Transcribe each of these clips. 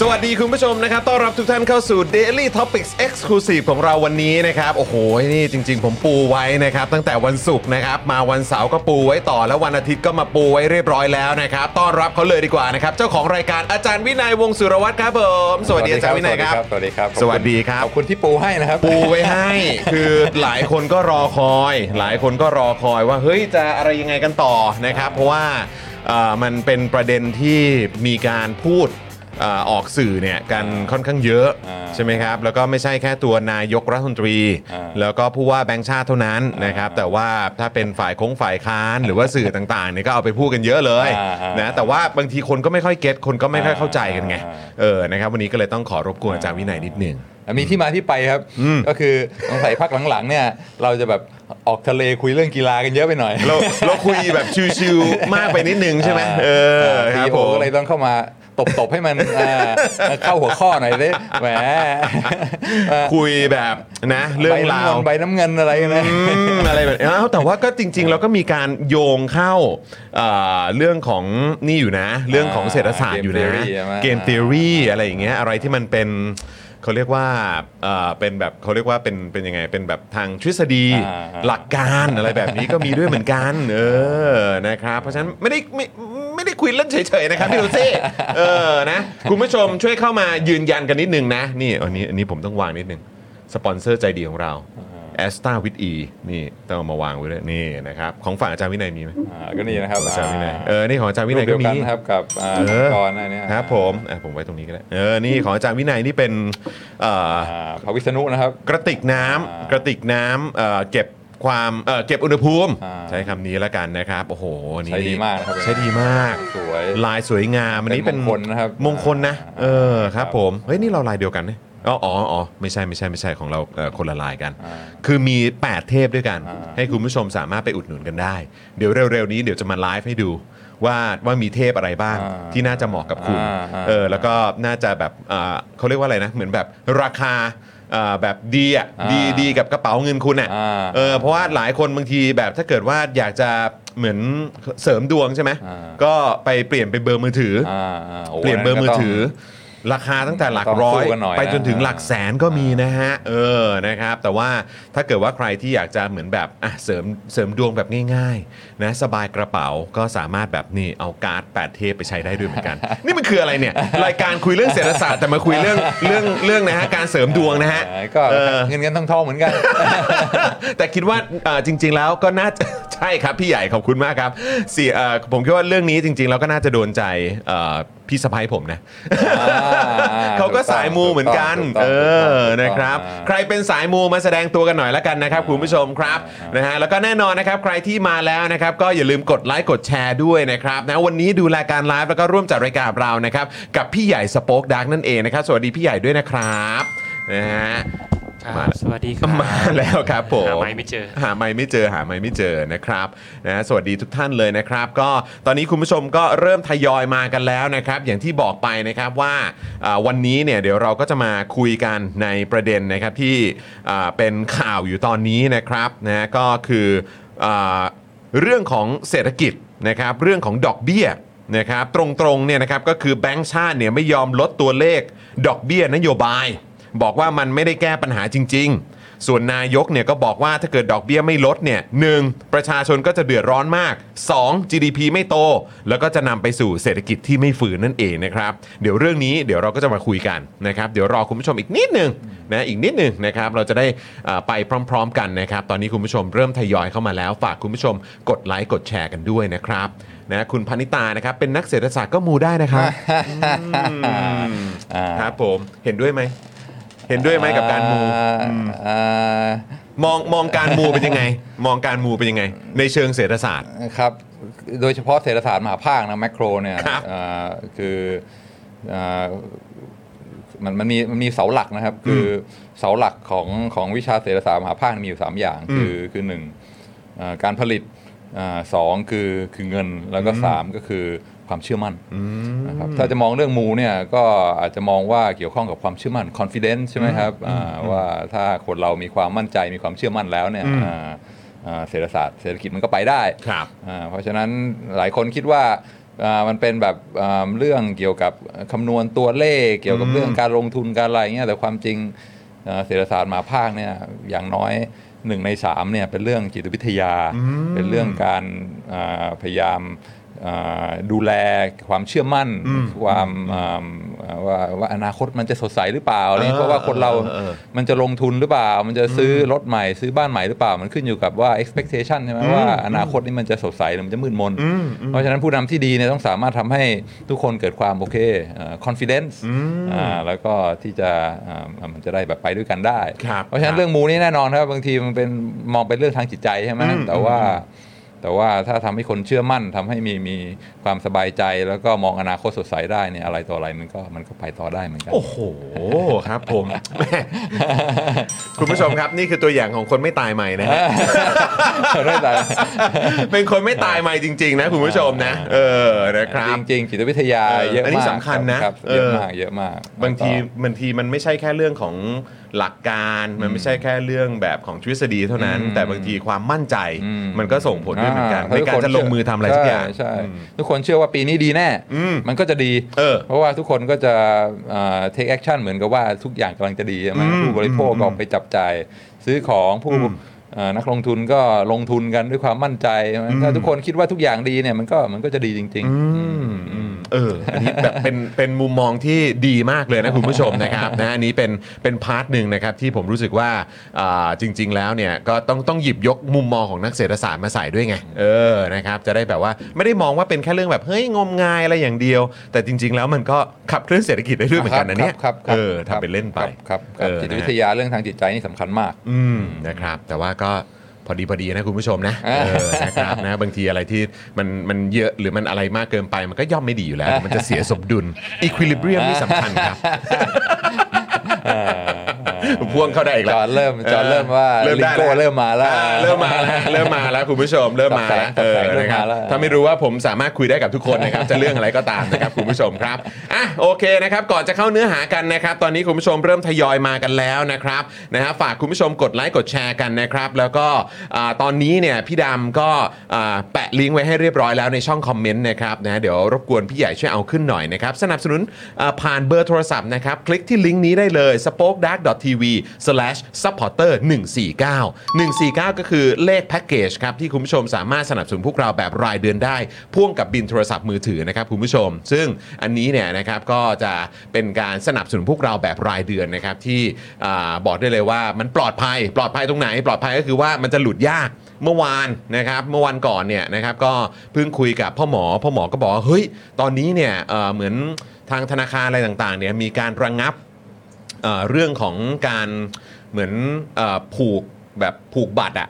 สวัสดีคุณผู้ชมนะครับ ต้อนรับทุกท่านเข้าสู่ Daily Topics Exclusive ของเราวันนี้นะครับ โอ้โห นี่จริง ๆ ผมปูไว้นะครับ ตั้งแต่วันศุกร์นะครับ มาวันเสาร์ก็ปูไว้ต่อ แล้ววันอาทิตย์ก็มาปูไว้เรียบร้อยแล้วนะครับ ต้อนรับเขาเลยดีกว่านะครับ เจ้าของรายการอาจารย์วินัยวงศ์สุรวัตรครับผม สวัสดีอาจารย์วินัยครับ สวัสดีครับ สวัสดีครับ ขอบคุณที่ปูให้นะครับ ปูไว้ให้ คือหลายคนก็รอคอย หลายคนก็รอคอยว่า เฮ้ย จะอะไรยังไงกันต่อนะครับ เพราะว่าเอ่อมันเป็นประเด็นที่มีการพูดเอ่อออกสื่อเนี่ยกันค่อนข้างเยอะอ่าใช่ไหมครับแล้วก็ไม่ใช่แค่ตัวนายกรัฐมนตรี อ่าแล้วก็ผู้ว่าแบงค์ชาติเท่านั้นนะครับแต่ว่าถ้าเป็นฝ่ายคงฝ่ายค้านหรือว่าสื่อต่างๆเนี่ยก็เอาไปพูดกันเยอะเลยอ่าอ่านนะแต่ว่าบางทีคนก็ไม่ค่อยเก็ตคนก็ไม่ค่อยเข้าใจกันไงอ่า เออนะครับวันนี้ก็เลยต้องขอรบกวนอาจารย์วินัยนิดหนึง มีที่มาที่ไปครับ ก็คือสงสัยพักหลังๆเนี่ย เราจะแบบออกทะเลคุยเรื่องกีฬากันเยอะไปหน่อยเราเราคุยแบบชิวๆมากไปนิดนึงใช่ไหมเออคพีรับโอผมก็เลยต้องเข้ามา ตบๆให้มันเอ่อเข้าหัวข้อหน่อยสิแหมเอ่อคุยแบบนะ เรื่องราวใบน้ำเงินใบน้ำเงินอะไรกันนะอืมอะไรแบบนี้อ้าวแต่ว่าก็จริง ๆ เราก็มีการโยงเข้าเอ่อเรื่องของนี่อยู่นะ เรื่องของเศรษฐศาสตร์อยู่นะ Game theory ใช่ไหมเกม t ท o รีอะไรอย่างเงี้ยอะไรที่มันเป็น เขาเรียกว่าเอ่อเป็นแบบเขาเรียกว่าเป็นเป็นยังไงเป็นแบบทางทฤษฎีอ่าหลักการอะไรแบบนี้ก็มีด้วยเหมือนกันเออนะครับเพราะฉะนั้นไม่ได้ไม่ไม่ได้คุยเล่นเฉยๆนะครับพี่โรเซ่เออนะคุณผู้ชมช่วยเข้ามายืนยันกันนิดนึงนะนี่อันนี้อันนี้ผมต้องวางนิดนึงสปอนเซอร์ใจดีของเรา แอสตาวิ e อีนี่ต้องเอามาวางไว้ด้วยนี่นะครับของฝั่งอาจารย์วินัยมีไหมอ่าก็นี่นะครับอาจารย์วินัยเออนี่ของอาจารย์วินัยรูก็ปเดียวมีกันครับกับอ่าเออกรณ์อันเนี้ยครับผมอะผมไว้ตรงนี้ก็ได้เออนี่ของอาจารย์วินัยนี่เป็นเอ่ออ่าพระวิษณุนะครับ กระติกน้ำอ่ากระติกน้ำเอ่อเก็บความเอ่อเก็บอุณหภูมิอ่าใช้คำนี้แล้วกันนะครับโอ้โหอันนี่ใช้ดีมากนะครับใช้ดีมากสวยลายสวยงามอันนี้เป็นเป็นมงคลนะครับมงคลนะอ่าเออครับครับผมเฮ้ยนี่เราลายเดียวกันเนี่ย อ๋ออ๋ออ๋อไม่ใช่ไม่ใช่ไม่ใช่ของเราเอ่อคนละลายกันอ่าคือมี 8 เทพด้วยกันอ่าให้คุณผู้ชมสามารถไปอุดหนุนกันได้ เดี๋ยวเร็วๆนี้เดี๋ยวจะมาไลฟ์ให้ดูว่าว่ามีเทพอะไรบ้างอ่าที่น่าจะเหมาะกับคุณอ่าอ่าเออแล้วก็น่าจะแบบอ่าเขาเรียกว่าอะไรนะ เหมือนแบบราคาอ่าแบบดีอะอ่าดีดีกับกระเป๋าเงินคุณอะอ่า เออเพราะว่าหลายคนบางทีแบบถ้าเกิดว่าอยากจะเหมือนเสริมดวงใช่ไหมอ่าก็ไปเปลี่ยนเป็นเบอร์มือถือออ่าอ่าโเปลี่ยนเบอร์มือถือ ราคาตั้งแต่หลักต้องร้อยสู้กันหน่อยนะ ไปจนถึงหลักแสนก็มีนะฮะ เออนะครับ แต่ว่าถ้าเกิดว่าใครที่อยากจะเหมือนแบบอะเสริมเสริมดวงแบบง่ายๆนะสบายกระเป๋าก็สามารถแบบนี่เอาการ์ดแปดเทพไปใช้ได้ด้วยเหมือนกัน นี่มันคืออะไรเนี่ย รายการคุยเรื่องเศรษฐศาสตร์แต่มาคุยเรื่องเรื่องเรื่องนะฮะการเสริมดวงนะฮะ อ่าก็เออ เงินเงินทองทองเหมือนกัน แต่คิดว่าเอ่อจริง ๆ แล้วก็น่าจะ ใช่ครับ พี่ใหญ่ขอบคุณมากครับเสียเอ่อผมคิดว่าเรื่องนี้จริง ๆ แล้วก็น่าจะโดนใจเอ่อพี่สะพ้ยผมนะอ่าเขาก็สายมูเหมือนกันถูกต้องเอถูกต้องอถูกต้องนะครับอ่าใครเป็นสายมูมาแสดงตัวกันหน่อยละกันนะครับคุณผู้ชมครับ นะฮะ แล้วก็แน่นอนนะครับ ใครที่มาแล้วนะครับ ก็อย่าลืมกดไลค์ กดแชร์ด้วยนะครับ นะ วันนี้ดูรายการไลฟ์แล้วก็ร่วมจัดรายการเรานะครับ กับพี่ใหญ่สป็อคดักนั่นเองนะครับ สวัสดีพี่ใหญ่ด้วยนะครับ นะฮะครับ มาสวัสดีครับมาแล้วครับผมหาไม้ไม่เจอ หาไม่ไม่เจอหาไม่ไม่เจอนะครับนะสวัสดีทุกท่านเลยนะครับ ก็ตอนนี้คุณผู้ชมก็เริ่มทยอยมากันแล้วนะครับ อย่างที่บอกไปนะครับว่าอ่าวันนี้เนี่ยเดี๋ยวเราก็จะมาคุยกันในประเด็นนะครับที่อ่าเป็นข่าวอยู่ตอนนี้นะครับนะก็คืออาเรื่องของเศรษฐกิจนะครับเรื่องของดอกเบี้ยนะครับตรงๆเนี่ยนะครับก็คือแบงก์ชาติเนี่ยไม่ยอมลดตัวเลขดอกเบี้ยนโยบาย บอกว่ามันไม่ได้แก้ปัญหาจริง ๆ ส่วนนายกเนี่ยก็บอกว่าถ้าเกิดดอกเบี้ยไม่ลดเนี่ยหนึ่งประชาชนก็จะเดือดร้อนมาก 2. GDP ไม่โต แล้วก็จะนำไปสู่เศรษฐกิจที่ไม่ฝืนนั่นเองนะครับ เดี๋ยวเรื่องนี้เดี๋ยวเราก็จะมาคุยกันนะครับ เดี๋ยวรอคุณผู้ชมอีกนิดหนึงนะอีกนิดหนึงนะครับเราจะได้เอ่อไปพร้อม ๆ กันนะครับ ตอนนี้คุณผู้ชมเริ่มทยอยเข้ามาแล้ว ฝากคุณผู้ชมกดไลค์กดแชร์กันด้วยนะครับนะคุณพนิตานะครับเป็นนักเศรษฐศาสตร์ก็มูได้นะครับอืมอ่า ครับผมเห็นด้วยไหม เห็นด้วยไหมกับการมูอ่าอืมอ่า มองมองการมูเป็นยังไง มองการมูเป็นยังไง ในเชิงเศรษฐศาสตร์ ครับ โดยเฉพาะเศรษฐศาสตร์มหาภาคนะแมกโรเนี่ยครับอ่าคืออ่ามันมันมีมันมีเสาหลักนะครับ คือเสาหลักของของวิชาเศรษฐศาสตร์มหาภาคมีอยู่ 3 อย่างอืมคือคือหนึ่งอ่าการผลิตอ่าสองคือคือเงินแล้วก็สามก็คือ ความเชื่อมั่นนะครับถ้าจะมองเรื่องมูเนี่ยก็อาจจะมองว่าเกี่ยวข้องกับความเชื่อมั่น confidence ใช่ไหมครับอ่าว่าถ้าคนเรามีความมั่นใจมีความเชื่อมั่นแล้วเนี่ยอืมอ่าอ่าเศรษฐศาสตร์เศรษฐกิจมันก็ไปได้ครับอ่าเพราะฉะนั้นหลายคนคิดว่าอ่ามันเป็นแบบอ่าเรื่องเกี่ยวกับคำนวณตัวเลข เกี่ยวกับอืมเรื่องการลงทุนการอะไรเงี้ยแต่ความจริงอ่าเศรษฐศาสตร์มหาภาคเนี่ยอย่างน้อยหนึ่งในสามเนี่ยเป็นเรื่องจิตวิทยา เป็นเรื่องการอ่าพยายามอ่า ดูแลความเชื่อมั่นอืมความอ่าว่าว่าอนาคตมันจะสดใสหรือเปล่าอะไรเงี้ยเพราะว่าคนเราเออเออมันจะลงทุนหรือเปล่า มันจะซื้อรถใหม่ซื้อบ้านใหม่หรือเปล่า มันขึ้นอยู่กับว่า expectation ใช่ไหมอืมว่าอนาคตนี่มันจะสดใสหรือมันจะมืดมนอืมอืมเพราะฉะนั้นผู้นำที่ดีเนี่ยต้องสามารถทำให้ทุกคนเกิดความโอเคเอ่อ confidence อืมอ่าแล้วก็ที่จะอ่ามันจะได้แบบไปด้วยกันได้ครับเพราะฉะนั้นเรื่องมูนี่แน่นอนครับบางทีมันเป็นมองเป็นเรื่องทางจิตใจใช่ไหมอืมแต่ว่า แต่ว่าถ้าทำให้คนเชื่อมั่นทำให้มีมีความสบายใจ แล้วก็มองอนาคตสดใสได้เนี่ยอะไรต่ออะไรมันก็มันก็ไปต่อได้เหมือนกัน โอ้โหครับผมแม่คุณผู้ชมครับนี่คือตัวอย่างของคนไม่ตายใหม่นะฮะได้แต่เป็นคนไม่ตายใหม่จริง ๆ นะคุณผู้ชมนะ เออนะครับจริงๆจิตวิทยาเออเยอะอันนี้มากสำคัญนะรับเออเยอะมากเยอะมาก บางทีแล้วก็บางทีมันไม่ใช่แค่เรื่องของ หลักการมันไม่ใช่แค่เรื่องแบบของทฤษฎีเท่านั้นอืมแต่บางทีความมั่นใจอืมมันก็ส่งผลด้วยเหมือนกันอ่ในการจะลงมือทำอะไรสักอย่างใช่ใช่อืมทุกคนเชื่อว่าปีนี้ดีแน่อืมมันก็จะดีเออเพราะว่าทุกคนก็จะอ่า take action เหมือนกับว่าทุกอย่างกำลังจะดีใช่ไหมอืมผู้บริโภคก็ไปจับจ่ายซื้อของผู้อืมอ่านักลงทุนก็ลงทุนกันด้วยความมั่นใจใช่ไหมอืมถ้าทุกคนคิดว่าทุกอย่างดีเนี่ยมันก็มันก็จะดีจริงอืมอืม เอออันนี้แบบเป็นเป็นมุมมองที่ดีมากเลยนะคุณผู้ชมนะครับนะอันนี้เป็นเป็น part หนึ่งนะครับที่ผมรู้สึกว่าอ่าจริง ๆ แล้วเนี่ยก็ต้องต้องหยิบยกมุมมองของนักเศรษฐศาสตร์มาใส่ด้วยไงเออนะครับจะได้แบบว่าไม่ได้มองว่าเป็นแค่เรื่องแบบเฮ้ยงมงายอะไรอย่างเดียว แต่จริง ๆ แล้วมันก็ขับเคลื่อนเศรษฐกิจได้ด้วยเหมือนกันนะเนี่ยครับครับเออทำเป็นเล่นไปครับครับเออจิตนะวิทยาเรื่องทางจิตใจนี่สำคัญมาก อืมนะครับแต่ว่าก็ พอดีพอดีนะคุณผู้ชมนะอ่าเออนะครับนะบางทีอะไรที่มันมันเยอะหรือมันอะไรมากเกินไป มันก็ย่อมไม่ดีอยู่แล้ว มันจะเสียสมดุลอีควิลิเบียมนี่สำคัญครับ พ่วงเข้าได้อีกจแล้วอห์นเริ่มจอห์นเริ่มว่าเริ่มลิได้งโก้แล้ว เริ่มมาแล้ว อ่เริ่มมาแล้วเริ่มมาแล้วคุณผู้ชมเริ่มมาแล้วกับเอแสองกับแสงเริ่มนะครับมาแล้ว ถ้าไม่รู้ว่าผมสามารถคุยได้กับทุกคนนะครับ จะเรื่องอะไรก็ตามนะครับคุณผู้ชมครับอะโอเคนะครับก่อนจะเข้าเนื้อหากันนะครับ ตอนนี้คุณผู้ชมเริ่มทยอยมากันแล้วนะครับนะฮะฝากคุณผู้ชมกดไลค์กดแชร์กันนะครับ แล้วก็อ่าตอนนี้เนี่ยพี่ดำก็อ่าแปะลิงก์ไว้ให้เรียบร้อยแล้วในช่องคอมเมนต์นะครับนะเดี๋ยวรบกวนพี่ใหญ่ช่วยเอาขึ้นหน่อยนะครับสนับสนุนอ่าผ่านเบอร์โทรศัพท์นะครับคลิกที่ลิงก์นี้ได้เลย spokedark.tv/supporter 149 149 ก็คือเลขแพ็กเกจครับที่คุณผู้ชมสามารถสนับสนุนพวกเราแบบรายเดือนได้ พ่วงกับบินโทรศัพท์มือถือนะครับคุณผู้ชม ซึ่งอันนี้เนี่ยนะครับก็จะเป็นการสนับสนุนพวกเราแบบรายเดือนนะครับที่อาบอกได้เลยว่ามันปลอดภัย ปลอดภัยตรงไหน ปลอดภัยก็คือว่ามันจะหลุดยาก เมื่อวานนะครับเมื่อวันก่อนเนี่ยนะครับก็เพิ่งคุยกับพ่อหมอพ่อหมอก็บอกว่าเฮ้ยตอนนี้เนี่ยเอ่อเหมือนทางธนาคารอะไรต่างๆเนี่ยมีการระงับ เรื่องของการเหมือนอผูกแบบผูกบัตรอะ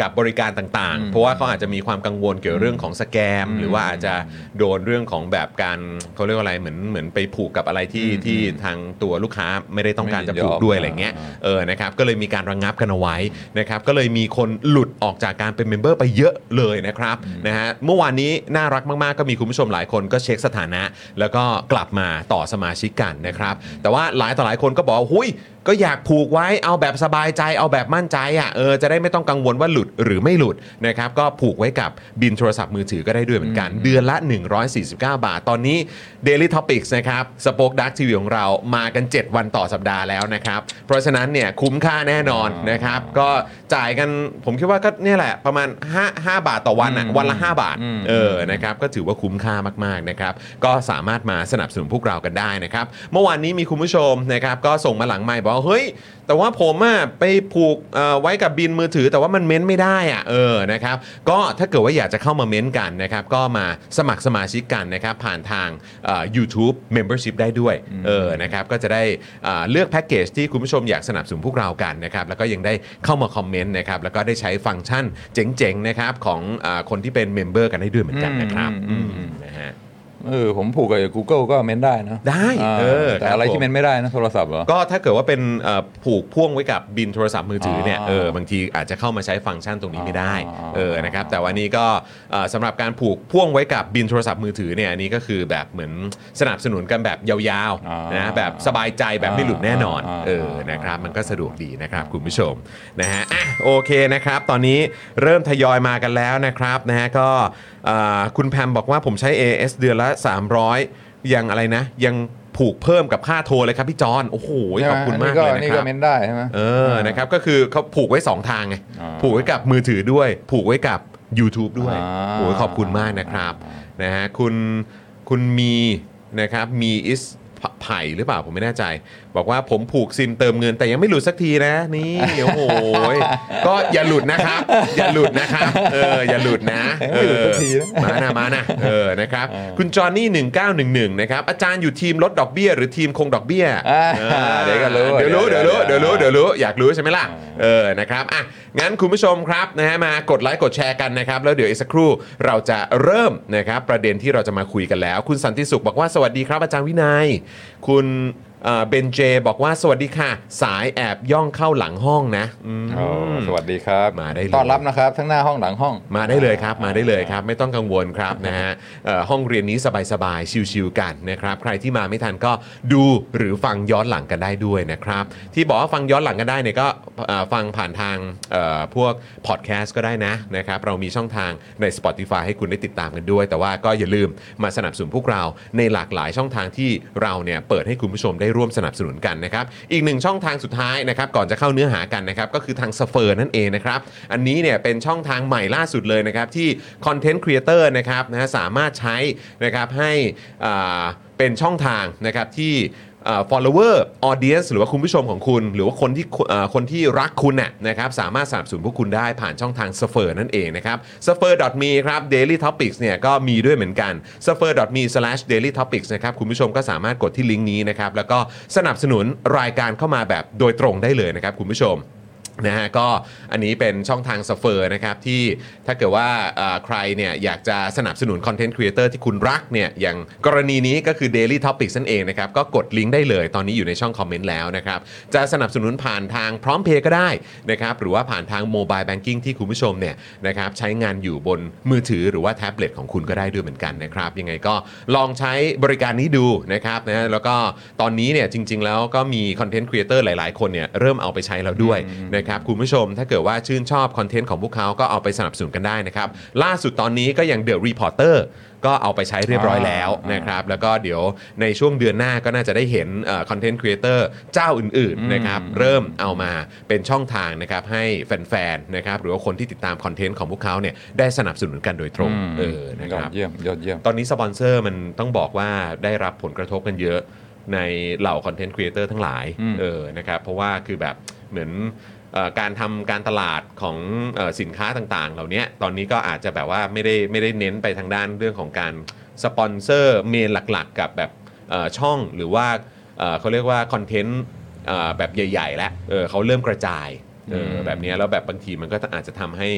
กับบริการต่างๆ เพราะว่าเขาอาจจะมีความกังวลเกี่ยวเรื่องของสแกม หรือว่าอาจจะโดนเรื่องของแบบการเขาเรียกว่าอะไรเหมือนเหมือนไปผูกกับอะไรที่ที่ทางตัวลูกค้าไม่ได้ต้องการจะผูกด้วยอะไรเงี้ยเออนะครับก็เลยมีการระงับกันเอาไว้นะครับก็เลยมีคนหลุดออกจากการเป็น member ไปเยอะเลยนะครับนะฮะเมื่อวานนี้น่ารักมากๆ ก็มีคุณผู้ชมหลายคนก็เช็คสถานะ แล้วก็กลับมาต่อสมาชิกกันนะครับแต่ว่าหลายต่อหลายคนก็บอกว่าหุย ก็อยากผูกไว้เอาแบบสบายใจเอาแบบมั่นใจอะเออจะได้ไม่ต้องกังวลว่าหลุดหรือไม่หลุดนะครับก็ผูกไว้กับบินโทรศัพท์มือถือก็ได้ด้วยเหมือนกัน เดือนละ 149 บาท ตอนนี้ Daily Topics นะครับสป็อคดักทีวีของเรามากัน 7 วันต่อสัปดาห์แล้วนะครับ เพราะฉะนั้นเนี่ยคุ้มค่าแน่นอนนะครับ ก็จ่ายกันผมคิดว่าก็เนี่ยแหละประมาณ 5 5 บาทต่อวันอะวันละ 5 บาทเออนะครับก็ถือว่าคุ้มค่ามากๆนะครับก็สามารถมาสนับสนุนพวกเรากันได้นะครับเมื่อวานนี้มีคุณผู้ชมนะครับก็ส่งมาหลังไมค์บอกว่าเฮ้ย แต่ว่าผมอะไปผูกเอ่อไว้กับบิลมือถือ แต่ว่ามันเม้นไม่ได้อะเออนะครับก็ถ้าเกิดว่าอยากจะเข้ามาเม้นกันนะครับก็มาสมัครสมาชิกกันนะครับผ่านทางเอ่อ YouTube Membership ได้ด้วยเออนะครับก็จะได้เอ่อเลือกแพ็กเกจที่คุณผู้ชมอยากสนับสนุนพวกเรากันนะครับแล้วก็ยังได้เข้ามาคอมเมนต์นะครับแล้วก็ได้ใช้ฟังก์ชันเจ๋งๆนะครับของเออคนที่เป็น member กันได้ด้วยเหมือนกันนะครับอืมอืมอืมนะฮะ เออผมผูกกับ Google ก็เม้นได้นะได้าเออแต่ครับอะไรผมที่เม้นไม่ได้นะโทรศัพท์เหรอก็ถ้าเกิดว่าเป็นเอ่อผูกพ่วงไว้กับบินโทรศัพท์มือถือเนี่ยอ๋อเออบางทีอาจจะเข้ามาใช้ฟังก์ชันตรงนี้ไม่ได้อ๋อเออนะครับแต่ว่านี้ก็เอ่อสำหรับการผูกพ่วงไว้กับบินโทรศัพท์มือถือเนี่ยอันนี้ก็คือแบบเหมือนสนับสนุนกันแบบยาวๆนะแบบสบายใจแบบไม่หลุดแน่นอนเออนะครับมันก็สะดวกดีนะครับคุณผู้ชมนะฮะอะโอเคนะครับ ตอนนี้เริ่มทยอยมากันแล้วนะครับนะฮะก็เอ่อ คุณแพมบอกว่าผมใช้ AS เดือนละ 300 ยังอะไรนะ ยังผูกเพิ่มกับค่าโทรเลยครับพี่จอนโอ้โหขอบคุณมากนี่เลยนะนี่คก็รับเม้นได้ใช่ไหมเออนะครับก็คือเขาผูกไว้ 2 ทางไงอ่าผูกไว้กับมือถือด้วย ผูกไว้กับ YouTube ด้วยอ่าโอ้ยขอบคุณมากนะครับนะฮะคุณคุณมีนะครับมีอิสไผ่หรือเปล่าผมไม่แน่ใจ บอกว่าผมผูกซิมเติมเงินแต่ยังไม่หลุดสักทีนะนี่โอ้โหยก็อย่าหลุดนะครับ อย่าหลุดนะครับเอออย่าหลุดนะไม่หลุดสักทีนะเออมานะมานะเออนะครับคุณจอห์นนี่1911นะครับอาจารย์อยู่ทีมลดดอกเบี้ย หรือทีมคงดอกเบี้ยอ่าออเดี๋ยวก็รู้เดี๋ยวรู้เดี๋ยวรู้เดี๋เดี๋ยยววรู้รู้เดี๋ยวรู้อยากรู้ใช่ไหมล่ะเออนะครับอะงั้นคุณผู้ชมครับนะฮะมากดไลค์กดแชร์กันนะครับแล้วเดี๋ยวอีกสักครู่เราจะเริ่มนะครับประเด็นที่เราจะมาคุยกันแล้ว คุณสันติสุขบอกว่าสวัสดีครับอาจารย์วินัย คุณ เอ่อเบนเจบอกว่าสวัสดีค่ะ สายแอบย่องเข้าหลังห้องนะอืมโอ้สวัสดีครับมาได้เลย ต้อนรับนะครับ ทั้งหน้าห้องหลังห้อง มาได้เลยครับมาได้เลยครับ ไม่ต้องกังวลครับนะฮะเอ่อห้องเรียนนี้สบายๆชิลๆกันนะครับใครที่มาไม่ทันก็ดูหรือฟังย้อนหลังกันได้ด้วยนะครับ ที่บอกว่าฟังย้อนหลังกันได้เนี่ยก็เอ่อฟังผ่านทางเอ่อพวกพอดแคสต์ก็ได้นะนะครับเรามีช่องทางใน Spotify ให้คุณได้ติดตามกันด้วย แต่ว่าก็อย่าลืมมาสนับสนุนพวกเราในหลากหลายช่องทางที่เราเนี่ยเปิดให้คุณผู้ชมได้ร่วมสนับสนุนกันนะครับอีกหนึ่งช่องทางสุดท้ายนะครับก่อนจะเข้าเนื้อหากันนะครับก็คือทาง Sfer นั่นเองนะครับอันนี้เนี่ยเป็นช่องทางใหม่ล่าสุดเลยนะครับที่ content creator นะครับนะสามารถใช้นะครับให้อ่าเป็นช่องทางนะครับที่ follower audience หรือว่าคุณผู้ชมของคุณ หรือว่าคนที่คนที่รักคุณน่ะนะครับสามารถสนับสนุนพวกคุณได้ผ่านช่องทาง s f e r นั่นเองนะครับ s f e r m e ครับ daily topics เนี่ยก็มีด้วยเหมือนกัน s f e r m e daily topics นะครับคุณผู้ชมก็สามารถกดที่ลิงก์นี้นะครับแล้วก็สนับสนุนรายการเข้ามาแบบโดยตรงได้เลยนะครับคุณผู้ชม นะฮะก็อันนี้เป็นช่องทาง Sfer นะครับที่ถ้าเกิดว่าเอ่อใครเนี่ยอยากจะสนับสนุน content creator ที่คุณรักเนี่ยอย่างกรณีนี้ก็คือ Daily Topics นั่นเองนะครับ ก็กดลิงก์ได้เลยตอนนี้อยู่ในช่องคอมเมนต์แล้วนะครับ จะสนับสนุนผ่านทางพร้อมเพย์ก็ได้นะครับหรือว่าผ่านทาง mobile banking ที่คุณผู้ชมเนี่ยนะครับใช้งานอยู่บนมือถือหรือว่าแท็บเล็ตของคุณก็ได้ด้วยเหมือนกันนะครับ ยังไงก็ลองใช้บริการนี้ดูนะครับนะแล้วก็ตอนนี้เนี่ยจริง ๆ แล้วก็มี content creator หลาย ๆ คนเนี่ยเริ่มเอาไปใช้แล้วด้วยนะครับคุณผู้ชมถ้าเกิดว่าชื่นชอบคอนเทนต์ของพวกเขาก็เอาไปสนับสนุนกันได้นะครับ ล่าสุดตอนนี้ก็อย่าง The Reporter ก็เอาไปใช้เรียบร้อยแล้วอ่านะครับ แล้วก็เดี๋ยวในช่วงเดือนหน้าก็น่าจะได้เห็นcontent creator เจ้าอื่น ๆ นะครับ เริ่มเอามาเป็นช่องทางนะครับ ให้แฟน ๆ นะครับ หรือว่าคนที่ติดตามคอนเทนต์ของพวกเขาเนี่ยได้สนับสนุนกันโดยตรงเออนะครับ ยอดเยี่ยมยอดเยี่ยม ตอนนี้สปอนเซอร์มันต้องบอกว่าได้รับผลกระทบกันเยอะในเหล่า content creator ทั้งหลายอืมเออนะครับเพราะว่าคือแบบเหมือนเอ่อ การทำการตลาดของสินค้าต่างๆ เหล่านี้ตอนนี้ก็อาจจะแบบว่าไม่ได้ไม่ได้เน้นไปทางด้านเรื่องของการสปอนเซอร์ main หลักๆ กับแบบช่องหรือว่าเขาเรียกว่าคอนเทนต์แบบใหญ่ ๆ แล้วเขาเริ่มกระจาย เออแบบเนี้ยแล้วแบบบางทีมันก็อาจจะทำให้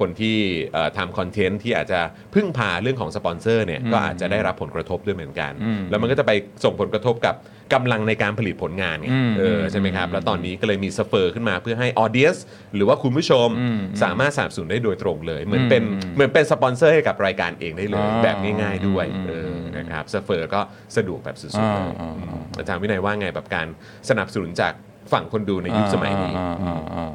คนที่เอ่อทำคอนเทนต์ที่อาจจะพึ่งพาเรื่องของสปอนเซอร์เนี่ยก็อาจจะได้รับผลกระทบด้วยเหมือนกันอืมแล้วมันก็จะไปส่งผลกระทบกับกำลังในการผลิตผลงานไงอืมเออใช่ไหมครับ แล้วตอนนี้ก็เลยมี Sfer ขึ้นมาเพื่อให้ audience หรือว่าคุณผู้ชมอืมสามารถสนับสนุนได้โดยตรงเลย เหมือนเป็นอืมเหมือนเป็นสปอนเซอร์ให้กับรายการเองได้เลยอ่าแบบง่ายๆด้วยอืมเออนะครับ Sfer ก็สะดวกแบบสุดๆเลยอ่าอ่าอ่าอาจารย์วินัยว่าไงแบบการสนับสนุนจาก ฝั่งคนดูในยุคสมัยนี้อ่าอ่าอ่า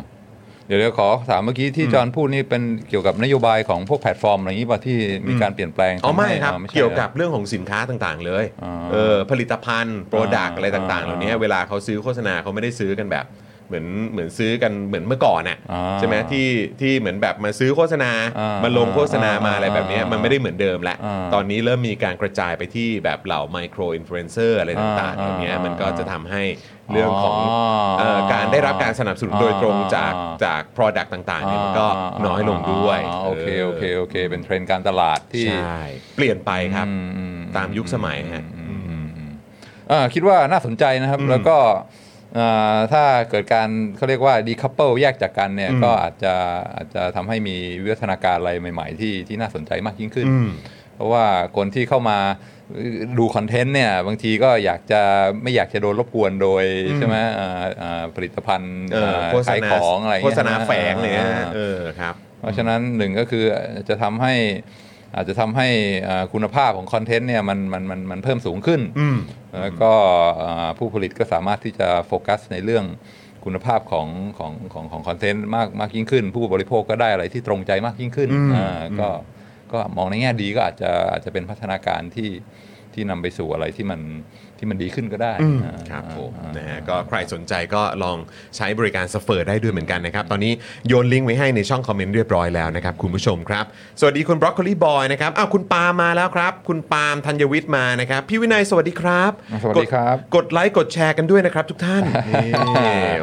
เดี๋ยวเดี๋ยวขอถามเมื่อกี้ที่จอห์นพูดนี่เป็นเกี่ยวกับนโยบายของพวกแพลตฟอร์มอะไรอย่างนี้ป่ะที่มีการเปลี่ยนแปลงอ๋อไม่ครับทำให้อ่าใช่เกี่ยวกับเรื่องของสินค้าต่างๆ เลยอ่าเออผลิตภัณฑ์ product อ่าอะไรต่างๆ เหล่านี้อ่าเวลาเขาซื้อโฆษณาเขาไม่ได้ซื้อกันแบบเหมือนเหมือนซื้อกันเหมือนเมื่อก่อนน่ะอ่าใช่ไหมที่ที่เหมือนแบบมาซื้อโฆษณาอ่ามมาลงโฆษณามาอ่าอะไรแบบเนี้ยอ่ามัมันไม่ได้เหมือนเดิมแล้วอ่าตอนนี้เริ่มมีการกระจายไปที่แบบเหล่า micro influencer อะไรต่างๆอ่าเหล่านี้อ่ามันก็จะทำให้ เรื่องของอ๋อเอ่อการได้รับการสนับสนุนโดยตรงจากอ่าจาก Product ต่างๆเนี่ยมันก็น้อยลงด้วยอ่าโอเคโอเคโอเค เป็นเทรนด์การตลาดที่ใช่เปลี่ยนไปครับอือืตามยุคสมัยฮะอืมอืมอืมอ่าคิดว่าน่าสนใจนะครับแล้วก็อ่าถ้าเกิดการเขาเรียกว่าดีคัพเปิลแยกจากกันเนี่ยอืมก็อาจจะอาจจะทำให้มีวิวัฒนาการอะไรใหม่ ๆ ที่ที่น่าสนใจมากยิ่งขึ้นอืมเพ ราะว่าคนที่เข้ามาดูคอนเทนต์เนี่ยบางทีก็อยากจะไม่อยากจะโดนรบกวนโดยอืมใช่ไหมอ่าอ่าผลิตภัณฑ์เอออ่าโฆษขายณาของอะไรอย่งโฆเงี้ยษณาแฝงเลยนะอ่าเออครับเพราะฉะนั้นหนึ่งก็คือจะทำให้อาจจะทำให้อ่าคุณภาพของคอนเทนต์เนี่ยมันมันมันมันเพิ่มสูงขึ้นอืมแล้วก็อ่าผู้ผลิตก็สามารถที่จะโฟกัสในเรื่องคุณภาพของของของของคอนเทนต์มากมากยิ่งขึ้น ผู้บริโภคก็ได้อะไรที่ตรงใจมากยิ่งขึ้นอืมอ่าก็ ก็มองในแง่ดีก็อาจจะอาจจะเป็นพัฒนาการที่ที่นำไปสู่อะไรที่มันที่มันดีขึ้นก็ได้อืมอ่าครับผมอ่านะฮะก็ใครสนใจก็ลองใช้บริการสเฟอร์ได้ด้วยเหมือนกันนะครับ ตอนนี้โยนลิงก์ไว้ให้ในช่องคอมเมนต์เรียบร้อยแล้วนะครับ คุณผู้ชมครับ สวัสดีคุณบรอกโคลีบอยนะครับอ้าวคุณปาล์มมาแล้วครับ คุณปาล์มธัญวิทย์มานะครับ พี่วินัยสวัสดีครับ สวัสดีครับ กดกดไลค์กดแชร์กันด้วยนะครับทุกท่านนี่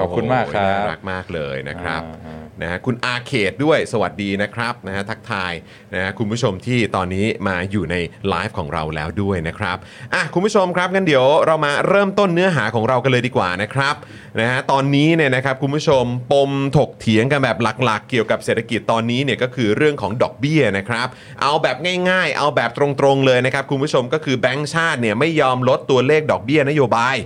ขอบคุณมากครับโอ้โหน่ารักมากเลยนะครับอ่า นะฮะคุณอาเขตด้วยสวัสดีนะครับนะฮะทักทายนะฮะคุณผู้ชมที่ตอนนี้มาอยู่ในไลฟ์ของเราแล้วด้วยนะครับอะคุณผู้ชมครับงั้นเดี๋ยวเรามาเริ่มต้นเนื้อหาของเรากันเลยดีกว่านะครับนะฮะตอนนี้เนี่ยนะครับคุณผู้ชมปมถกเถียงกันแบบหลักๆ เกี่ยวกับเศรษฐกิจตอนนี้เนี่ยก็คือเรื่องของดอกเบี้ยนะครับ เอาแบบง่ายๆ เอาแบบตรงๆเลยนะครับคุณผู้ชมก็คือแบงก์ชาติเนี่ยไม่ยอมลดตัวเลขดอกเบี้ยนโยบาย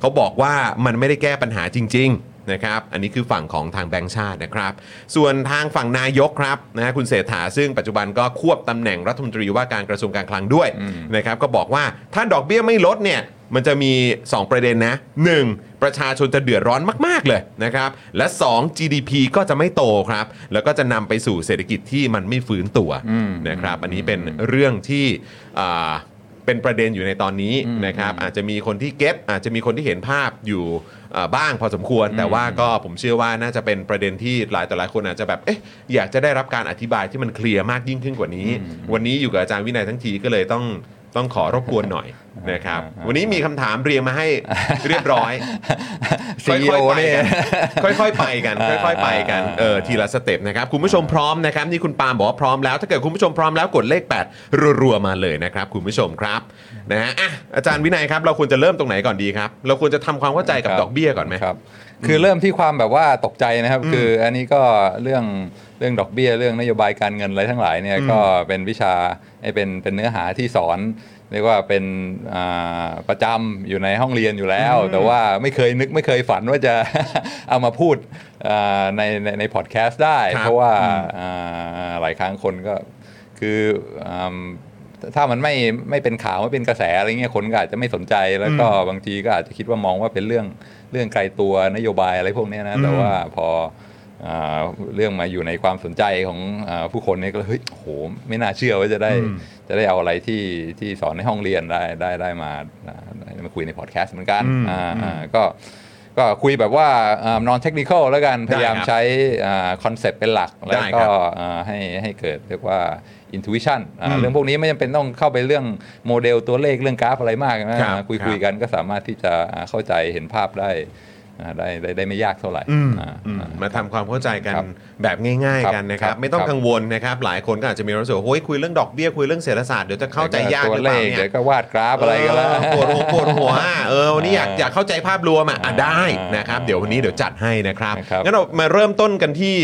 เขาบอกว่ามันไม่ได้แก้ปัญหาจริง ๆ นะครับอันนี้คือฝั่งของทางแบงก์ชาตินะครับส่วนทางฝั่งนายกครับนะฮะคุณเศรษฐาซึ่งปัจจุบันก็ควบตำแหน่งรัฐมนตรีว่าการกระทรวงการคลังด้วยนะครับก็บอกว่าถ้าดอกเบี้ยไม่ลดเนี่ยมันจะมี 2 ประเด็นนะ 1. ประชาชนจะเดือดร้อนมาก ๆ เลยนะครับ และ 2. GDP ก็จะไม่โตครับ แล้วก็จะนำไปสู่เศรษฐกิจที่มันไม่ฟื้นตัวนะครับ อันนี้เป็นเรื่องที่อ่า เป็นประเด็นอยู่ในตอนนี้นะครับอาจจะมีคนที่เก็ตอาจจะมีคนที่เห็นภาพอยู่เอ่อบ้างพอสมควร แต่ว่าก็ผมเชื่อว่าน่าจะเป็นประเด็นที่หลายต่อหลายคนอาจจะแบบเอ๊ะอยากจะได้รับการอธิบายที่มันเคลียร์มากยิ่งขึ้นกว่านี้ วันนี้อยู่กับอาจารย์วินัยทั้งทีก็เลยต้อง ต้องขอรบกวนหน่อยนะครับ วันนี้มีคำถามเรียงมาให้เรียบร้อยซีโอค่อยๆไปเนี่ยกันค่อยๆไปกัน ค่อยๆไปกันเออทีละสเต็ปนะครับ คุณผู้ชมพร้อมนะครับ นี่คุณปาล์มบอกว่าพร้อมแล้ว ถ้าเกิดคุณผู้ชมพร้อมแล้วกดเลข 8 รัวๆมาเลยนะครับ คุณผู้ชมครับนะฮะอะอาจารย์วินัยครับ เราควรจะเริ่มตรงไหนก่อนดีครับ เราควรจะทำความเข้าใจกับครับดอกเบี้ยก่อนไหมครับ คือเริ่มที่ความแบบว่าตกใจนะครับ คืออันนี้ก็เรื่องเรื่องดอกเบี้ยเรื่องนโยบายการเงินอะไรทั้งหลายเนี่ยก็เป็นวิชาไอ้เป็นเป็นเนื้อหาที่สอนเรียกว่าเป็นอ่าประจำอยู่ในห้องเรียนอยู่แล้ว แต่ว่าไม่เคยนึกไม่เคยฝันว่าจะเอามาพูดอ่าในในในพอดแคสต์ได้ครับเพราะว่าอืมอ่าหลายครั้งคนก็คืออ่าถ้ามันไม่ไม่เป็นข่าวไม่เป็นกระแสอะไรเงี้ยคนก็อาจจะไม่สนใจแล้วก็บางทีก็อาจจะคิดว่ามองว่าเป็นเรื่อง เรื่องไกลตัวนโยบายอะไรพวกเนี้ยนะแต่ว่าพออ่าเรื่องมาอยู่ในความสนใจของอาผู้คนเนี่ยก็เลยเฮ้ยโหไม่น่าเชื่อว่าจะได้อืมจะได้เอาอะไรที่ที่สอนในห้องเรียนได้ได้ได้มาอ่าได้มาคุยในพอดแคสต์เหมือนกันอืมอ่าอ่าก็ก็คุยแบบว่า non technical แล้วกันพยายามได้ครับใช้ concept เป็นหลัก แล้วได้คก็รับอ่าให้ให้เกิดเรียกว่า intuition อ่าอืมเรื่องพวกนี้ไม่จำเป็นต้องเข้าไปเรื่องโมเดลตัวเลขเรื่องกราฟอะไรมากนะครับคุยครับคุยกันก็สามารถที่จะอ่าเข้าใจเห็นภาพได้อ่า ได้ได้ได้ไม่ยากเท่าไหร่อืมอ่าอืมอ่ามาทำความเข้าใจกันครับแบบง่ายครับๆกันนะครับครับ ไม่ต้องครับกังวลนะครับ หลายคนก็อาจจะมีความรู้สึกว่าโอ้ยคุยเรื่องดอกเบี้ยคุยเรื่องเศรษฐศาสตร์เดี๋ยวจะเข้าใจยากตัหวรือเลเปล่าขเนี่เดี๋ยวยก็วาดกราฟอะไรก็แล้วเออปวดหัวปวดหัวเออวันนี้อยากอ่าอยากเข้าใจภาพรวมอะอะได้อ่านนะครับเดี๋ยววันนี้เดี๋ยวจัดให้นะครับครับงั้นเรามาเริ่มต้นกันที่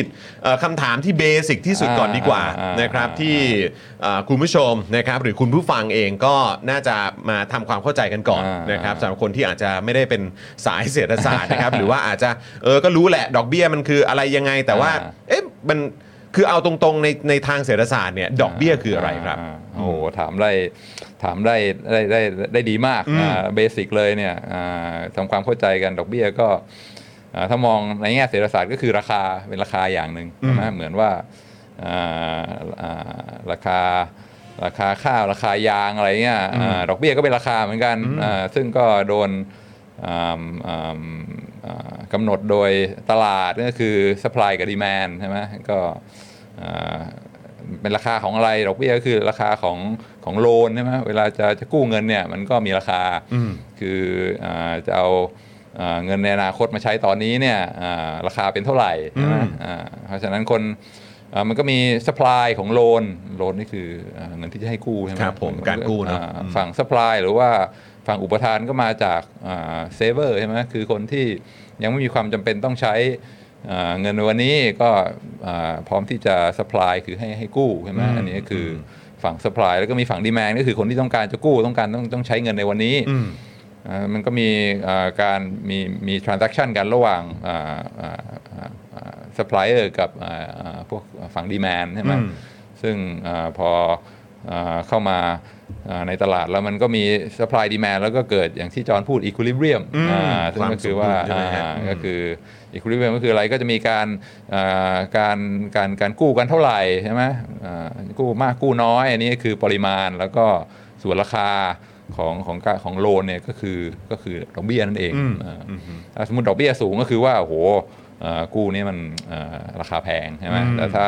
เอ่อคำถามที่เบสิกที่สุดก่อนดีกว่าอ่านนะครับอ่าที่เอ่อคุณผู้ชมนะครับหรือคุณผู้ฟังเองก็น่าจะมาทำความเข้าใจกันก่อนอ่านนะครับสำหรับคนที่อาจจะไม่ได้เป็นสายเศรษฐศาสตร์นะครับหรือว่าอาจจะเออก็รู้แหละดอกเบี้ยมันคืออะไรยังไง แต่ว่าอ่า เอ๊ะมันคือเอาตรงๆในในทางเศรษฐศาสตร์เนี่ยดอกเบี้ยคืออะไรครับาโอ้โหถามได้ถามได้ได้ได้ได้ดีมากอืมเบสิกเลยเนี่ยอ่าทำความเข้าใจกันดอกเบี้ยก็อ่าถ้ามองในแง่เศรษฐศาสตร์ก็คือราคาเป็นราคาอย่างหนึ่งใช่ไหมเหมือนว่าอ่าอ่าราคาราคาข้าวราคายางอะไรเงี้ยอ่าดอกเบี้ยก็เป็นราคาเหมือนกันอ่าซึ่งก็โดนอ่าอ่าอ่า กำหนดโดยตลาดก็คือ supply กับ demand ใช่ไหมก็เป็นราคาของอะไรดอกเบี้ยก็คือราคาของของโลนใช่ไหมเวลาจะจะกู้เงินเนี่ยมันก็มีราคาคืออจะเอาเงินในอนาคตมาใช้ตอนนี้เนี่ยราคาเป็นเท่าไหร่ใช่ไหมเพราะฉะนั้นคนมันก็มี supply ของโลนโลนนี่คือเงินที่จะให้กู้ใช่ไหมครับผมการกู้นะฝั่ง supply หรือว่า ฝั่งอุปทานก็มาจากเซเวอร์ใช่ไหมคือคนที่ยังไม่มีความจำเป็นต้องใช้อ่าเงินในวันนี้ก็อ่าพร้อมที่จะ supply คือให้ให้กู้ใช่ไหมอันนี้ก็คือฝั่ง supply แล้วก็มีฝั่ง demand ก็คือคนที่ต้องการจะกู้ต้องการต้องต้องใช้เงินในวันนี้อ่ามันก็มีอ่าการมีมี transaction กันระหว่างอ่าอ่าอ่าอ่า supplier กับอ่าอ่าพวกฝั่ง demand ใช่ไหมซึ่งอาพออาเข้ามาอ่า ในตลาดแล้วมันก็มี supply demand แล้วก็เกิดอย่างที่จอห์นพูด equilibrium อ่าซึ่งก็คือว่าความสมดุลใช่ไหมฮะอ่าก็คืออีควิลิเบียมก็คืออะไรก็จะมีการอ่าการการการกู้กันเท่าไหร่ใช่ไหมอ่ากู้มากกู้น้อย อันนี้คือปริมาณแล้วก็ส่วนราคาของของกะของโลนเนี่ยก็คือก็คือดอกเบี้ยนั่นเองอ่าถ้าสมมติดอกเบี้ยสูงก็คือว่าโอ้โหอ่า กู้นี่มันอ่าราคาแพงใช่ไหมแต่ถ้า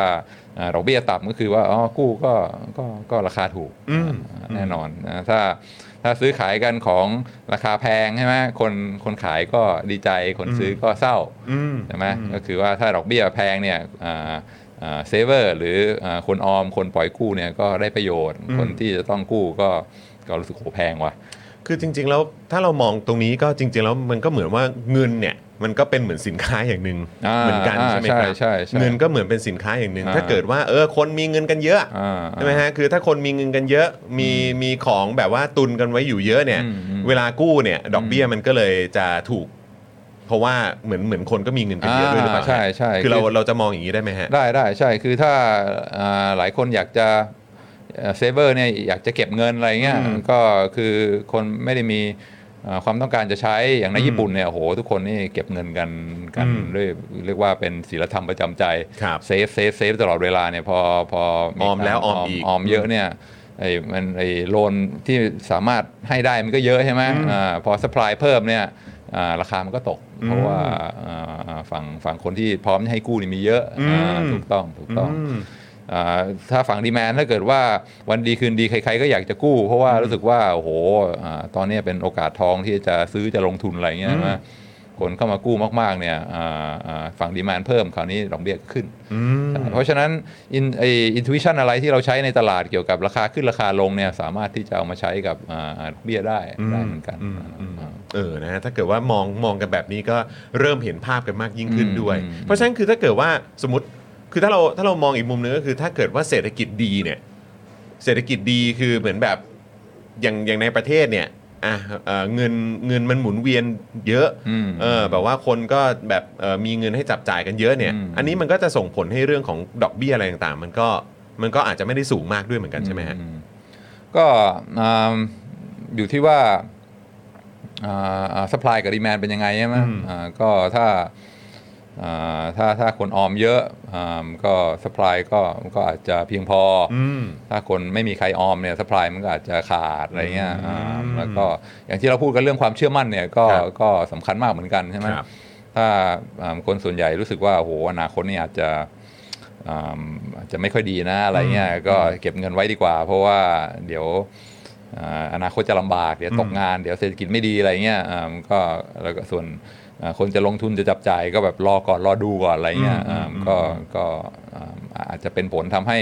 อ่าดอกเบี้ยต่ำก็คือว่าอ๋อกู้ก็ก็ก็ราคาถูกอ่าแน่นอนนะถ้าถ้าซื้อขายกันของราคาแพงใช่ไหมคนคนขายก็ดีใจคนซื้อก็เศร้าใช่ไหมก็คือว่าถ้าดอกเบี้ยแพงเนี่ยเซเวอร์หรืออาคนออมคนปล่อยกู้เนี่ยก็ได้ประโยชน์คนที่จะต้องกู้ก็ก็รู้สึกโหแพงว่ะ คือจริง ๆ แล้วถ้าเรามองตรงนี้ก็จริง ๆ แล้วมันก็เหมือนว่าเงินเนี่ยมันก็เป็นเหมือนสินค้าอย่างหนึ่งอ่าเหมือนกันอ่าใช่ไหมครับใช่ใช่ใช่เงินก็เหมือนเป็นสินค้าอย่างหนึ่งอ่าถ้าเกิดว่าเออคนมีเงินกันเยอะอ่าใช่ไหมฮะคือถ้าคนมีเงินกันเยอะมีมีของแบบว่าตุนกันไว้อยู่เยอะเนี่ยอืมอืมเวลากู้เนี่ยดอกเบี้ยมันก็เลยจะถูกเพราะว่าเหมือนเหมือนคนก็มีเงินกันเยอะด้วยหรือเปล่าใช่ใช่คือเราคือเราจะมองอย่างนี้ได้ไหมฮะได้ได้ใช่คือถ้าอ่าหลายคนอยากจะ saver เนี่ยอยากจะเก็บเงินอะไรเงี้ยอืมก็คือคนไม่ได้มีอ่าความต้องการจะใช้อย่างในญี่ปุ่นเนี่ยโอ้โหทุกคนนี่เก็บเงินกันกันอืมด้วยเรียกว่าเป็นศีลธรรมประจำใจครับ save save save ตลอดเวลาเนี่ยพอพอออมแล้วออมอีกออมเยอะเนี่ยไอ้มันไอ้ loan ที่สามารถให้ได้มันก็เยอะใช่ไหมอ่าพอ supply เพิ่มเนี่ยอ่าราคามันก็ตก เพราะว่าอ่าฝั่งฝั่งคนที่พร้อมจะให้กู้นี่มีเยอะอ่าถูกต้องถูกต้องอืมอ่า ถ้าฝั่งดีแมนถ้าเกิดว่าวันดีคืนดีใคร ๆ ก็อยากจะกู้ เพราะว่ารู้สึกว่าโอ้โหอ่าตอนนี้เป็นโอกาสทองที่จะซื้อจะลงทุนอะไรเงี้ยนะคนเข้ามากู้มากๆเนี่ยอ่าอ่าฝั่งดีแมนเพิ่มคราวนี้ดอกเบี้ยก็ขึ้นใช่เพราะฉะนั้นอินไออินทูวิชันอะไรที่เราใช้ในตลาดเกี่ยวกับราคาขึ้นราคาลงเนี่ยสามารถที่จะเอามาใช้กับอ่าดอกเบี้ยได้ได้เหมือนกันอ่าเออนะฮะถ้าเกิดว่ามองมองกันแบบนี้ก็เริ่มเห็นภาพกันมากยิ่งขึ้นอืมด้วยอืมเพราะฉะนั้นคือถ้าเก็ว่าสมมติ คือถ้าเราถ้าเรามองอีกมุมนึงก็คือถ้าเกิดว่าเศรษฐกิจดีเนี่ยเศรษฐกิจดีคือเหมือนแบบอย่างอย่างในประเทศเนี่ยอะเอ่อเงินเงินมันหมุนเวียนเยอะอืม เออแบบว่าคนก็แบบเอ่อมีเงินให้จับจ่ายกันเยอะเนี่ย อืม อันนี้มันก็จะส่งผลให้เรื่องของดอกเบี้ยอะไรต่างๆ มันก็มันก็อาจจะไม่ได้สูงมากด้วยเหมือนกันใช่ไหมฮะอืก็อ่าอยู่ที่ว่าสป라이กับดีแมนเป็นยังไงใช่ไหมอืมอ่าก็ถ้าอ่า ถ้าถ้าคนออมเยอะอ่าก็สป라이ก็ก็อาจจะเพียงพออ อืม ถ้าคนไม่มีใครออมเนี่ยสป라이มันก็อาจจะขาดอะไรเงี้ยอ่าแล้วก็อย่างที่เราพูดกันเรื่องความเชื่อมั่นเนี่ยก็ ครับ ก็สำคัญมากเหมือนกันใช่ไหม ครับ ถ้าอ่าคนส่วนใหญ่รู้สึกว่าโอ้โหอนาคตนี่อาจจะอ่าอาจจะไม่ค่อยดีนะอะไรเงี้ยก็เก็บเงินไว้ดีกว่า เพราะว่าเดี๋ยว อ่าอนาคตจะลำบากเดี๋ยวตกงานเดี๋ยวเศรษฐกิจไม่ดีอะไรเงี้ยอ่ามันก็แล้วก็ส่วนอ่า คนจะลงทุนจะจับจ่ายก็แบบรอก่อนรอดูก่อนอะไรเงี้ยอ่าก็ก็อ่าอาจจะเป็นผลทำให้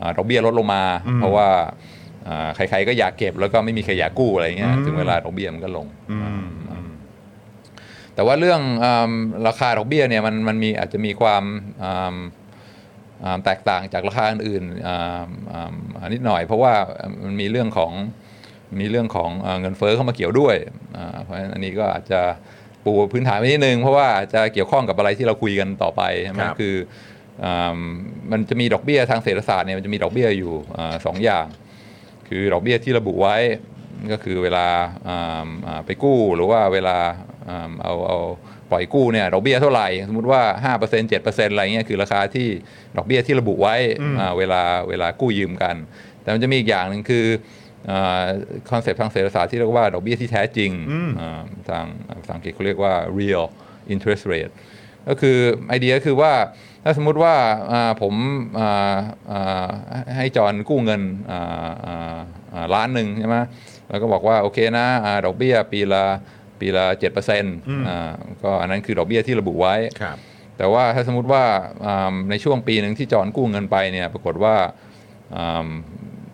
อ่าดอกเบี้ยลดลงมา เพราะว่าอ่าใครๆก็อยากเก็บแล้วก็ไม่มีใครอยากกู้อะไรเงี้ยถึงเวลาดอกเบี้ยมันก็ลงแต่ว่าเรื่องอำราคาดอกเบี้ยเนี่ยมันมันมีอาจจะมีความอำอำแตกต่างจากราคาอื่นๆอำอำนิดหน่อย เพราะว่ามันมีเรื่องของมีเรื่องของเอ่อเงินเฟ้อเข้ามาเกี่ยวด้วยอ่าเพราะฉะนั้นอันนี้ก็อาจจะ ปูพื้นฐานไว้นิดนึง เพราะว่าอาจจะเกี่ยวข้องกับอะไรที่เราคุยกันต่อไปใช่ไหมครับคืออำมันจะมีดอกเบี้ยทางเศรษฐศาสตร์เนี่ยมันจะมีดอกเบี้ยอยู่อาสองอย่าง คือดอกเบี้ยที่ระบุไว้ก็คือเวลาอ่าอ่าไปกู้หรือว่าเวลาอ่าเอาเอาปล่อยกู้เนี่ยดอกเบี้ยเท่าไหร่ สมมติว่า 5% 7%อะไรเงี้ยคือราคาที่ดอกเบี้ยที่ระบุไว้อ่าเวลาเวลากู้ยืมกัน แต่มันจะมีอีกอย่างหนึ่งคือ concept ทางเศรษฐศาสตร์ที่เรียกว่าดอกเบี้ยที่แท้จริงอ่าทางภาษาอังกฤษเขาเรียกว่า real interest rate ก็คือไอเดียก็คือว่าถ้าสมมุติว่าอ่าผมอ่าอ่าให้จอนกู้เงินอ่าอ่าอ่าล้านหนึ่งใช่ไหมแล้วก็บอกว่าโอเคนะอ่าดอกเบี้ยปีละปีละเจ็ดเปอร์เซ็นต์ก็อันนั้นคือดอกเบี้ยที่ระบุไว้ครับแต่ว่าถ้าสมมติว่าอ่าในช่วงปีหนึ่งที่จอนกู้เงินไปเนี่ยปรากฏว่าอ่า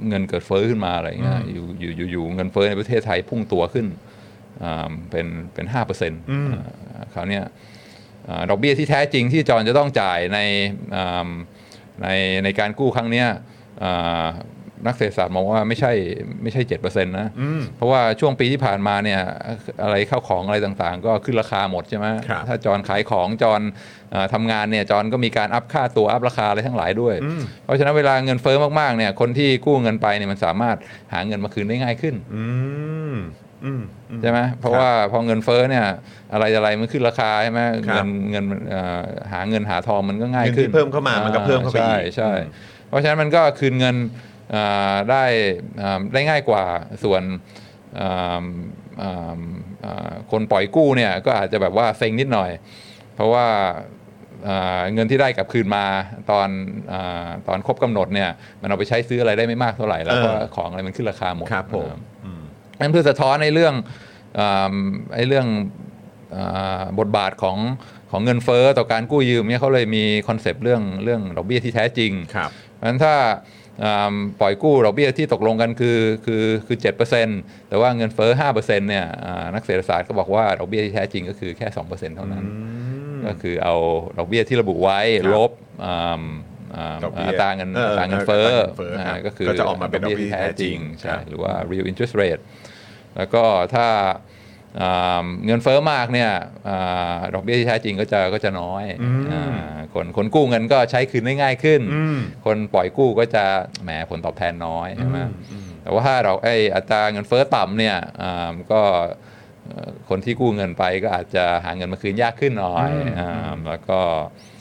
เงินเกิดเฟ้อขึ้นมาอะไรเงี้ยอยู่อยู่อยู่อยู่เงินเฟ้อในประเทศไทยพุ่งตัวขึ้นอ่าเป็นเป็นห้าเปอร์เซ็นต์คราวเนี้ยอ่าดอกเบี้ยที่แท้จริงที่จอนจะต้องจ่ายในอ่าในในการกู้ครั้งเนี้ยอ่า นักเศรษฐศาสตร์มองว่าไม่ใช่ไม่ใช่เจ็ดเปอร์เซ็นต์นะ เพราะว่าช่วงปีที่ผ่านมาเนี่ยอะไรเข้าของอะไรต่างๆ ก็ขึ้นราคาหมดใช่ไหมครับถ้าจอนขายของจอนอ่าทำงานเนี่ยจอนก็มีการอัพค่าตัวอัพราคาอะไรทั้งหลายด้วย เพราะฉะนั้นเวลาเงินเฟ้อมากๆเนี่ยคนที่กู้เงินไปเนี่ยมันสามารถหาเงินมาคืนได้ง่ายขึ้นอืมอืมอืมใช่ไหมเพราะว่าพอเงินเฟ้อเนี่ยอะไรอะไรมันขึ้นราคาใช่ไหมครัเงิบนเงินเอ่อหาเงินหาทองมันก็ง่ายขึ้นเงินที่เพิ่มเข้ามามันก็เพิ่มเข้าไปอีกใช่ใช่เพราะฉะนั้นมันก็คืนเงินเอ่อ ได้เอ่อได้ง่ายกว่าส่วนเอ่อเอ่อเอ่อคนปล่อยกู้เนี่ยก็อาจจะแบบว่าเซ็งนิดหน่อย เพราะว่าเอ่อเงินที่ได้กลับคืนมาตอนเออตอนครบกำหนดเนี่ยมันเอาไปใช้ซื้ออะไรได้ไม่มากเท่าไหร่แล้วก็เออของอะไรมันขึ้นราคาหมดครับผมนั่นเพื่อสะท้อนในเรื่องอ่าไอ้เรื่องอาบทบาทของของเงินเฟ้อต่อการกู้ยืมเนี่ยเขาเลยมี concept เรื่องเรื่องดอกเบี้ยที่แท้จริงครับเพราะฉะนั้นถ้าอ่า ปล่อยกู้ดอกเบี้ยที่ตกลงกันคือคือคือเจ็ดเปอร์เซ็นต์แต่ว่าเงินเฟ้อห้าเปอร์เซ็นต์เนี่ยอ่านักเศรษฐศาสตร์ก็บอกว่าดอกเบี้ยที่แท้จริงก็คือแค่สองเปอร์เซ็นต์เท่านั้น ก็คือเอาดอกเบี้ยที่ระบุไว้ครับลบอ่าอ่าดอกเบี้ยอัตราเงินเอออัตราเงินเฟ้ออัตราเงินเฟ้อครับอ่าก็คือก็จะออกมาเป็นดอกเบี้ยที่ที่แท้จริงแท้จริงครัใช่หรือว่า real interest rate แล้วก็ถ้าอ่า เงินเฟ้อมากเนี่ยอ่าดอกเบี้ยที่แท้จริงก็จะก็จะน้อยอ่าคนคนกู้เงินก็ใช้คืนได้ง่ายขึ้น คนปล่อยกู้ก็จะแหมผลตอบแทนน้อยใช่ไหมแต่ว่าถ้าเราไออัตราเงินเฟ้อต่ำเนี่ยอ่าก็เอ่อคนที่กู้เงินไปก็อาจจะหาเงินมาคืนยากขึ้นหน่อยอ่าแล้วก็อ่า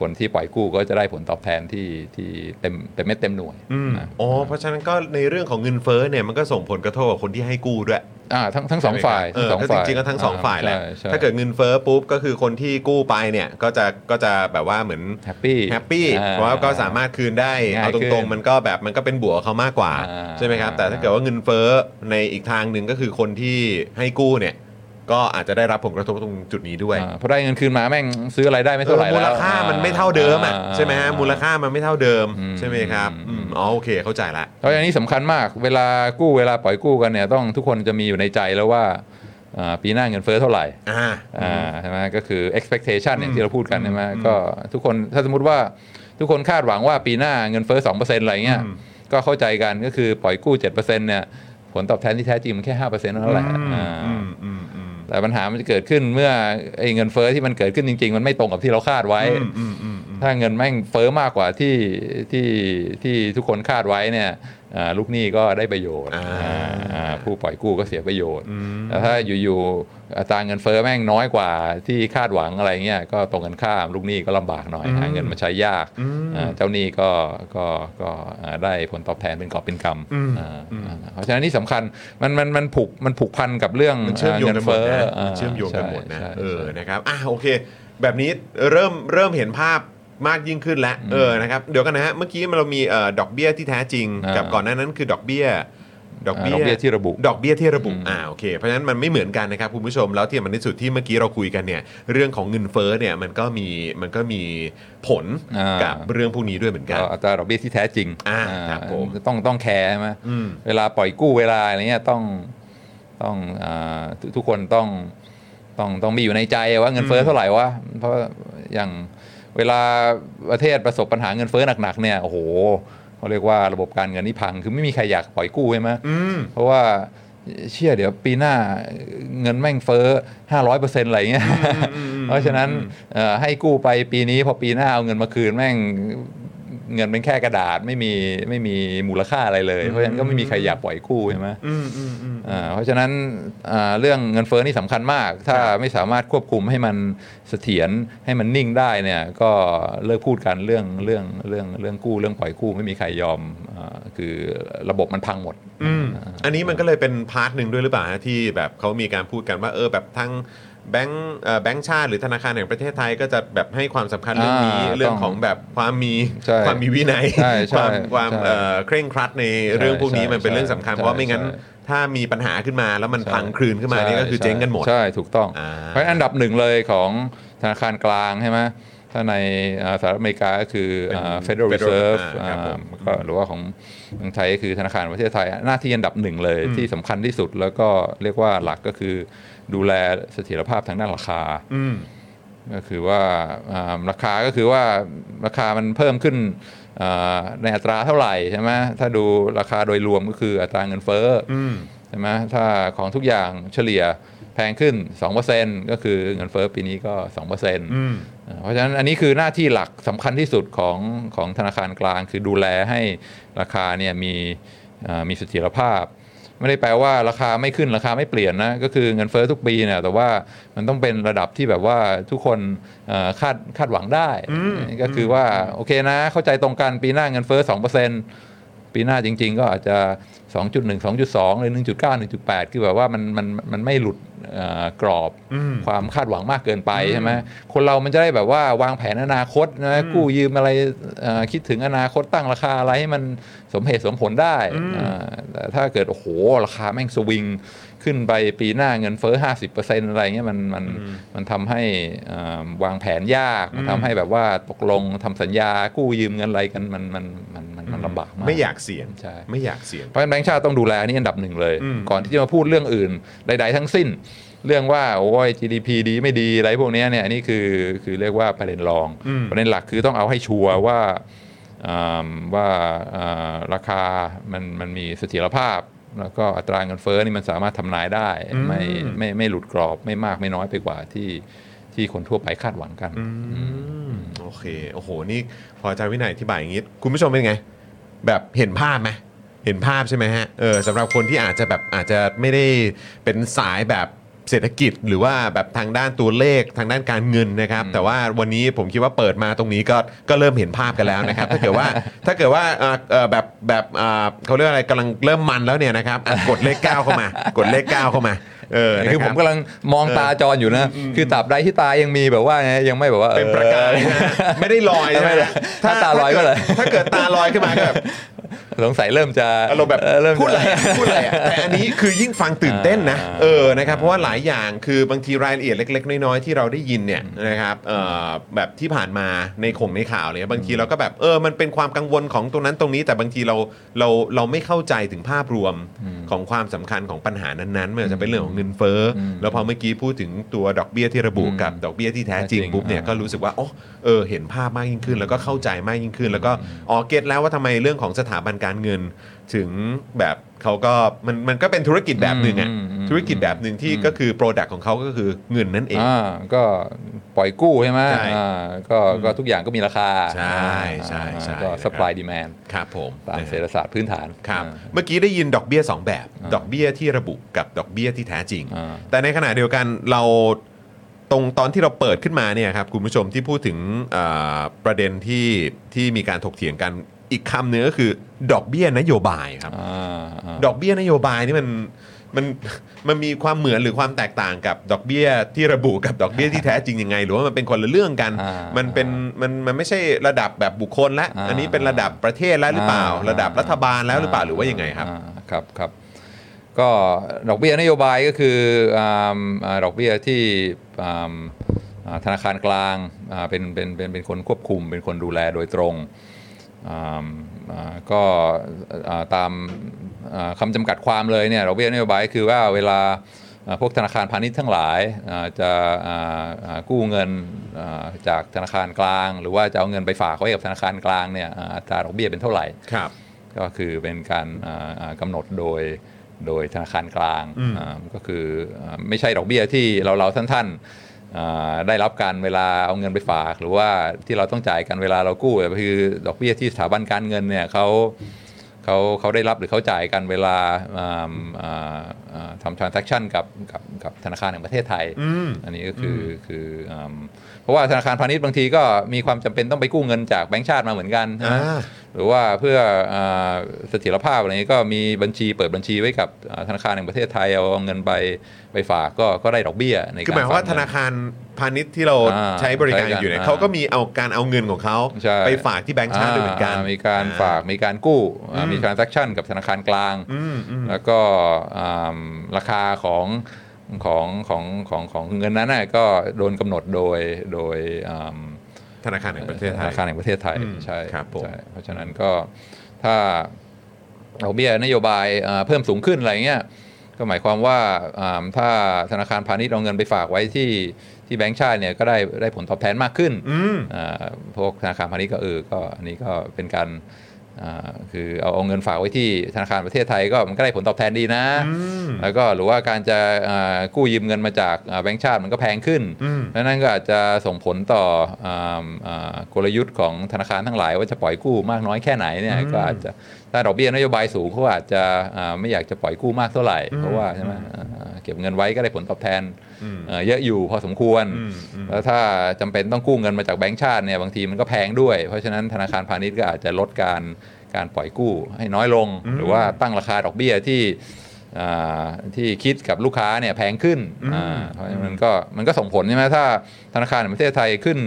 คนที่ปล่อยกู้ก็จะได้ผลตอบแทนที่ที่เต็มเต็มเม็ดเต็มหน่วยนะอ๋อเพราะฉะนั้นก็ในเรื่องของเงินเฟ้อเนี่ยมันก็ส่งผลกระทบกับคนที่ให้กู้ด้วยอ่าทั้งทั้งสองฝ่ายเออทั้งสองก็จฝ่ายก็จริงๆก็ทั้งสองฝ่ายแหละใช่ใช่ถ้าเกิดเงินเฟ้อปุ๊บก็คือคนที่กู้ไปเนี่ยก็จะก็จะแบบว่าเหมือน happy happy อ่าเพราะว่าก็สามารถคืนได้ง่ายเอาตรงๆขึ้นมันก็แบบมันก็เป็นบวกกับเขามากกว่าอ่าใช่ไหมครับแต่ถ้าเกิดว่าเงินเฟ้อในอีกทางหนึ่งก็คือคนที่ให้กู้เนี่ย ก็อาจจะได้รับผลกระทบตรงจุดนี้ด้วยอ่าพอได้เงินคืนมาแม่งซื้ออะไรได้ไม่เท่าไหร่เออแล้วมูลค่ามันไม่เท่าเดิมอะใช่ไหมฮะมูลค่ามันไม่เท่าเดิมอืม ใช่ไหมครับอืมอืมอ๋อโอเคเข้าใจละเพราะอย่างนี้สำคัญมาก เวลากู้เวลาปล่อยกู้กันเนี่ยต้องทุกคนจะมีอยู่ในใจแล้วว่าอ่าปีหน้าเงินเฟ้อเท่าไหร่อ่า อ่าใช่ไหมก็คือ expectation อย่างที่เราพูดกันใช่ไหมก็ทุกคนถ้าสมมติว่าทุกคนคาดหวังว่าปีหน้าเงินเฟ้อสองเปอร์เซ็นต์อะไรเงี้ยก็เข้าใจกันก็คือปล่อยกู้เจ็ดเปอร์เซ็นต์เนี่ยผลตอบแทนที่แท้จริงมันแค่ห้าเปอร์เซ็นต์นั่นแหละอ่า อืมอืมอืม แต่ปัญหามันจะเกิดขึ้นเมื่อไอ้เงินเฟ้อที่มันเกิดขึ้นจริง ๆ มันไม่ตรงกับที่เราคาดไว้อืมอืมอืมอืมถ้าเงินแม่งเฟ้อมากกว่าที่ที่ที่ทุกคนคาดไว้เนี่ยอ่า ลูกหนี้ก็ได้ประโยชน์อ่าอ่าอ่าผู้ปล่อยกู้ก็เสียประโยชน์แต่ถ้าอยู่ๆอัตราเงินเฟ้อแม่งน้อยกว่าที่คาดหวังอะไรเงี้ยก็ตรงกันข้ามลูกหนี้ก็ลำบากหน่อยหาเงินมาใช้ยากอ่าเจ้าหนี้ก็ก็ก็อ่าได้ผลตอบแทนเป็นกอบเป็นกำอ่าอ่าเพราะฉะนั้นนี่สำคัญมันมันมันผูกมันผูกพันกับเรื่องมันเชื่อมโยงกันหมดนะอ่ามันเชื่อมโยงกันหมดนะใช่เออใช่นะครับอะโอเค แบบนี้เริ่มเริ่มเห็นภาพ มากยิ่งขึ้นแล้วเออนะครับเดี๋ยวกันนะฮะเมื่อกี้เรามีเอ่อดอกเบี้ยที่แท้จริงอ่ากักับก่อนหน้านั้นคือดอกเบี้ยดอกเบี้ยดอกเบี้ยที่ระบุ ดอกเบี้ยที่ระบุอืมอ่าโอเคเพราะฉะนั้นมันไม่เหมือนกันนะครับคุณผู้ชมแล้วที่มันที่สุดที่เมื่อกี้เราคุยกันเนี่ยเรื่องของเงินเฟ้อเนี่ยมันก็มีมันก็มีผลอ่ากักับเรื่องพวกนี้ด้วยเหมือนกันก็อัตราดอกเบี้ยที่แท้จริงอ่าครับผมต้องต้องแคร์ใช่ไหมอืมเวลาปล่อยกู้เวลาอะไรเงี้ยต้องต้องอาทุกทุกคนต้องต้องต้องมีอยู่ในใจว่าเงินเฟ้อเท่าไหร่วะเพราะอย่าง เวลาประเทศประสบปัญหาเงินเฟ้อหนักๆเนี่ยโอ้โหเขาเรียกว่าระบบการเงินนี่พัง คือไม่มีใครอยากปล่อยกู้ใช่ไหมอืมเพราะว่าเชื่อเดี๋ยวปีหน้าเงินแม่งเฟ้อห้าร้อยเปอร์เซ็นต์อะไรเงี้ย เพราะฉะนั้นเอ่อให้กู้ไปปีนี้พอปีหน้าเอาเงินมาคืนแม่ง เงินเป็นแค่กระดาษไม่มีไม่มีมูลค่าอะไรเลย เพราะฉะนั้นก็ไม่มีใครอยากปล่อยกู้ใช่ไหมอืมอืมอืมอ่าเพราะฉะนั้นอ่าเรื่องเงินเฟ้อนี่สำคัญมาก ถ้าครับไม่สามารถควบคุมให้มันเสถียรให้มันนิ่งได้เนี่ยก็เลิกพูดกันเรื่องเรื่องเรื่องเรื่องกู้เรื่องปล่อยกู้ไม่มีใครยอมอาคือระบบมันพังหมดอืมอันนี้มันก็เลยเป็น part หนึ่งด้วยหรือเปล่าฮะที่แบบเขามีการพูดกันว่าเออแบบทั้ง แบงก์เอ่อแบงก์ชาติหรือธนาคารแห่งประเทศไทยก็จะแบบให้ความสำคัญเรื่องนี้อ่าเรื่องของแบบความมีใช่ความมีวินัยใช่ใช่ความความใช่เอ่อเคร่งครัดในเรื่องพวกนี้ใช่มันเป็นเรื่องสำคัญใช่เพราะไม่งั้นใช่ถ้ามีปัญหาขึ้นมาแล้วมันใช่พังคลืนขึ้นมานี่ก็คือใช่เจ๊งกันหมดใช่ถูกต้องอ่าเพราะฉะนั้นอันดับหนึ่งเลยของธนาคารกลางใช่ไหมถ้าในอ่าสหรัฐอเมริกาก็คืออ่า Federal Federal Reserve อ่าครับผมอ่าก็หรือว่าของเมืองไทยก็คือธนาคารแห่งประเทศไทย หน้าที่อันดับหนึ่งเลยที่สำคัญที่สุดแล้วก็เรียกว่าหลักก็คือ ดูแลเสถียรภาพทางด้านราคาอืมก็คือว่าอ่าราคาก็คือว่าราคามันเพิ่มขึ้นอ่าในอัตราเท่าไหร่ใช่ไหมถ้าดูราคาโดยรวมก็คืออัตราเงินเฟ้อออืมใช่ไหมถ้าของทุกอย่างเฉลี่ยแพงขึ้น 2%ก็คือเงินเฟ้อปีนี้ก็2%อืมเพราะฉะนั้นอันนี้คือหน้าที่หลักสำคัญที่สุดของของธนาคารกลาง คือดูแลให้ราคาเนี่ยมีอ่ามีเสถียรภาพ ไม่ได้แปลว่าราคาไม่ขึ้นราคาไม่เปลี่ยนนะก็คือเงินเฟ้อทุกปีเนี่ยแต่ว่ามันต้องเป็นระดับที่แบบว่าทุกคนเอ่อคาดคาดหวังได้ ก็คือว่าโอเคนะเข้าใจตรงกันปีหน้าเงินเฟ้อ2%ปีหน้าจริง ๆ ก็อาจจะ 2.1 2.2 หรือ 1.9 1.8 คือแบบว่ามันมันมันไม่หลุดเอ่อกรอบอืมความคาดหวังมากเกินไปใช่ไหมคนเรามันจะได้แบบว่าวางแผนอนาคตนะกู้ยืมอะไรเอ่อคิดถึงอนาคตตั้งราคาอะไรให้มันสมเหตุสมผลได้อ่าแต่ถ้าเกิดโอ้โหราคาแม่งสวิง ขึ้นไปปีหน้าเงินเฟ้อ50%อะไรเงี้ยมันมันมันทำให้อ่าวางแผนยาก มันทำให้แบบว่าตกลงทำสัญญากู้ยืมเงินอะไรกันมันมันมันมันมันลำบากมากไม่อยากเสี่ยงใช่ไม่อยากเสี่ยงเพราะฉะนั้นแบงค์ชาติต้องดูแลนี่อันดับหนึ่งเลยอืมก่อนที่จะมาพูดเรื่องอื่นใด ๆ ทั้งสิ้น เรื่องว่าโอ้ย GDP ดีไม่ดีอะไรพวกเนี้ยเนี่ยอันนี้คือคือเรียกว่าประเด็นรองอืมประเด็นหลักคือต้องเอาให้ชัวร์ว่าอ่าว่าอ่าราคามันมันมีเสถียรภาพ แล้วก็อัตราเงินเฟ้อนี่มันสามารถทำนายได้ ไม่ไม่ไม่หลุดกรอบไม่มากไม่น้อยไปกว่าที่ที่คนทั่วไปคาดหวังกันอืมโอเคโอ้โหนี่พออาจารย์วินัยอธิบายอย่างนี้ คุณผู้ชมเป็นไง แบบเห็นภาพไหมเห็นภาพใช่ไหมฮะเออสำหรับคนที่อาจจะแบบอาจจะไม่ได้เป็นสายแบบ เศรษฐกิจหรือว่าแบบทางด้านตัวเลขทางด้านการเงินนะครับ แต่ว่าวันนี้ผมคิดว่าเปิดมาตรงนี้ก็ก็เริ่มเห็นภาพกันแล้วนะครับ ถ้าเกิดว่าถ้าเกิดว่าเอ่อเอ่อแบบแบบอ่าเขาเรียกว่าอะไรกำลังเริ่มมันแล้วเนี่ยนะครับอะกดเลข9เข้ามากดเลข9เข้ามาเออนะคือรับผมกำลังมองตาจรอยู่นะ คือตราบใดที่ตายังมีแบบว่าไงยังไม่แบบว่าเป็นประกายนะฮะไม่ได้ลอยนะไม่ได้ฮะถ้าตาลอยก็เลย ถ้าเกิดตาลอยขึ้นมาก็แบบ สงสัยเริ่มจะอารมณ์แบบเเริ่มจพูดอะไรอะพูดอะไรอะแต่อันนี้คือยิ่งฟังตื่นเต้นนะอ่าเออนะครับเพราะว่าหลายอย่างคือบางทีรายละเอียดเล็ก ๆ น้อยๆที่เราได้ยินเนี่ยนะครับเอ่อแบบที่ผ่านมาในข่าวในข่าวเลยบางทีเราก็แบบเออมันเป็นความกังวลของตรงนั้นตรงนี้ แต่บางทีเราเราเราไม่เข้าใจถึงภาพรวมของความสำคัญของปัญหานั้นๆไม่ว่าจะเป็นเรื่องของเงินเฟ้อแล้วพอเมื่อกี้พูดถึงตัวดอกเบี้ยที่ระบุกับดอกเบี้ยที่แท้จริงแท้จริงปุ๊บเนี่ยอ่าก็รู้สึกว่าโอ้เออเห็นภาพมากยิ่งขึ้น แล้วก็เข้าใจมากยิ่งขึ้น แล้วก็อ๋อ get แล้วว่าทำไมเรื่องของสถาบันการเงินถึงแบบเขาก็มันมันก็เป็นธุรกิจแบบหนึ่งอะอืมอืมธุรกิจแบบหนึ่งที่ก็คือ product ของเขาก็คือเงินนั่นเองอ่าก็ปล่อยกู้ใช่ไหมใช่อ่าก็ก็ทุกอย่างก็มีราคาใช่ใช่ใช่ก็ นะครับ supply demand ครับผมตามนะเศรฮะษฐศาสตร์พื้นฐานครับอ่า เมื่อกี้ได้ยินดอกเบี้ย2แบบ ดอกเบี้ยที่ระบุกับดอกเบี้ยที่แท้จริง อ่า แต่ในขณะเดียวกันเราตรงตอนที่เราเปิดขึ้นมาเนี่ยครับคุณผู้ชมที่พูดถึงอ่าประเด็นที่ที่มีการถกเถียงกัน อีกคำหนึ่งก็คือ ดอกเบี้ยนโยบายครับอ่าอ่าดอกเบี้ยนโยบายนี่มันมันมันมีความเหมือนหรือความแตกต่างกับดอกเบี้ยที่ระบุกับดอกเบี้ยที่แท้จริงยังไง หรือว่ามันเป็นคนละเรื่องกันอ่ามันเป็นมันมันไม่ใช่ระดับแบบบุคคลละอ่าอันนี้เป็นระดับประเทศแล้วหรือเปล่าอ่า ระดับรัฐบาลแล้วหรือเปล่าหรือว่ายังไงครับอ่าครับครับก็ดอกเบี้ยนโยบายก็คืออ่าอ่าดอกเบี้ยที่อ่าอ่าธนาคารกลางอ่าเป็นเป็นเป็นเป็นคนควบคุม เป็นคนดูแลโดยตรงอ่าอ่า ก็อ่าตามอ่าคำจำกัดความเลยเนี่ยดอกเบี้ยนโยบายคือว่าเวลาอ่าพวกธนาคารพาณิชย์ทั้งหลายอ่าจะอ่าอ่ากู้เงินอ่าจากธนาคารกลาง หรือว่าจะเอาเงินไปฝากไว้กับธนาคารกลางเนี่ยอ่าอัตราดอกเบี้ยเป็นเท่าไหร่ครับก็คือเป็นการอ่าอ่ากำหนดโดยโดยธนาคารกลางอืมอ่าก็คืออ่าไม่ใช่ดอกเบี้ยที่เราเราท่านท่านๆอ่า ได้รับการเวลาเอาเงินไปฝาก หรือว่าที่เราต้องจ่ายกันเวลาเรากู้แต่คือดอกเบี้ยที่สถาบันการเงินเนี่ยเขาเขาเขาได้รับหรือเขาจ่ายกันเวลาอ่าอ่าอ่าทำ transaction กับกับกับธนาคารแห่งประเทศไทยอืมอันนี้ก็คืออคืออืมเพ ราะว่าธนาคารพาณิชย์บางทีก็มีความจำเป็นต้องไปกู้เงินจากแบงก์ชาติมาเหมือนกันใช่ไหมอ่าหรือว่าเพื่ออาเสถียรภาพอะไรนี้ก็มีบัญชีเปิดบัญชีไว้กับอ่าธนาคารแห่งประเทศไทยเอาเงินไปไปฝากก็ก็ได้ดอกเบี้ยในคือการหมายความว่าฝกธเงินนาคารพาณิชย์ที่เราอ่าใช้บริการใช้กันอยู่เนี่ยอ่าเขาก็มีเอาการเอาเงินของเขาใช่ไปฝากที่แบงก์ชาติด้วยเหมือนกันามีการฝากมีการกู้อ่ามี transaction กับธนาคารกลางอืมอืมแล้วก็อ่าราคาของ ของของของของเงินนั้นน่ะก็โดนกำหนดโดยโดยอ่าธนาคารแห่งประเทศไทธยนาคารแห่งประเทศไทยอืมใช่ครับผมใช่เพราะฉะนั้นก็ถ้าดอกเบี้ยนโยบายอ่าเพิ่มสูงขึ้นอะไรเงี้ยก็หมายความว่าอ่าถ้าธนาคารพาณิชย์เอาเงินไปฝากไว้ที่ที่แบงก์ชาติเนี่ยก็ได้ได้ผลตอบแทนมากขึ้นอืมอ่าพวกธนาคารพาณิชย์ก็เออก็อันนี้ก็เป็นการอ่า คือเอาเอาเงินฝากไว้ที่ธนาคารประเทศไทยก็มันก็ได้ผลตอบแทนดีนะอืมแล้วก็หรือว่าการจะอ่ากู้ยืมเงินมาจากอ่าแบงก์ชาติมันก็แพงขึ้นอืมดังนั้นก็อาจจะส่งผลต่ออ่าอ่ากลยุทธ์ของธนาคารทั้งหลาย ว่าจะปล่อยกู้มากน้อยแค่ไหนเนี่ยก็อาจจะ ถ้าดอกเบี้ยนโยบายสูงเขาอาจจะอ่าไม่อยากจะปล่อยกู้มากเท่าไหร่ เพราะว่าใช่ไหมอ่าเก็บเงินไว้ก็ได้ผลตอบแทนเอ่อเยอะอยู่พอสมควรอืมอืมแล้วถ้าจำเป็นต้องกู้เงินมาจากแบงก์ชาติเนี่ยบางทีมันก็แพงด้วย เพราะฉะนั้นธนาคารพาณิชย์ก็อาจจะลดการการปล่อยกู้ให้น้อยลง หรือว่าตั้งราคาดอกเบี้ยที่อ่า ที่คิดกับลูกค้าเนี่ยแพงขึ้นอ่าเพราะฉะนั้นมันก็มันก็ส่งผลใช่ไหมถ้าธนาคารแห่งประเทศไทยขึ้น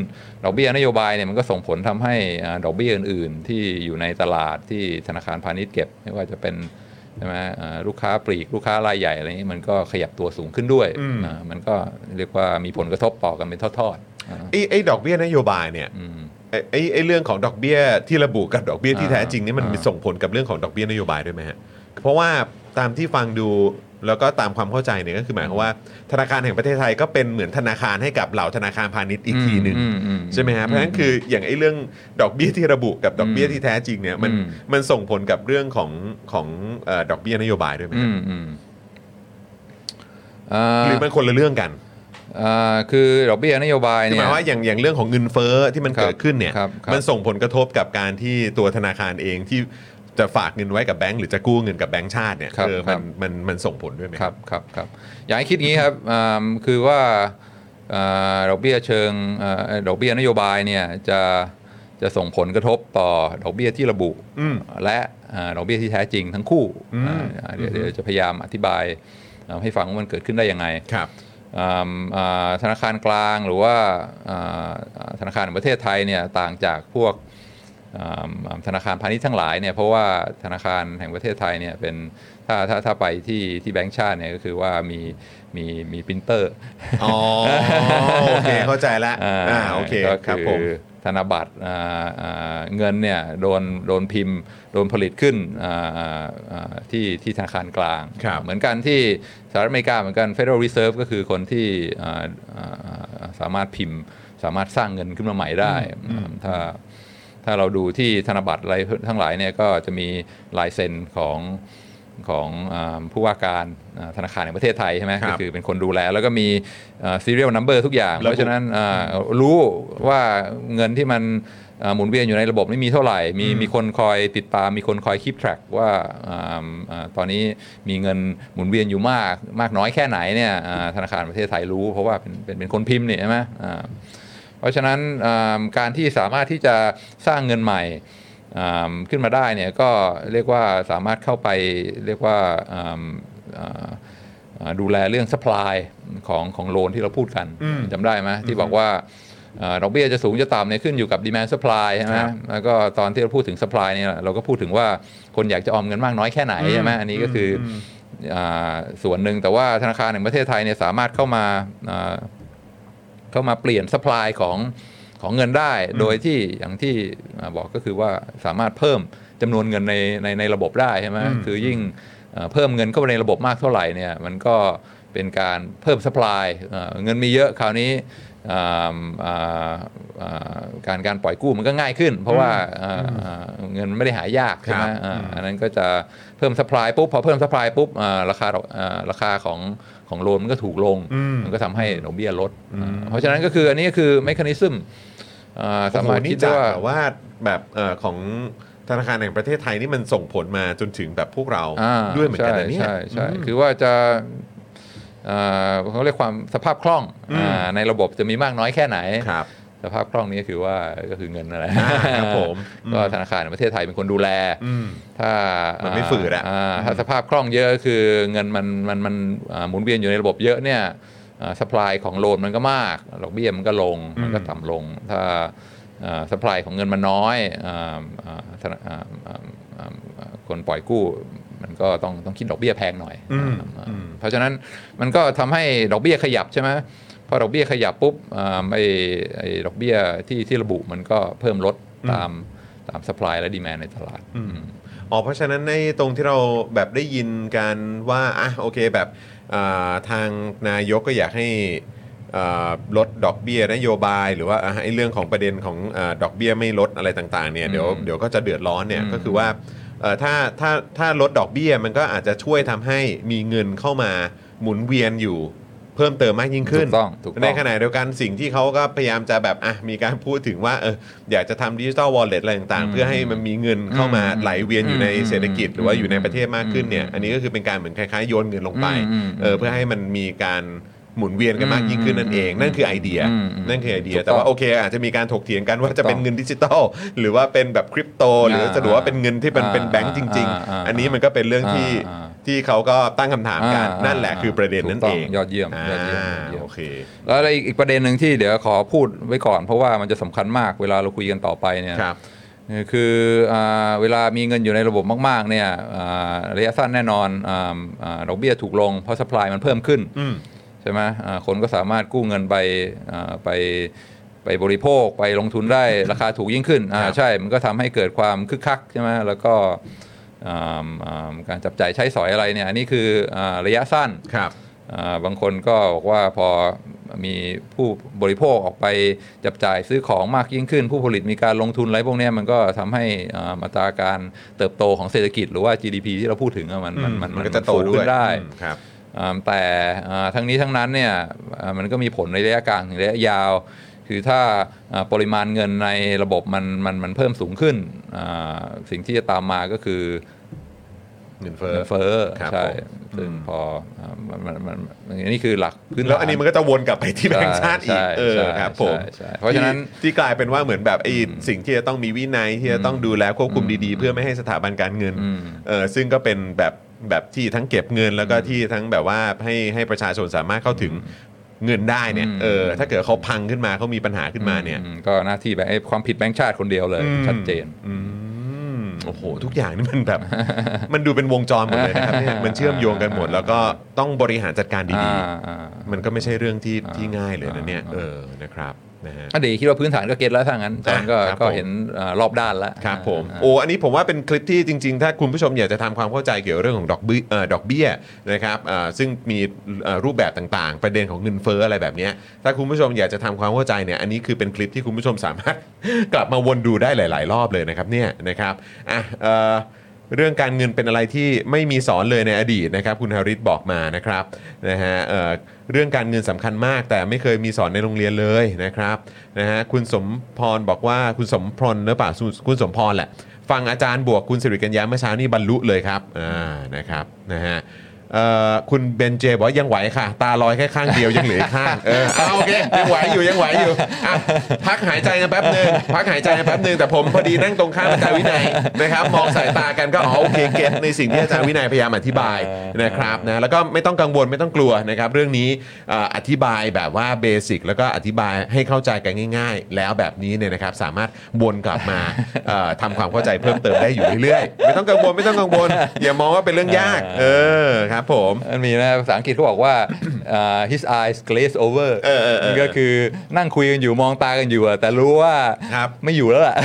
ดอกเบี้ยนโยบายเนี่ยมันก็ส่งผลทำให้อ่าดอกเบี้ยอื่น ๆ ที่อยู่ในตลาดที่ธนาคารพาณิชย์เก็บ ไม่ว่าจะเป็นใช่ไหมอ่าลูกค้าปลีกลูกค้ารายใหญ่อะไรนี้มันก็ขยับตัวสูงขึ้นด้วยอืมอ่ามันก็เรียกว่ามีผลกระทบต่อกันเป็นทอดๆอ่าไอ้ไอ้ดอกเบี้ยนโยบายเนี่ยอืมไอ้ไอ้ไอ้เรื่องของดอกเบี้ยที่ระบุกับดอกเบี้ยที่อ่าแท้จริงนี่มันอ่ามีส่งผลกับเรื่องของดอกเบี้ยนโยบายด้วยไหมฮะเพราะว่า ตามที่ฟังดูแล้วก็ตามความเข้าใจเนี่ยก็คือหมายความว่า ธนาคารแห่งประเทศไทยก็เป็นเหมือนธนาคารให้กับเหล่าธนาคารพาณิชย์อีกทีหนึ่งอืมอืมใช่ไหมฮะเพราะฉะนั้นคืออย่างไอ้เรื่องดอกเบี้ยที่ระบุกับดอกเบี้ยที่แท้จริงเนี่ยมันอืมมันส่งผลกับเรื่องของของเอ่อดอกเบี้ยนโยบายด้วยไหมอืฮะมอืมอ่าหรือมันคนละเรื่องกันอ่าคือดอกเบี้ยนโยบายคือหเนี่มายยว่าอย่างอย่างเรื่องของเงินเฟ้อที่มันครับเกิดขึ้นเนี่ยครับครับมันส่งผลกระทบกับการที่ตัวธนาคารเองที่ จะฝากเงินไว้กับแบงก์หรือจะกู้เงินกับแบงก์ชาติเนี่ยครับเออครัมันบมันมันส่งผลด้วยไหมครับครับครับอยากให้คิดงี้ครับอ่าคือว่าอ่าดอกเบี้ยเชิงอ่าดอกเบี้ยนโยบายเนี่ยจะจะส่งผลกระทบต่อดอกเบี้ยที่ระบุ อืม และอ่าดอกเบี้ยที่แท้จริงทั้งคู่อืม อ่าเดี๋ยวเดี๋ยวจะพยายามอธิบายอ่าให้ฟังว่ามันเกิดขึ้นได้ยังไง ครับ อ่าอ่าธนาคารกลางหรือว่าอ่าอ่าธนาคารแห่งประเทศไทยเนี่ยต่างจากพวกอ่าอ่า ธนาคารพาณิชย์ทั้งหลายเนี่ยเพราะว่าธนาคารแห่งประเทศไทยเนี่ยเป็นถ้าถ้าถ้าไปที่ที่แบงก์ชาติเนี่ยก็คือว่ามีมีมีปรินเตอร์อ๋อโอเคเข้าใจละอ่าโอเคก็ครับคือผมธนบัตรอ่าอ่าเงินเนี่ยโดนโดนพิมพ์ โดนผลิตขึ้นอ่าอ่าอ่าที่ที่ธนาคารกลางครับเหมือนกันที่สหรัฐอเมริกาเหมือนกัน Federal Reserve ก็คือคนที่อ่าอ่าอ่าสามารถพิมพ์ สามารถสร้างเงินขึ้นมาใหม่ได้ถ้า ถ้าเราดูที่ธนบัตรอะไรทั้งหลายเนี่ยก็จะมีลายเซ็นของของอาผู้ว่าการอ่าธนาคารแห่งประเทศไทยใช่ไหมครับก็คือเป็นคนดูแล แล้วก็มี serial number ทุกอย่างระบุเพราะฉะนั้นอ่ารู้ว่าเงินที่มันอ่าหมุนเวียนอยู่ในระบบนี่มีเท่าไหร่ มีมีคนคอยติดตาม มีคนคอย keep track ว่าอ่าอ่าตอนนี้มีเงินหมุนเวียนอยู่มากมากน้อยแค่ไหนเนี่ยอ่าธนาคารประเทศไทยรู้ เพราะว่าเป็นเป็นเป็นคนพิมพ์นี่ใช่ไหมอ่า เพราะฉะนั้นอ่าการที่สามารถที่จะสร้างเงินใหม่อ่าขึ้นมาได้เนี่ยก็เรียกว่าสามารถเข้าไปเรียกว่าอ่าอ่าอ่าดูแลเรื่อง supply ของของโลนที่เราพูดกันอืมจำได้ไหมที่บอกว่าอ่าดอกเบี้ยจะสูงจะต่ำเนี่ยขึ้นอยู่กับ demand supply ใช่ไหมครับแล้วก็ตอนที่เราพูดถึง supply เนี่ยเราก็พูดถึงว่าคนอยากจะออมเงินมากน้อยแค่ไหนใช่ไหมอันนี้ก็คือออ่าส่วนหนึ่งแต่ว่าธนาคารแห่งประเทศไทยเนี่ยสามารถเข้ามาอ่า เข้ามาเปลี่ยนสป라이ของของเงินได้ โดยที่อย่างที่อ่าบอกก็คือว่าสามารถเพิ่มจำนวนเงินในในในระบบได้ใช่ไหมคือยิ่งเอ่อเพิ่มเงินเข้าไปในระบบมากเท่าไหร่เนี่ยมันก็เป็นการเพิ่มสป라이เอ่อเงินมีเยอะคราวนี้อ่าอ่าอ่าการการปล่อยกู้มันก็ง่ายขึ้น เพราะว่าอ่าอ่าเงินไม่ได้หายากใช่ไหม ครับ อ่าอันนั้นก็จะเพิ่มสป라이ปุ๊บพอเพิ่มสป라이ปุ๊บอ่าราคาดอกอ่าราคาของ ของโลนมันก็ถูกลง มันก็ทำให้ดอกเบี้ยลดอ่าเพราะฉะนั้นก็คืออันนี้ก็คือเมคานิซึมสามารถโอ้โหคินี่ดจากได้ว่าแบบว่าแบบเอ่อของธนาคารแห่งประเทศไทยนี่มันส่งผลมาจนถึงแบบพวกเราอ่าด้วยเหมือนกันนะเนี่ยใช่ใช่ใช่คือว่าจะอ่าเขาเรียกความสภาพคล่องอ่าในระบบจะมีมากน้อยแค่ไหนครับ สภาพคล่องนี้ก็คือว่าก็คือเงินอะไร อ่าครับผม ก็ธนาคารแห่งประเทศไทยเป็นคนดูแล อืม ถ้า มั มัน ไม่ฝืดอะ ถ้าสภาพคล่องเยอะคือเงินมันมันมันอ่าหมุนเวียนอยู่ในระบบเยอะเนี่ยสป라이ของโลนมันก็มากดอกเบี้ยมันก็ลงมันก็ต่ำลง ถ้าสป라이ของเงินมันน้อยอ่าอ่าธนาอ่าอ่าอ่าอ่าคนปล่อยกู้มันก็ต้องต้องคิดดอกเบี้ยแพงหน่อย อืม อ่า อืม เพราะฉะนั้นมันก็ทำให้ดอกเบี้ยขยับใช่ไหมพ อดอกเบี้ยขยับปุ๊บอ่าไอ้ไอ้ดอกเบี้ยที่ที่ระบุมันก็เพิ่มลดตามตามสป라이และดีแมนในตลาดอ๋อเพราะฉะนั้นในตรงที่เราแบบได้ยินกันว่าอะโอเคแบบอ่าทางนายกก็อยากให้อ่าลดดอกเบี้ยนโยบาย หรือว่าอะไอ้เรื่องของประเด็นของอาดอกเบี้ยไม่ลดอะไรต่างๆเนี่ยเดี๋ยวอืมเดี๋ยวก็จะเดือดร้อนเนี่ยอืมก็คือว่าเอ่อถ้าถ้าถ้าลดดอกเบี้ยมันก็อาจจะช่วยทำให้มีเงินเข้ามาหมุนเวียนอยู่ เพิ่มเติมมากยิ่งขึ้น ถูกต้องถูกต้องในขณะเดียวกันสิ่งที่เขาก็พยายามจะแบบอะมีการพูดถึงว่าเอออยากจะทำดิจิ t a ลวอลเล็ตอะไรต่างๆ เพื่อให้มันมีเงินเข้ามาอืมไหลเวียนอยู่ในอืมเศรษฐกิจ หรือว่าอยู่ในประเทศมากขึ้นเนี่ยอืมอันนี้ก็คือเป็นการเหมือนคล้ายๆโยนเงินลงไปอืมเออเพื่อให้มันมีการ หมุนเวียนกันมากยิ่งขึ้นนั่นเองอืมนั่นคือไอเดียอืมอืมนั่นคือไอเดียถูกต้องแต่ว่าโอเคอาจจะมีการถกเถียงกันว่าจะเป็นถูกต้องเงินดิจิตอลหรือว่าเป็นแบบคริปโต หรืออ่าจะดูว่าเป็นเงินที่มันอ่าเป็นแบงก์จริงอ่าอ่าๆอันนี้มันก็เป็นเรื่องที่อ่าที่เขาก็ตั้งคำถามกันอ่านั่นั่นแหละคือประเด็นนั่นถูกต้เอองงยอดเยี่ยมยอดเยี่ยมอ่ายอดเยี่ยมโอเคแล้วอะไรอีกประเด็นหนึ่งที่เดี๋ยวขอพูดไว้ก่อน เพราะว่ามันจะสำคัญมากเวลาเราคุยกันต่อไปเนี่ยครับคืออ่าเวลามีเงินอยู่ในระบบมาก ๆ เนี่ยอ่าระยะสั้นแน่นอนอาอ่าดอกเบี้ยถูกลงเพราะสป라이มันเพิ่มขึ้นอืม ใช่ไหมอ่าคนก็สามารถกู้เงินไปอ่าไปไปบริโภคไปลงทุนได้ราคาถูกยิ่งขึ้นอ่าครับใช่ มันก็ทำให้เกิดความคึกคักใช่ไหมแล้วก็อ่าอ่าการจับจ่ายใช้สอยอะไรเนี่ยอันนี้คืออาระยะสั้นครับอ่าบางคนก็บอกว่าพอมีผู้บริโภคออกไปจับจ่ายซื้อของมากยิ่งขึ้น ผู้ผลิตมีการลงทุนอะไรพวกเนี้ยมันก็ทำให้อ่ามาตราการเติบโตของเศรษฐกิจหรือว่า GDP ที่เราพูดถึงอะมันมันมันมันก็จะโตฟูด้ขึ้วยนได้อืมครับอ่า แต่อ่าทั้งนี้ทั้งนั้นเนี่ยอ่ามันก็มีผลในระยะกลางถึงระยะยาว คือถ้าอ่าปริมาณเงินในระบบมันมันมันเพิ่มสูงขึ้นอ่าสิ่งที่จะตามมาก็คือเงินเฟ้อเงินเฟ้อครับใช่ผมซึ่งพออ่ามันมันมันมันนี่คือหลักพื้นฐานแล้วอันนี้มันก็จะวนกลับไปที่แบงก์ชาติอีกใช่เออใช่ครับผมใช่ใช่เพราะฉะนั้นที่ที่กลายเป็นว่าเหมือนแบบไอ้สิ่งที่จะต้องมีวินัยที่จะต้องดูแลควบคุมดีๆ เพื่อไม่ให้สถาบันการเงินอืมเออซึ่งก็เป็นแบบ แบบที่ทั้งเก็บเงินแล้วก็ที่ทั้งแบบว่าให้ให้ประชาชนสามารถเข้าถึงเงินได้เนี่ยอืมเออถ้าเกิดเขาพังขึ้นมาเขามีปัญหาขึ้นมาเนี่ยอืมก็หน้าที่แบบไอ้ความผิดแบงค์ชาติคนเดียวเลยอืมชัดเจนอืมโอ้โห ทุกอย่างนี่มันแบบ มันดูเป็นวงจรหมดเลยนะครับเนี่ยมันเชื่อมโยงกันหมด แล้วก็ต้องบริหารจัดการดีอ่าอ่าๆมันก็ไม่ใช่เรื่องที่ที่ง่ายเลยนะเนี่ยอ่าเออนะครับ นะฮะอะเดี๋ยวคิดว่าพื้นฐานก็เก็ตแล้วถ้างั้นจอนก็ครับก็ผมเห็นอ่ารอบด้านแล้วครับผมอ่าโอ้อันนี้ผมว่าเป็นคลิปที่จริง ๆ ถ้าคุณผู้ชมอยากจะทำความเข้าใจเกี่ยวกับเรื่องของดอกเบี้ยเอ่อดอกเบี้ยนะครับอ่าซึ่งมีเอ่อรูปแบบต่างๆ ประเด็นของเงินเฟ้ออะไรแบบเนี้ยถ้าคุณผู้ชมอยากจะทำความเข้าใจเนี่ยอันนี้คือเป็นคลิปที่คุณผู้ชมสามารถกลับมาวนดูได้หลาย ๆ รอบเลยนะครับเนี่ยนะครับอะเอ่อเรื่องการเงินเป็นอะไรที่ไม่มีสอนเลยในอดีตนะครับ คุณฮาริสบอกมานะครับนะฮะ เรื่องการเงินสำคัญมาก แต่ไม่เคยมีสอนในโรงเรียนเลยนะครับนะฮะคุณสมพรบอกว่าคุณสมพรหรือเปล่าคุณสมพรแหละ ฟังอาจารย์บวกคุณสิริกัญญาเมื่อเช้านี่บรรลุเลยครับอ่านะครับนะฮะ คุณเบนเจบอกว่ายังไหวค่ะ ตาลอยแค่ข้างเดียวยังเหลืออีกข้างเออเอาโอเคยังไหวอยู่ยังไหวอยู่อะพักหายใจกันแป๊บหนึ่งพักหายใจกันแป๊บหนึ่งแต่ผมพอดีนั่งตรงข้ามอาจารย์วินัยนะครับมองสายตากันก็อ๋อโอเค get ในสิ่งที่อาจารย์วินัยพยายามอธิบายนะครับนะแล้วก็ไม่ต้องกังวลไม่ต้องกลัวนะครับเรื่องนี้เอ่ออธิบายแบบว่า basic แล้วก็อธิบายให้เข้าใจกันง่าย ๆ แล้วแบบนี้เนี่ยนะครับสามารถวนกลับมาเอ่อทำความเข้าใจเพิ่มเติมได้อยู่เรื่อยๆไม่ต้องกังวลไม่ต้องกังวลอย่ามองว่าเป็นเรื่องยาก เออครับครับผมมันมีนะภาษาอังกฤษเขาบอกว่าอ่า his eyes glaze over เออเออเออก็คือนั่งคุยกันอยู่มองตากันอยู่อะแต่รู้ว่าครับไม่อยู่แล้วล่ะ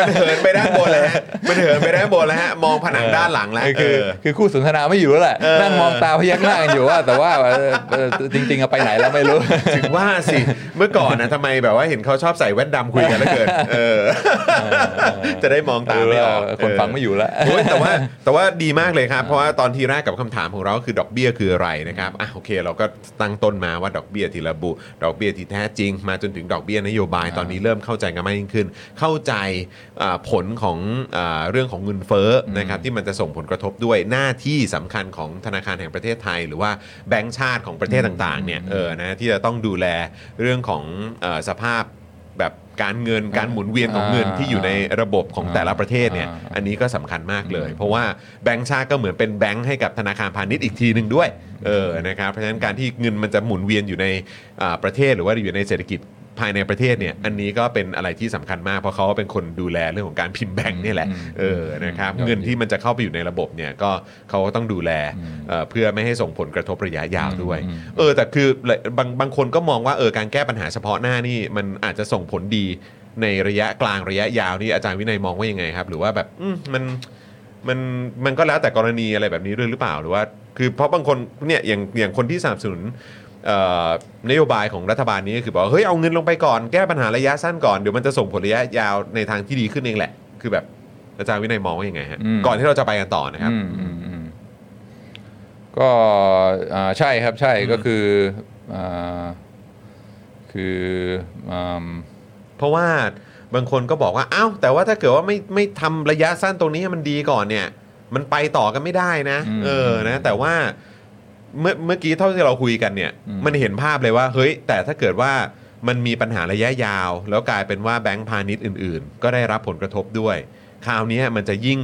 มันเหินไปด้านบนแล้วฮะมันเหินไปด้านบนแล้วฮะมองผนังด้านหลังแล้วเออคือเออคือคู่สนทนาไม่อยู่แล้วแหละเออนั่งมองตาพยักหน้ากันอยู่ว่า แต่ว่าเออเออจริงๆอะไปไหนแล้วไม่รู้ถึงว่าสิเมื่อก่อนนะทำไมแบบว่าเห็นเขาชอบใส่แว่นดำคุยกันแล้วเกินเออ จะได้มองตามไม่ออกเออคนฟังไม่อยู่แล้วโอ้ยแต่ว่าแต่ว่าดีมากเลยครับเพราะว่าตอนทีแรกกับคำถามของเราก็คือดอกเบี้ยคืออะไรนะครับอะโอเค เราก็ตั้งต้นมาว่าดอกเบี้ยที่ระบุ ดอกเบี้ยที่แท้จริง มาจนถึงดอกเบี้ยนโยบายตอนนี้เริ่มเข้าใจกันมากยิ่งขึ้น เข้าใจอ่าผลของอาเรื่องของเงินเฟ้อนะครับที่มันจะส่งผลกระทบด้วยหน้าที่สำคัญของธนาคารแห่งประเทศไทย หรือว่าแบงก์ชาติของประเทศต่างๆเนี่ยเออนะที่จะต้องดูแลเรื่องของเออสภาพ แบบการเงินการหมุนเวียนของเงินที่อยู่ในระบบของแต่ละประเทศเนี่ยอ่าอันนี้ก็สำคัญมากเลย เพราะว่าแบงก์ชาติก็เหมือนเป็นแบงก์ให้กับธนาคารพาณิชย์อีกทีหนึ่งด้วยเออนะครับเพราะฉะนั้นการที่เงินมันจะหมุนเวียนอยู่ในอ่าประเทศหรือว่าอยู่ในเศรษฐกิจ ภายในประเทศเนี่ยอันนี้ก็เป็นอะไรที่สำคัญมาก เพราะเขาเป็นคนดูแลเรื่องของการพิมพ์แบงก์เนี่ยแหละเออนะครับอืมเงินที่มันจะเข้าไปอยู่ในระบบเนี่ยก็เขาก็ต้องดูแลเอ่อเพื่อไม่ให้ส่งผลกระทบระยะยาวด้วยอืมเออแต่คือบางบางคนก็มองว่าเออการแก้ปัญหาเฉพาะหน้านี่มันอาจจะส่งผลดีในระยะกลางระยะยาวนี่อาจารย์วินัยมองว่ายังไงครับ หรือว่าแบบอืมมันมันมันก็แล้วแต่กรณีอะไรแบบนี้ด้วยหรือเปล่าหรือว่า คือเพราะบางคนเนี่ยอย่างอย่างคนที่สนับสนุนเอ่อ นโยบายของรัฐบาลนี้ก็คือบอกว่าเฮ้ยเอาเงินลงไปก่อนแก้ปัญหาระยะสั้นก่อนเดี๋ยวมันจะส่งผลระยะยาวในทางที่ดีขึ้นเองแหละ คือแบบอาจารย์วินัยมองว่ายังไงฮะอืม ก่อนที่เราจะไปกันต่อนะครับ อืมอืมอืมก็อ่าใช่ครับใช่ก็คืออ่าคืออืม เพราะว่าบางคนก็บอกว่าอ้าวแต่ว่าถ้าเกิดว่าไม่ไม่ทำระยะสั้นตรงนี้ให้มันดีก่อนเนี่ย มันไปต่อกันไม่ได้นะ อืม เออนะ แต่ว่า เมื่อเมื่อกี้เท่าที่เราคุยกันเนี่ยอืมมันเห็นภาพเลยว่า เฮ้ย แต่ถ้าเกิดว่ามันมีปัญหาระยะยาว แล้วกลายเป็นว่าแบงก์พาณิชย์อื่น ๆ ก็ได้รับผลกระทบด้วย คราวนี้มันจะยิ่ง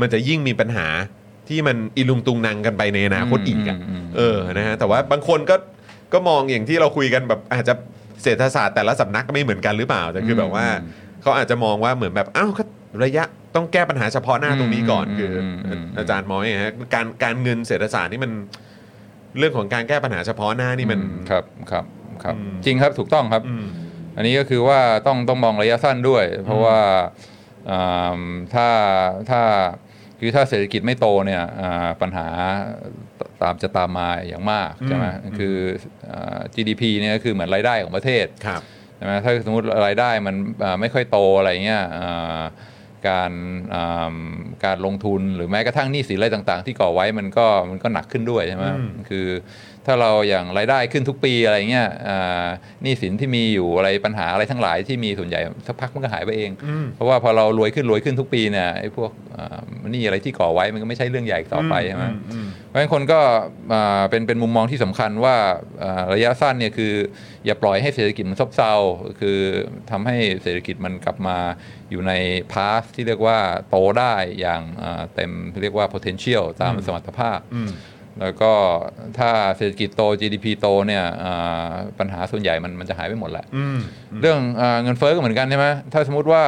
มันจะยิ่งมีปัญหาที่มันอีลุงตุงนังกันไปในอนาคตอีกอะอืมอืมเออนะฮะแต่ว่าบางคนก็ก็มองอย่างที่เราคุยกันแบบอาจจะเศรษฐศาสตร์แต่ละสำนักก็ไม่เหมือนกันหรือเปล่าแต่คือแบบว่าอืมเขาอาจจะมองว่าเหมือนแบบอ้าวก็ระยะต้องแก้ปัญหาเฉพาะหน้าตรงนี้ก่อนอืมคืออมอืมอาจารย์มองยังไงฮะการการเงินเศรษฐศาสตร์นี่มัน เรื่องของการแก้ปัญหาเฉพาะหน้านี่มันครับครับครับอืมจริงครับถูกต้องครับอืมอันนี้ก็คือว่าต้องต้องมองระยะสั้นด้วย เพราะว่าอ่าถ้าถ้าคือถ้าเศรษฐกิจไม่โตเนี่ยอ่าปัญหาตามจะตามมาอย่างมากใช่ไหมอืมคืออ่า GDP เนี่ยก็คือเหมือนรายได้ของประเทศครับใช่ไหมถ้าสมมติรายได้มันอ่าไม่ค่อยโตอะไรเงี้ยอ่า การอ่าการลงทุนหรือแม้กระทั่งหนี้สินอะไรต่าง ๆ ที่ก่อไว้มันก็มันก็หนักขึ้นด้วยใช่ไหมอืมคือ ถ้าเราอย่างรายได้ขึ้นทุกปีอะไรเงี้ยอ่าหนี้สินที่มีอยู่อะไรปัญหาอะไรทั้งหลายที่มีส่วนใหญ่สักพักมันก็หายไปเองอืมเพราะว่าพอเรารวยขึ้นรวยขึ้นทุกปีเนี่ยไอ้พวกอ่าหนี้อะไรที่ก่อไว้มันก็ไม่ใช่เรื่องใหญ่อีกต่อไปใช่ไหมอืมเพราะฉะนั้นคนก็อ่าเป็นเป็นมุมมองที่สำคัญว่าอ่าระยะสั้นเนี่ยคือ อย่าปล่อยให้เศรษฐกิจมันซบเซาคือทำให้เศรษฐกิจมันกลับมาอยู่ในพาสที่เรียกว่าโตได้อย่างอ่าเต็มเรียกว่า potential ตามสมรรถภาพอืม แล้วก็ถ้าเศรษฐกิจโต GDP โตเนี่ยอ่าปัญหาส่วนใหญ่มันมันจะหายไปหมดแหละอืมเรื่องอาเงินเฟ้อก็เหมือนกันใช่ไหมถ้าสมมติว่า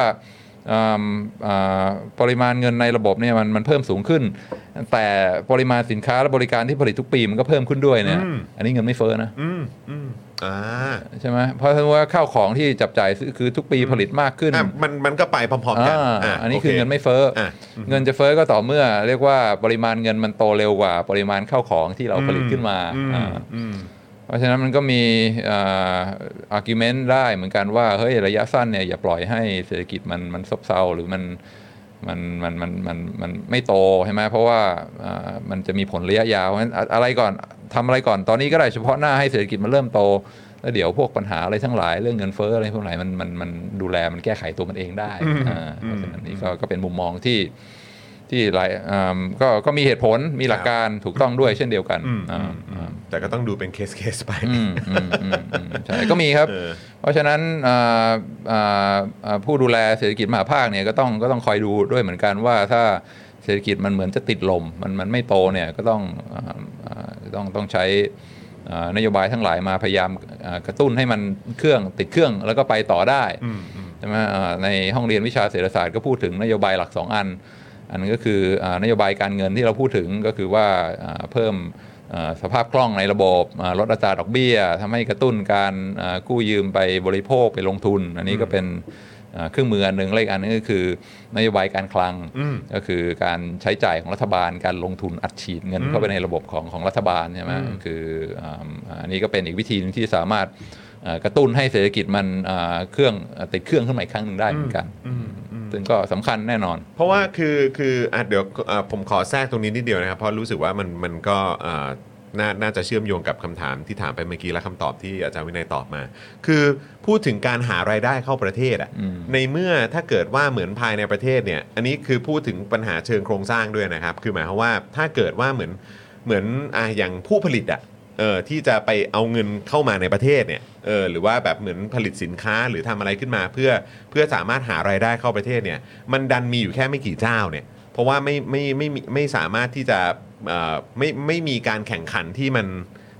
อ่าอ่าปริมาณเงินในระบบเนี่ยมันมันเพิ่มสูงขึ้น แต่ปริมาณสินค้าและบริการที่ผลิตทุกปีมันก็เพิ่มขึ้นด้วยเนี่ยอืมอันนี้เงินไม่เฟ้อนะอืมอืมอ่า ใช่ไหมเพราะถ้าว่าข้าวของที่จับจ่ายซื้อคือทุกปีผลิตมากขึ้นอะมันมันก็ไปพร้อมๆกันอ่าะอันนี้โคือเงินไม่เฟ้อออะเงินจะเฟ้อก็ต่อเมื่อ เรียกว่าปริมาณเงินมันโตเร็วกว่า ปริมาณข้าวของที่เราผลิตขึ้นมาอืมอ่าอืมเพราะฉะนั้นมันก็มี argument ได้เหมือนกันว่าเฮ้ยระยะสั้นเนี่ยอย่าปล่อยให้เศรษฐกิจมันมันซบเซาหรือมัน มันมันมันมันมันไม่โตใช่ไหมเพราะว่าอ่ามันจะมีผลระยะยาวเพราะฉะนั้นอะอะไรก่อนทำอะไรก่อนตอนนี้ก็ได้เฉพาะหน้าให้เศรษฐกิจมันเริ่มโต แล้วเดี๋ยวพวกปัญหาอะไรทั้งหลายเรื่องเงินเฟ้ออะไรพวกไหนมันมันมันดูแลมันแก้ไขตัวมันเองได้อ่าเพราะฉะนั้นนี่ก็ก็เป็นมุมมองที่ ที่หลายอ่าก็ก็มีเหตุผลมีหลักการถูกต้องด้วยเช่นเดียวกันอืมอ่าอืมอืมแต่ก็ต้องดูเป็นเคสเคสไปอืมอืมอืมอืมใช่ก็มีครับเออเพราะฉะนั้นอ่าอ่าอ่าผู้ดูแลเศรษฐกิจมหาภาคเนี่ยก็ต้องก็ต้องคอยดูด้วยเหมือนกันว่าถ้าเศรษฐกิจมันเหมือนจะติดลมมันมันไม่โตเนี่ยก็ต้องอ่าอ่าต้องต้องใช้อ่านโยบายทั้งหลายมาพยายามอ่ากระตุ้นให้มันเครื่องติดเครื่องแล้วก็ไปต่อได้อืมอืมใช่ไหมอ่าในห้องเรียนวิชาเศรษฐศาสตร์ก็พูดถึงนโยบายหลักสอง อันอันนึงก็คืออานโยบายการเงินที่เราพูดถึงก็คือว่าอ่าเพิ่มอ่าสภาพคล่องในระบบอ่าลดอัตราดอกเบี้ยทำให้กระตุ้นการอ่ากู้ยืมไปบริโภคไปลงทุน อันนี้ก็เป็นอ่าเครื่องมืออันหนึ่งและอีกอันนึงก็คือนโยบายการคลังอืมก็คือการใช้จ่ายของรัฐบาลการลงทุนอัดฉีดเงินเข้าไปในระบบของของรัฐบาลใช่ไหมคืออ่าอันนี้ก็เป็นอีกวิธีหนึงที่สามารถอ่ากระตุ้นให้เศรษฐกิจมันอ่าเครื่องติดเครื่องขึ้นมาอีกครั้งหนึ่งได้เหมือนกัน ซึ่งก็สำคัญแน่นอน เพราะว่าคือคืออะเดี๋ยวอะผมขอแทรกตรงนี้นิดเดียวนะครับ เพราะรู้สึกว่ามันมันก็อ่าน่าน่าจะเชื่อมโยงกับคำถามที่ถามไปเมื่อกี้และคำตอบที่อาจารย์วินัยตอบมา คือพูดถึงการหารายได้เข้าประเทศอะอืมในเมื่อถ้าเกิดว่าเหมือนภายในประเทศเนี่ย อันนี้คือพูดถึงปัญหาเชิงโครงสร้างด้วยนะครับ คือหมายความว่าถ้าเกิดว่าเหมือนเหมือนอะอย่างผู้ผลิตอะ เออที่จะไปเอาเงินเข้ามาในประเทศเนี่ยเออหรือว่าแบบเหมือนผลิตสินค้าหรือทำอะไรขึ้นมา เพื่อเพื่อสามารถหารายได้เข้าประเทศเนี่ยมันดันมีอยู่แค่ไม่กี่เจ้าเนี่ยเพราะว่าไม่ไม่ไม่ไม่สามารถที่จะเออไม่ไม่มีการแข่งขันที่มัน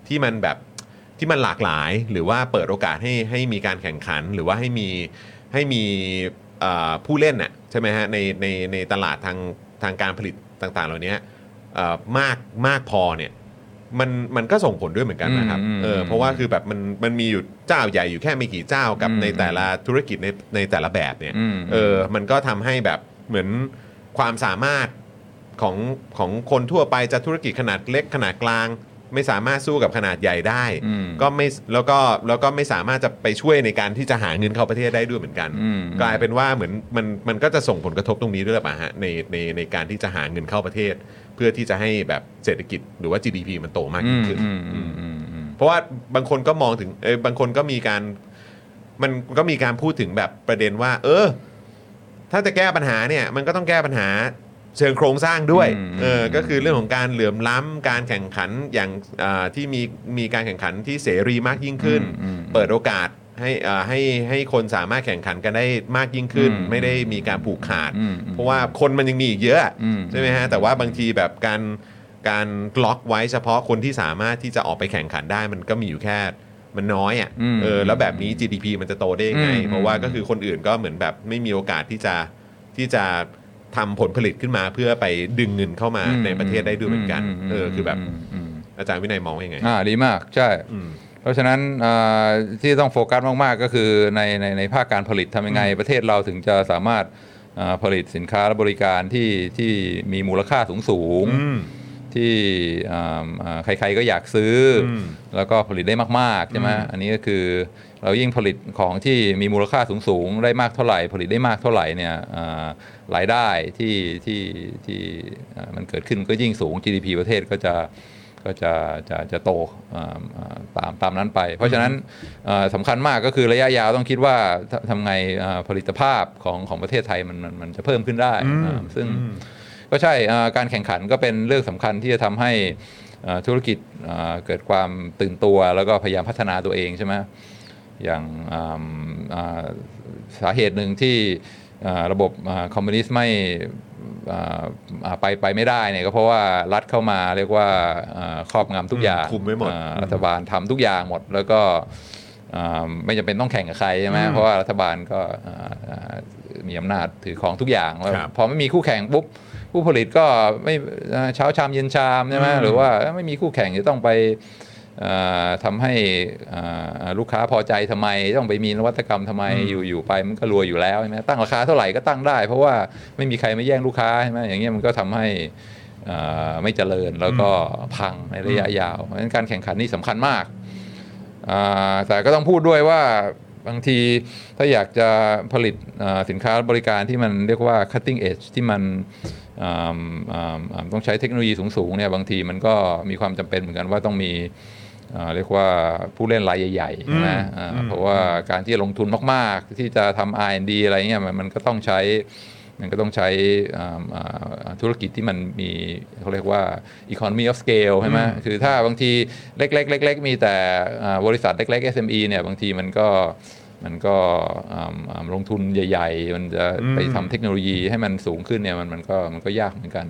ที่มันแบบที่มันหลากหลาย หรือว่าเปิดโอกาสให้ให้มีการแข่งขันหรือว่าให้มีให้มีผู้เล่นน่ะใช่ไหมฮะในในในตลาดทางทางการผลิตต่างๆ เหล่านี้มากมากพอเนี่ย มันมันก็ส่งผลด้วยเหมือนกันนะครับอืมอืมเออเพราะว่าคือแบบมันมันมีอยู่เจ้าใหญ่อยู่แค่ไม่กี่เจ้ากับอืมในแต่ละธุรกิจในในแต่ละแบบเนี่ยอืมเออมันก็ทำให้แบบเหมือนความสามารถของของคนทั่วไปจะธุรกิจขนาดเล็กขนาดกลาง ไม่สามารถสู้กับขนาดใหญ่ได้อืมก็ไม่แล้วก็แล้วก็ไม่สามารถจะไปช่วยในการที่จะหาเงินเข้าประเทศได้ด้วยเหมือนกันอืมกลายเป็นว่าเหมือนมันมันก็จะส่งผลกระทบตรงนี้ด้วยหรือเปล่าฮะในในในการที่จะหาเงินเข้าประเทศ เพื่อที่จะให้แบบเศรษฐกิจหรือว่า GDP มันโตมากอืยิ่งมขึ้นอืมอืมอืมอืมเพราะว่าบางคนก็มองถึงเออบางคนก็มีการมันก็มีการพูดถึงแบบประเด็นว่า เออ ถ้าจะแก้ปัญหาเนี่ย มันก็ต้องแก้ปัญหาเชิงโครงสร้างด้วยอืมเออก็คือเรื่องของการเหลื่อมล้ำการแข่งขันอย่างอ่าที่มีมีการแข่งขันที่เสรีมากยิ่งขึ้นอืมเปิดโอกาส ให้อ่าให้ให้คนสามารถแข่งขันกันได้มากยิ่งขึ้น อืมไม่ได้มีการผูกขาดอืมเพราะว่าคนมันยังมีอีกเยอะอืม ใช่ไหมฮะแต่ว่าบางทีแบบการการล็อกไว้เฉพาะคนที่สามารถที่จะออกไปแข่งขันได้ มันก็มีอยู่แค่มันน้อยอะอืมเออแล้วแบบนี้ GDP มันจะโตได้ยังไง อืม เพราะว่าก็คือคนอื่นก็เหมือนแบบไม่มีโอกาสที่จะที่จะทำผลผลิตขึ้นมาเพื่อไปดึงเงินเข้ามาในประเทศได้ด้วยเหมือนกันเออคือแบบมมอาจารย์วินัยมองว่ายังไง อ่าดีมากใช่ อืม เพราะฉะนั้นอ่าที่ต้องโฟกัสมากๆก็คือในในในภาคการผลิตทำยังไง ประเทศเราถึงจะสามารถอ่าผลิตสินค้าและบริการที่ที่มีมูลค่าสูงสูงๆอืมที่อ่าอ่าใครๆก็อยากซื้ออมแล้วก็ผลิตได้มากๆใช่ไหมอันนี้ก็คือเรายิ่งผลิตของที่มีมูลค่าสูงๆได้มากเท่าไหร่ ผลิตได้มากเท่าไหร่เนี่ยอ่ารายได้ที่ที่ที่อ่ามันเกิดขึ้นก็ยิ่งสูง GDP ประเทศก็จะ ก็จะจะจะโตอ่าอ่าตามตามนั้นไป เพราะฉะนั้นอ่าสำคัญมากก็คือระยะยาวต้องคิดว่าทำทำไงอ่าผลิตภาพของของประเทศไทยมันมันมันจะเพิ่มขึ้นได้อ่าซึ่งก็ใช่อ่าการแข่งขันก็เป็นเรื่องสำคัญที่จะทำให้อ่าธุรกิจอ่าเกิดความตื่นตัวแล้วก็พยายามพัฒนาตัวเองใช่ไหมอย่างอ่าอ่าสาเหตุหนึ่งที่อ่า ระบบอ่าคอมมิวนิสต์ไม่อ่าอ่าไปไปไม่ได้เนี่ยก็เพราะว่ารัฐเข้ามาเรียกว่าอ่าครอบงำทุกอย่างคุมไว้หมดอ่ารัฐบาลทำทุกอย่างหมด แล้วก็อ่าไม่จำเป็นต้องแข่งกับใครใช่ไหมเพราะว่ารัฐบาลก็อ่าอ่ามีอำนาจถือของทุกอย่างแล้วครับพอไม่มีคู่แข่งปุ๊บผู้ผลิตก็ไม่เอ่อเช้าชามเย็นชามใช่ไหมอืมหรือว่าไม่มีคู่แข่งจะต้องไปเอ่อ ทำให้อ่าลูกค้าพอใจทำไม ต้องไปมีนวัตกรรมทำไมอยู่อยู่ไปมันก็รวยอยู่แล้วใช่ไหมตั้งราคาเท่าไหร่ก็ตั้งได้ เพราะว่าไม่มีใครมาแย่งลูกค้าใช่ไหมอย่างเงี้ยมันก็ทำให้เอ่อไม่เจริญแล้วก็พังในระยะยาวเพราะฉะนั้นการแข่งขันนี่สำคัญมากอ่าแต่ก็ต้องพูดด้วยว่าบางทีถ้าอยากจะผลิตอ่าสินค้าบริการที่มันเรียกว่า cutting edge ที่มันอ่าอ่าอ่าต้องใช้เทคโนโลยีสูงๆเนี่ยบางทีมันก็มีความจำเป็นเหมือนกันว่าต้องมีอ่า เรียกว่าผู้เล่นรายใหญ่ๆใช่ไหมอ่าเพราะว่าการที่จะลงทุนมากๆ ที่จะทำ R&D อะไรเงี้ยมันมันก็ต้องใช้มันก็ต้องใช้อ่าอ่าธุรกิจที่มันมีเขาเรียกว่า economy of scale ใช่ไหมคือถ้าบางทีเล็กๆเล็กๆมีแต่อ่าบริษัทเล็กๆ SME เนี่ยบางทีมันก็ มันก็อ่าอ่าลงทุนใหญ่ ๆ มันจะไปทำเทคโนโลยีให้มันสูงขึ้นเนี่ยมันมันก็มันก็ยากเหมือนกัน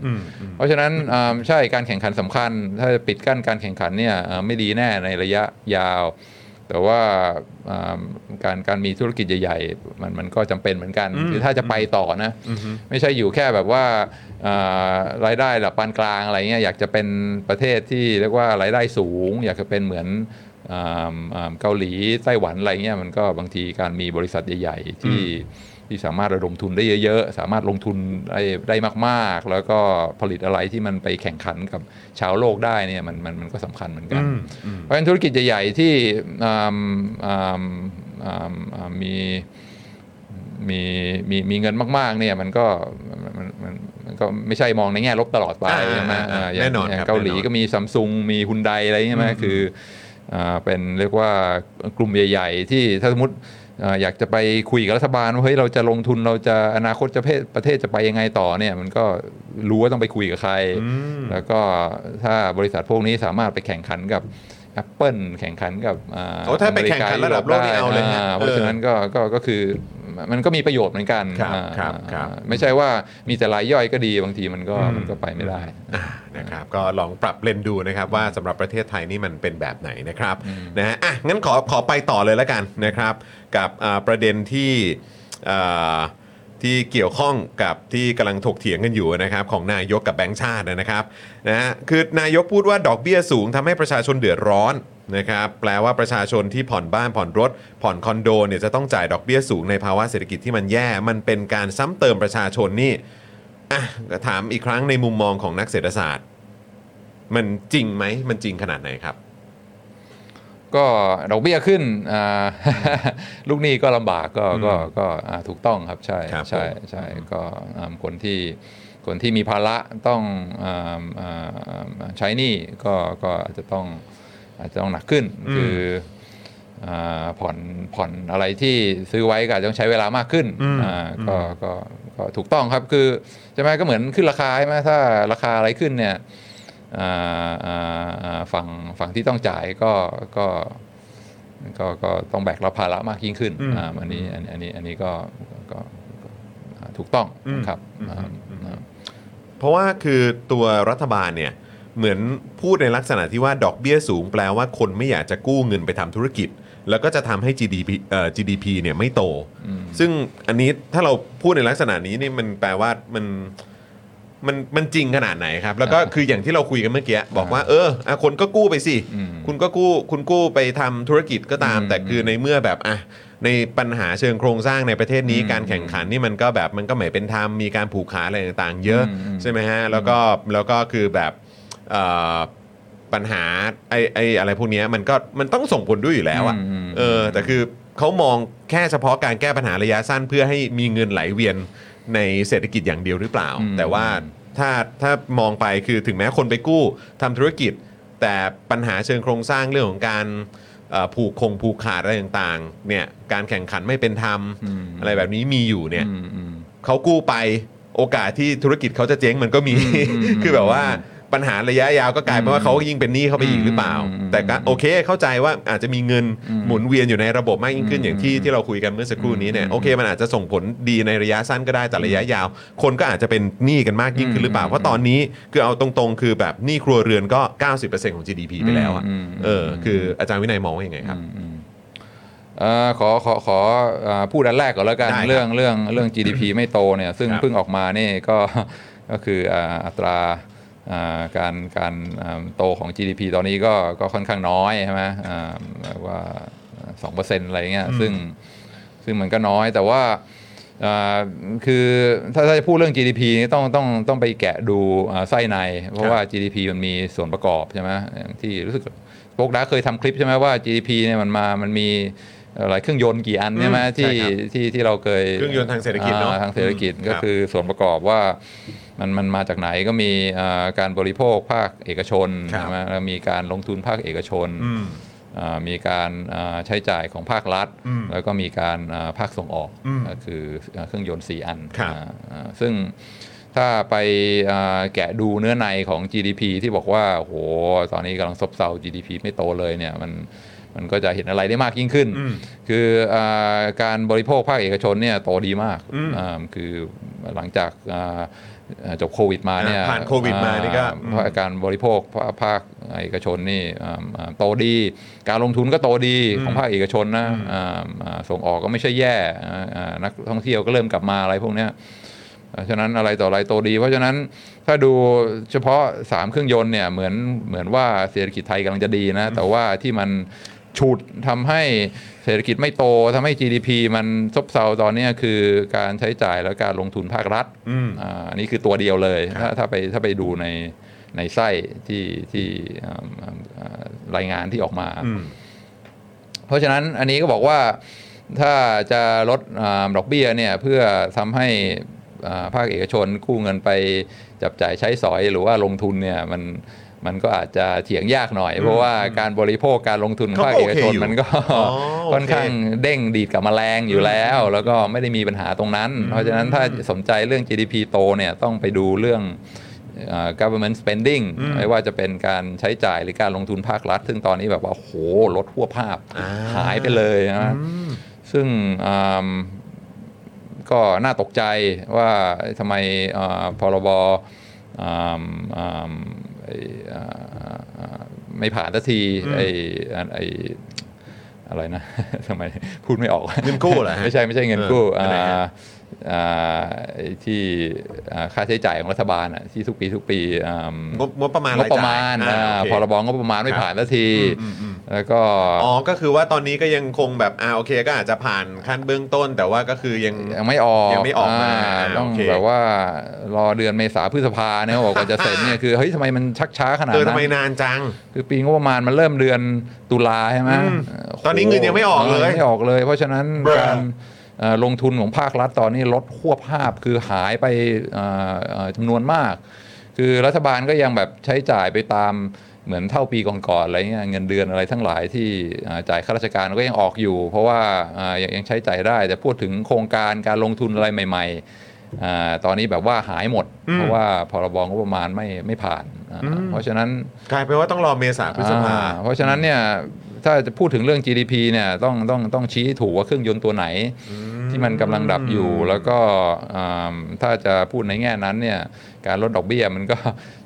เพราะฉะนั้นอ่าใช่การแข่งขันสำคัญ ถ้าจะปิดกั้นการแข่งขันเนี่ยอ่าไม่ดีแน่ในระยะยาว แต่ว่าอ่าการการมีธุรกิจใหญ่ๆมันมันก็จำเป็นเหมือนกันอืมคือถ้าจะไปต่อนะอือฮึไม่ใช่อยู่แค่แบบว่าอ่ารายได้ระดับปานกลางอะไรเงี้ยอยากจะเป็นประเทศที่เรียกว่ารายได้สูง อยากจะเป็นเหมือนอ่าอ่า เกาหลีไต้หวันอะไรเงี้ยมันก็บางทีการมีบริษัทใหญ่ ๆ ที่ที่สามารถระดมทุนได้เยอะๆ สามารถลงทุนได้ได้มากๆ แล้วก็ผลิตอะไรที่มันไปแข่งขันกับชาวโลกได้เนี่ยมันมันมันก็สำคัญเหมือนกันอืมอืมเพราะฉะนั้นธุรกิจใหญ่ๆที่อ่าอ่าอ่าอ่ามีมีมีมีเงินมากๆเนี่ยมันก็มันมันมันก็ไม่ใช่มองในแง่ลบตลอดไปอ่าใช่ไหมอ่าอ่าย่างแน่นอนย่างครับเกาหลีแน่นอนก็มีซัมซุงมีฮุนไดอะไรใช่ไหมคืออ่า เป็นเรียกว่ากลุ่มใหญ่ ๆ ที่ถ้าสมมติอ่าอยากจะไปคุยกับรัฐบาลว่าเฮ้ยเราจะลงทุนเราจะอนาคตจะประเทศประเทศจะไปยังไงต่อเนี่ยมันก็รู้ว่าต้องไปคุยกับใครอืมแล้วก็ถ้าบริษัทพวกนี้สามารถไปแข่งขันกับ Apple แข่งขันกับอ่โอ้ถ้าไปแข่งขันระดับโลกนี่เอาเลยฮะอ่าเพราะฉะนั้นก็ก็ก็คือ มันก็มีประโยชน์เหมือนกันครับอ่าครับครับครับไม่ใช่ว่ามีแต่รายย่อยก็ดีบางทีมันก็มันก็ไปไม่ได้อ่านะครับก็ลองปรับเลนดูนะครับว่าสำหรับประเทศไทยนี่มันเป็นแบบไหนนะครับนะฮะอะงั้นขอขอไปต่อเลยแล้วกันนะครับ กับอ่าประเด็นที่อ่า ที่เกี่ยวข้องกับที่กำลังถกเถียงกันอยู่นะครับของนายกกับแบงค์ชาตินะครับนะฮะคือนายกพูดว่าดอกเบี้ยสูงทำให้ประชาชนเดือดร้อนนะครับแปลว่าประชาชนที่ผ่อนบ้านผ่อนรถ ผ่อนคอนโดเนี่ยจะต้องจ่ายดอกเบี้ยสูงในภาวะเศรษฐกิจที่มันแย่ มันเป็นการซ้ำเติมประชาชนนี่อะถามอีกครั้งในมุมมองของนักเศรษฐศาสตร์ มันจริงไหมมันจริงขนาดไหนครับ ก็ดอกเบี้ยขึ้นอ่าลูกหนี้ก็ลำบากก็ก็ก็อ่าถูกต้องครับใช่ครับใช่ผมใช่ก็อ่าคนที่คนที่มีภาระต้องอ่าอ่าใช้หนี้ก็ก็อาจจะต้องอาจจะต้องหนักขึ้นคืออ่าผ่อนผ่อนอะไรที่ซื้อไว้ก็อาจจะต้องใช้เวลามากขึ้นอ่าก็ก็ก็ถูกต้องครับคือใช่ไหมก็เหมือนขึ้นราคาใช่ไหมถ้าราคาอะไรขึ้นเนี่ยอ่าอ่าอ่า ฝั่งฝั่งที่ต้องจ่ายก็ก็ก็ก็ต้องแบกรับภาระมากยิ่งขึ้นอืมอ่าอันนี้อันอันนี้อันนี้ก็ก็ก็อ่าถูกต้องอืมครับอืมอ่าอ่าเพราะว่าคือตัวรัฐบาลเนี่ยเหมือนพูดในลักษณะที่ว่าดอกเบี้ยสูงแปลว่าคนไม่อยากจะกู้เงินไปทำธุรกิจ แล้วก็จะทำให้ GDP เอ่อ GDP เนี่ยไม่โต ซึ่งอันนี้ถ้าเราพูดในลักษณะนี้นี่มันแปลว่ามัน มันมันจริงขนาดไหนครับ แล้วก็คืออย่างที่เราคุยกันเมื่อกี้บอกว่าเอออะคนก็กู้ไปสิ อืม คุณก็กู้คุณกู้ไปทำธุรกิจก็ตาม อืมแต่คือในเมื่อแบบอะในปัญหาเชิงโครงสร้างในประเทศนี้อืมการแข่งขันนี่มันก็แบบมันก็ไม่เป็นธรรมมีการผูกขาอะไรต่างๆ เยอะอืมอืม ใช่ไหมฮะแล้วก็แล้วก็คือแบบเอ่อปัญหาไอ้ไอ้อะไรพวกเนี้ยมันก็มันต้องส่งผลด้วยอยู่แล้วอะอืมอืมเออแต่คือเขามองแค่เฉพาะการแก้ปัญหาระยะสั้นเพื่อให้มีเงินไหลเวียน ในเศรษฐกิจอย่างเดียวหรือเปล่า อืม แต่ว่าถ้าถ้ามองไปคือถึงแม้คนไปกู้ทำธุรกิจ แต่ปัญหาเชิงโครงสร้างเรื่องของการเอ่อผูกคงผูกขาดอะไรต่างๆเนี่ยการแข่งขันไม่เป็นธรรมอืมอะไรแบบนี้มีอยู่เนี่ย อืมอืม เขากู้ไปโอกาสที่ธุรกิจเขาจะเจ๊งมันก็มี อืมอืมคือแบบว่า ปัญหาระยะยาวก็กลายเป็นว่าเขายิ่งเป็นหนี้เข้าไปอีกหรือเปล่าอืมแต่ก็โอเคเข้าใจว่าอาจจะมีเงินอืมหมุนเวียนอยู่ในระบบมากยิ่งขึ้นอืมอย่างที่ที่เราคุยกันเมื่อสักครู่นี้เนี่ยอืมโอเคมันอาจจะส่งผลดีในระยะสั้นก็ได้แต่ระยะยาว คนก็อาจจะเป็นหนี้กันมากยิ่งขึ้นหรือเปล่าอืมเพราะตอนนี้คือเอาตรงๆ คือแบบหนี้ครัวเรือนก็ 90%ของ GDP ไปแล้วอะอืมเออคืออาจารย์วินัยมองว่ายังไงครับอืมอืมเอ่อขอขอขออ่าพูดอันแรกก่อนแล้วกันได้ครับเรื่องเรื่องเรื่อง GDP ไม่โตเนี่ยซึ่งครับเพิ่งออกมานี่ก็ก็คืออ่าอัตราอ่า การการอ่าโตของ GDP ตอนนี้ก็ก็ค่อนข้างน้อยใช่ไหมอ่าแบบว่าสองเปอร์เซ็นต์อะไรเงี้ยซึ่งซึ่งมันก็น้อยแต่ว่าอ่าคือถ้าถ้าจะพูดเรื่อง GDP นี่ต้องต้องต้องไปแกะดูอ่าไส้ใน เพราะว่า GDP มันมีส่วนประกอบใช่ไหมอย่างที่รู้สึกพวกดาเคยทำคลิปใช่ไหมว่า GDP เนี่ยมันมามันมีอะไรเครื่องยนต์กี่อันใช่ไหมอืมที่ใช่ครับที่ที่เราเคยเครื่องยนต์ทางเศรษฐกิจเนอะอ่ทางเศรษฐกิจอืมก็ครับคือส่วนประกอบว่า มันมันมาจากไหนก็มีอ่าการบริโภคภาคเอกชนครับใช่ไหมแล้วมีการลงทุนภาคเอกชนอืมอ่ามีการอ่าใช้จ่ายของภาครัฐอืมแล้วก็มีการอ่าภาคส่งออกอืมก็คืออ่าเครื่องยนต์ 4 อันครับอ่าอ่าซึ่งถ้าไปอ่าแกะดูเนื้อในของ GDP ที่บอกว่าโอ้โหตอนนี้กำลังซบเซา GDP ไม่โตเลยเนี่ยมันมันก็จะเห็นอะไรได้มากยิ่งขึ้นอืมคืออาการบริโภคภาคเอกชนเนี่ยโตดีมากอืมอ่าคือหลังจากอ่าเอ่อ จบโควิดมาเนี่ยอ่าผ่านโควิดมานี่ก็อ่เพราะการบริโภคภาภาคเอกชนนี่อ่าอ่าโตดี การลงทุนก็โตดีของภาคเอกชนนะอ่าอ่าส่งออกก็ไม่ใช่แย่อ่าอ่านักท่องเที่ยวก็เริ่มกลับมาอะไรพวกเนี้ยเพราะฉะนั้นอะไรต่ออะไรโตดี เพราะฉะนั้นถ้าดูเฉพาะ 3 เครื่องยนต์เนี่ยเหมือนเหมือนว่าเศรษฐกิจไทยกำลังจะดีนะแต่ว่าที่มันฉุดทำให้ เศรษฐกิจไม่โตทำให้ GDP มันซบเซาตอนเนี้ยคือการใช้จ่ายและการลงทุนภาครัฐอืมอ่าอันนี้คือตัวเดียวเลยครับถ้าถ้าไปถ้าไปดูในในไส้ที่ที่อ่าอ่ารายงานที่ออกมาอืมเพราะฉะนั้นอันนี้ก็บอกว่าถ้าจะลดอาดอกเบี้ยเนี่ยเพื่อทำให้อ่าภาคเอกชนกู้เงินไปจับจ่ายใช้สอยหรือว่าลงทุนเนี่ยมัน มันก็อาจจะเถียงยากหน่อย เพราะว่าการบริโภคการลงทุนของภาคเอกชนมันก็อ๋อโอเคค่อนข้างเด้งดีดกับแมลงอยู่แล้ว แล้วก็ไม่ได้มีปัญหาตรงนั้น เพราะฉะนั้นถ้าสนใจเรื่อง GDP โตเนี่ยต้องไปดูเรื่องอ่า government spending ไม่ว่าจะเป็นการใช้จ่ายหรือการลงทุนภาครัฐ ซึ่งตอนนี้แบบว่าโหลดทั่วภาพอ่าหายไปเลยนะซึ่งอ่าก็น่าตกใจว่าทำไมอ่าพรบอ่าอ่า ไอ้อ่าอ่าไม่ผ่านสักทีไอ้ไอ้อะไรนะทำไมพูดไม่ออกเงินกู้เหรอฮะไม่ใช่ไม่ใช่เงินกู้ เอออันไหนฮะอ่าอ่าไอ้ที่อ่าค่าใช้จ่ายของรัฐบาลอะที่ทุกปีทุกปีอ่างบงบประมาณงบประมาณยจ่ยอ่าโอเคพรบงบประมาณไม่ครับผ่านสักทีอืมอืมแล้วก็อ๋อก็คือว่าตอนนี้ก็ยังคงแบบอ่าโอเคก็อาจจะผ่านขั้นเบื้องต้น แต่ว่าก็คือยังยังไม่ออกยังไม่ออกมาต้องโอเคแบบว่ารอเดือนเมษาพฤษภาเนี่ยบอกว่าจะเสร็จเนี่ยคือเฮ้ยทำไมมันชักช้าขนาดเออนั้ทำไมนนานจัง คือปีงบประมาณมันเริ่มเดือนตุลาใช่ไหมอืมโโหตอนนี้เงินยังไม่ออกเลยไม่ออกเลย เพราะฉะนั้น Bruh การเอ่อ ลงทุนของภาครัฐตอนนี้ลดควบภาพคือหายไปเอ่อเอ่อจำนวนมาก คือรัฐบาลก็ยังแบบใช้จ่ายไปตามเหมือนเท่าปีก่อนๆอะไรเงี้ยเงินเดือนอะไรทั้งหลายที่อ่าจ่ายข้าราชการก็ยังออกอยู่ เพราะว่าอ่ายังยังใช้จ่ายได้แต่พูดถึงโครงการการลงทุนอะไรใหม่ๆอ่าตอนนี้แบบว่าหายหมด เพราะว่าพรบงบประมาณไม่ไม่ผ่านอ่าเพราะฉะนั้นกลายเป็นว่าต้องรอเมษาพฤษภาอ่าเพราะฉะนั้นเนี่ย ถ้าจะพูดถึงเรื่อง GDP เนี่ยต้องต้องต้องชี้ให้ถูกว่าเครื่องยนต์ตัวไหน ที่มันกำลังดับอยู่แล้วก็อ่าถ้าจะพูดในแง่นั้นเนี่ยการลดดอกเบี้ยมันก็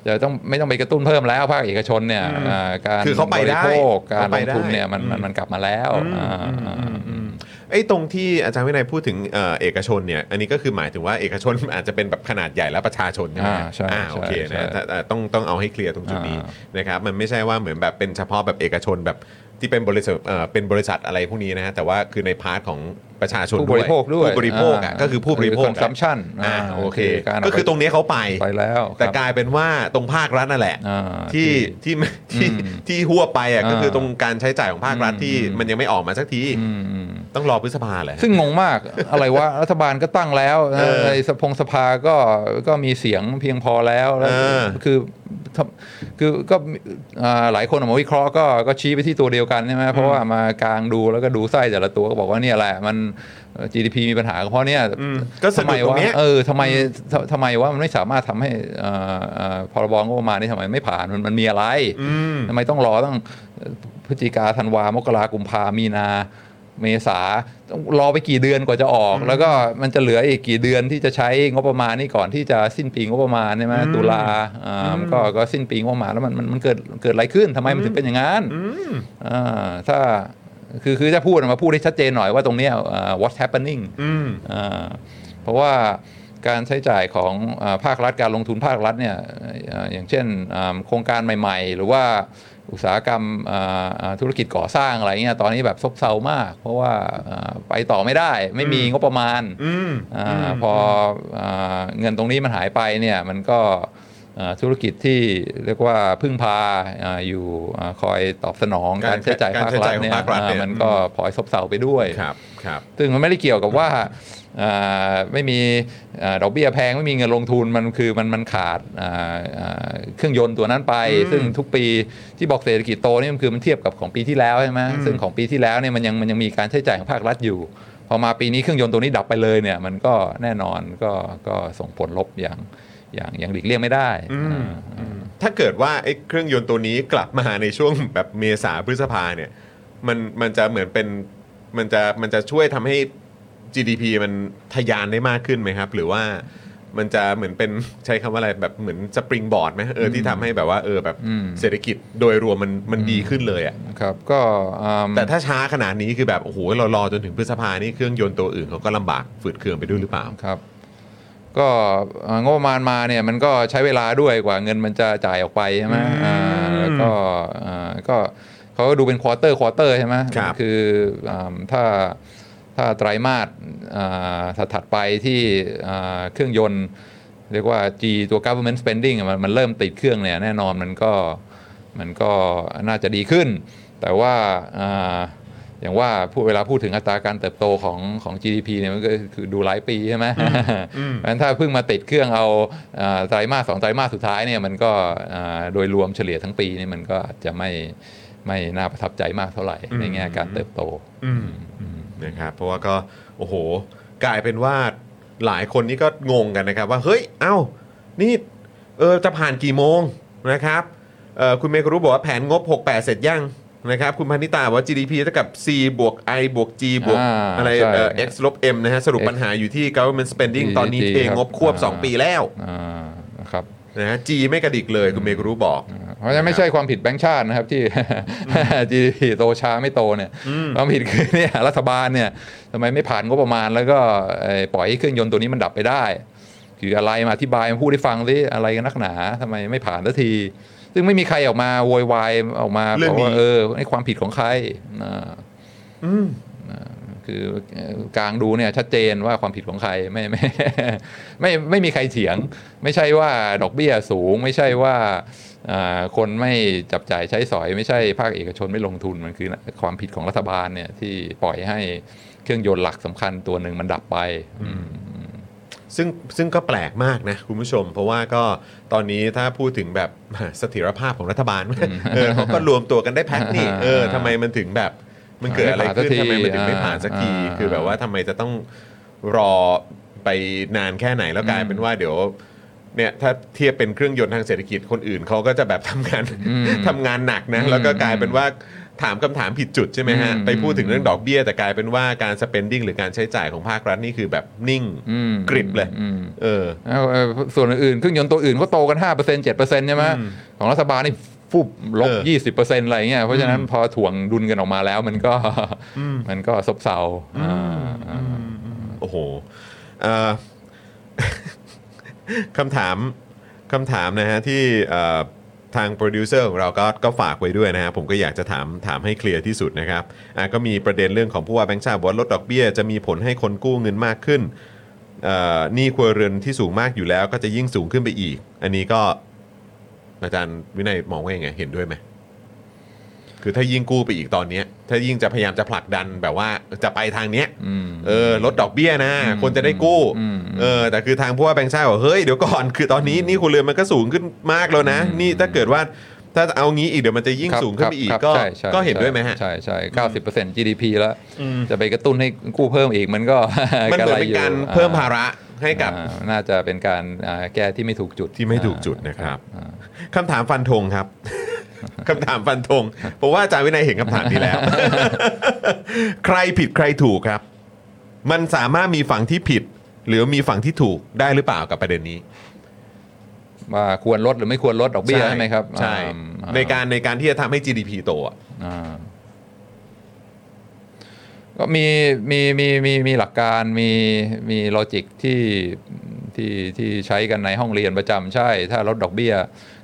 จะต้องไม่ต้องไปกระตุ้นเพิ่มแล้วภาคเอกชนเนี่ยอ่าการคือเขาไปได้บริโภคการเขาลไปงได้ทุนเนี่ยมันมันอืมมันกลับมาแล้วอ่าอ่าอืมไอ้ตรงที่อาจารย์วินัยพูดถึงเอ่อเอกชนเนี่ยอันนี้ก็คือหมายถึงว่าเอกชนอาจจะเป็นแบบขนาดใหญ่และประชาชนใช่ไหมอ่าใช่อ่าโอเคใช่นะใช่แต่แต่ต้องต้องเอาให้เคลียร์ตรงจุดนี้อ่นะครับมันไม่ใช่ว่าเหมือนแบบเป็นเฉพาะแบบเอกชนแบบ ที่เป็นบริษัทเอ่อเป็นบริษัทอะไรพวกนี้นะฮะแต่ว่าคือใน part ของประชาชนผู้บริโภคด้วยผู้บริโภคอะอ่าก็คือผู้บริโภคคือ consumption อ่าอ่าโอเค คือการเอาก็คือตรงนี้เขาไป ไปแล้วแต่ครับกลายเป็นว่าตรงภาครัฐนั่นแหละ อ่า ที่ที่ที่อืมที่หัวไปอะก็คืออ่าตรงการใช้จ่ายของภาครัฐที่อืมมันยังไม่ออกมาสักที อืมอืม ต้องรอพฤษภาแหละซึ่งงงมาก อะไรวะรัฐบาลก็ตั้งแล้วเออในสพงสภาก็ก็มีเสียงเพียงพอแล้วแล้ว เออคือทำ คือก็อ่าหลายคนออกมาวิเคราะห์ก็ก็ชี้ไปที่ตัวเดียวกันใช่ไหมเพราะว่ามากลางดูแล้วก็ดูไส้แต่ละตัวก็บอกว่าเนี่ยแหละมันเอ่อ GDP มีปัญหาก็เพราะเนี่ยอืมก็สะทำไมดุดตรงวะเนี้ยเออทำไมทำทำไมว่ามันไม่สามารถทำให้เอ่อเอ่อพรบงบประมาณนี้ทำไมไม่ผ่านมันมันมีอะไรอืมทำไมต้องรอตั้งพฤศจิกาธันวามกรากุมภามีนา เมษาต้องรอไปกี่เดือนกว่าจะออก แล้วก็มันจะเหลืออีกกี่เดือนที่จะใช้งบประมาณนี่ก่อนที่จะสิ้นปีงบประมาณใช่ไหมตุลาอ่าก็ก็สิ้นปีงบประมาณแล้วมันมันมันเกิดเกิดอะไรขึ้นทำไมมันถึงเป็นอย่างนั้นอ่าถ้าคือคือจะพูดมาพูดให้ชัดเจนหน่อยว่าตรงเนี้ยอ่า what's happening อืมอ่าเพราะว่าการใช้จ่ายของอาภาครัฐการลงทุนภาครัฐเนี่ยอ่าอย่างเช่นอ่าโครงการใหม่ ๆ หรือว่า อุตสาหกรรมอ่าอ่าธุรกิจก่อสร้างอะไรเงี้ยตอนนี้แบบซบเซามาก เพราะว่าอ่าไปต่อไม่ได้ไม่มีงบประมาณอืมอาพออาเงินตรงนี้มันหายไปเนี่ยมันก็อ่า ธุรกิจที่เรียกว่าพึ่งพาอาอยู่อาคอยตอบสนองการการใช้จ่ายการภาคใช้รัจ่าฐยของเนี่ยภาครัฐเนี่ยอ่ามันก็พลอยซบเซาไปด้วยครับครับซึ่งมันไม่ได้เกี่ยวกับว่าอ่าไม่มีอ่าดอกเบี้ยแพงไม่มีเงินลงทุนมันคือมันมันขาดอ่าอ่าเครื่องยนต์ตัวนั้นไปอืมซึ่งทุกปีที่บอกเศรษฐกิจโตนี่มันคือมันเทียบกับของปีที่แล้วใช่ไหมอืมซึ่งของปีที่แล้วเนี่ยมันยังมันยังมีการใช้จ่ายของภาครัฐอยู่พอมาปีนี้เครื่องยนต์ตัวนี้ดับไปเลยเนี่ยมันก็แน่นอนก็ก็ส่งผลลบอย่าง อย่างอย่างหลีกเลี่ยงไม่ได้อืมอ่าถ้าเกิดว่าไอ้เครื่องยนต์ตัวนี้กลับมาในช่วงแบบเมษาพฤษภาเนี่ยมันมันจะเหมือนเป็นมันจะมันจะช่วยทำให้ GDP มันทะยานได้มากขึ้นไหมครับ หรือว่ามันจะเหมือนเป็นใช้คำว่าอะไรแบบเหมือน springboard ไหมเออที่ทำให้แบบว่าเออแบบอืมเศรษฐกิจโดยรวมมันมันดีขึ้นเลยอะครับก็อืมแต่ถ้าช้าขนาดนี้คือแบบโอ้โหเรารอจนถึงพฤษภานี่เครื่องยนต์ตัวอื่นเขาก็ลำบากฝืดเคืองไปด้วยหรือเปล่าครับ ก็เอ่องบประมาณมาเนี่ยมันก็ใช้เวลาด้วยกว่าเงินมันจะจ่ายออกไปใช่ไหมอืมอ่าแล้วก็อ่าก็เขาก็ดูเป็น quarter quarter ใช่ไหมครับคืออ่าถ้าถ้าไตรมาสอ่าถัดๆไปที่อ่าเครื่องยนต์เรียกว่า G ตัว government spending อะมันมันเริ่มติดเครื่องเนี่ยแน่นอนมันก็มันก็น่าจะดีขึ้น แต่ว่า อ่าอย่างว่าพูดเวลาพูดถึงอัตราการเติบโตของของ GDP เนี่ยมันก็คือดูหลายปีใช่ไหมเพราะฉะนั้นถ้าเพิ่งมาติดเครื่องเอาอ่าไตรมาสสองไตรมาสสุดท้ายเนี่ยมันก็อ่าโดยรวมเฉลี่ยทั้งปีนี่มันก็อาจจะไม่ไม่น่าประทับใจมากเท่าไหร่ในแง่การเติบโตอืมนะครับเพราะว่าก็โอ้โห กลายเป็นว่าหลายคนนี่ก็งงกันนะครับ ว่าเฮ้ยเอ้านี่เออจะผ่านกี่โมงนะครับเออคุณเมย์ก็รู้บอกว่าแผนงบ 68 เสร็จยัง นะครับ คุณพนิตาบอกว่า GDP เท่ากับ C บวก I บวก G บวกอ่าอะไรใช่เอ่อ X ลบ M นะฮะ สรุป X ปัญหาอยู่ที่ government spending ตอนนี้ GDP เทงบควบ ครับ 2 ปีแล้วอ่านะครับนะฮะ G ไม่กระดิกเลยคุณเมย์ก็รู้บอก เพราะฉะนั้นไม่ใช่ความผิดแบงก์ชาตินะครับที่ GDP โตช้าไม่โตเนี่ยความผิดคือเนี่ยรัฐบาลเนี่ยทำไมไม่ผ่านงบประมาณแล้วก็เอ่อปล่อยให้เครื่องยนต์ตัวนี้มันดับไปได้ คืออะไรมาอธิบายมาพูดให้ฟังสิอะไรกันนักหนาทำไมไม่ผ่านสักที ซึ่งไม่มีใครออกมาโวยวายออกมาเรื่บอองกนี้ว่าเออไอ้ความผิดของใครอ่าอืมคือเอ่อกลางดูเนี่ยชัดเจนว่าความผิดของใครไม่ไม่ไม่ไม่มีใครเถียง ไม่ใช่ว่าดอกเบี้ยสูง ไม่ใช่ว่าอ่าคนไม่จับจ่ายใช้สอย ไม่ใช่ภาคเอกชนไม่ลงทุนมันคือความผิดของรัฐบาลเนี่ยที่ปล่อยให้เครื่องยนต์หลักสำคัญตัวหนึ่งมันดับไปอืม ซึ่งซึ่งก็แปลกมากนะคุณผู้ชม เพราะว่าก็ตอนนี้ถ้าพูดถึงแบบเสถียรภาพของรัฐบาลเออเขาก็รวมตัวกันได้แพ็คนี่เออทำไมมันถึงแบบมันเกิดอะไรขึ้นไม่ผ่านสักทีทำไมมันถึงไม่ผ่านสักทีอ่าคือแบบว่าทำไมจะต้องรอไปนานแค่ไหนแล้วกลายเป็นว่าเดี๋ยวเนี่ยถ้าเทียบเป็นเครื่องยนต์ทางเศรษฐกิจคนอื่นเขาก็จะแบบทำงานทำงานหนักนะแล้วก็กลายเป็นว่า ถามคำถามผิดจุดใช่ไหมฮะอืมไปพูดถึงเรื่องดอกเบี้ย แต่กลายเป็นว่าการ spending หรือการใช้จ่ายของภาครัฐนี่คือแบบนิ่งอืมกริบเลยอืมเออเอาเอาส่วนอื่นๆเครื่องยนต์ตัวอื่นก็โตกัน 5% 7%ใช่ไหมของรัฐบาลนี่ฟุบลบเออ20%อะไรเงี้ยเพราะฉะนั้นพอถ่วงดุลกันออกมาแล้วมันก็มันก็ซบเซาอ่าอ่าโอ้โหเอ่อคำถามคำถามนะฮะที่เอ่อ ทางโปรดิวเซอร์ของเราก็ก็ฝากไว้ด้วยนะฮะผมก็อยากจะถามถามให้เคลียร์ที่สุดนะครับอะก็มีประเด็นเรื่องของผู้ว่าแบงค์ชาติบอกว่าลดดอกเบี้ยจะมีผลให้คนกู้เงินมากขึ้นเอ่อหนี้ครัวเรือนที่สูงมากอยู่แล้วก็จะยิ่งสูงขึ้นไปอีก อันนี้ก็อาจารย์วินัยมองว่ายังไงเห็นด้วยไหม คือถ้ายิ่งกู้ไปอีกตอนเนี้ยถ้ายิ่งจะพยายามจะผลักดันแบบว่าจะไปทางเนี้ยอืมเออลดดอกเบี้ยนะ คนจะได้กู้อืมเออแต่คือทางผู้ว่าแบงค์ชาติบอกเฮ้ยเดี๋ยวก่อนคือตอนนี้หนี่คุณเรือนมันก็สูงขึ้นมากแล้วนะ นี่ถ้าเกิดว่าถ้าเอางี้อีกเดี๋ยวมันจะยิ่งครับสูงขึ้นไปอีกครับก็ใช่ใช่ก็เห็นด้วยไหมฮะใช่ใช่เก้าสิบเปอร์เซ็นต์ GDP แล้วจะไปกระตุ้นให้กู้เพิ่มอีกมันก็มันเหมือนเป็นการเพิ่มภาระให้กับอ่าน่าจะเป็นการอ่าแก้ที่ไม่ถูกจุดที่ไม่ถูกจุดนะครับอ่าคำถามฟันธงครับ คำถามฟันธงเพราะว่าอาจารย์วินัยเห็นคำถามนี้แล้ว ใครผิดใครถูกครับ มันสามารถมีฝั่งที่ผิด หรือมีฝั่งที่ถูกได้หรือเปล่ากับประเด็นนี้ว่าควรลดหรือไม่ควรลดดอกเบี้ยใช่ไหมครับใช่อ่าในการในการที่จะทำให้ GDP โตอะอ่าก็มีมีมีมีมีหลักการมีมีลอจิกที่ที่ที่ใช้กันในห้องเรียนประจำใช่ ถ้าลดดอกเบี้ย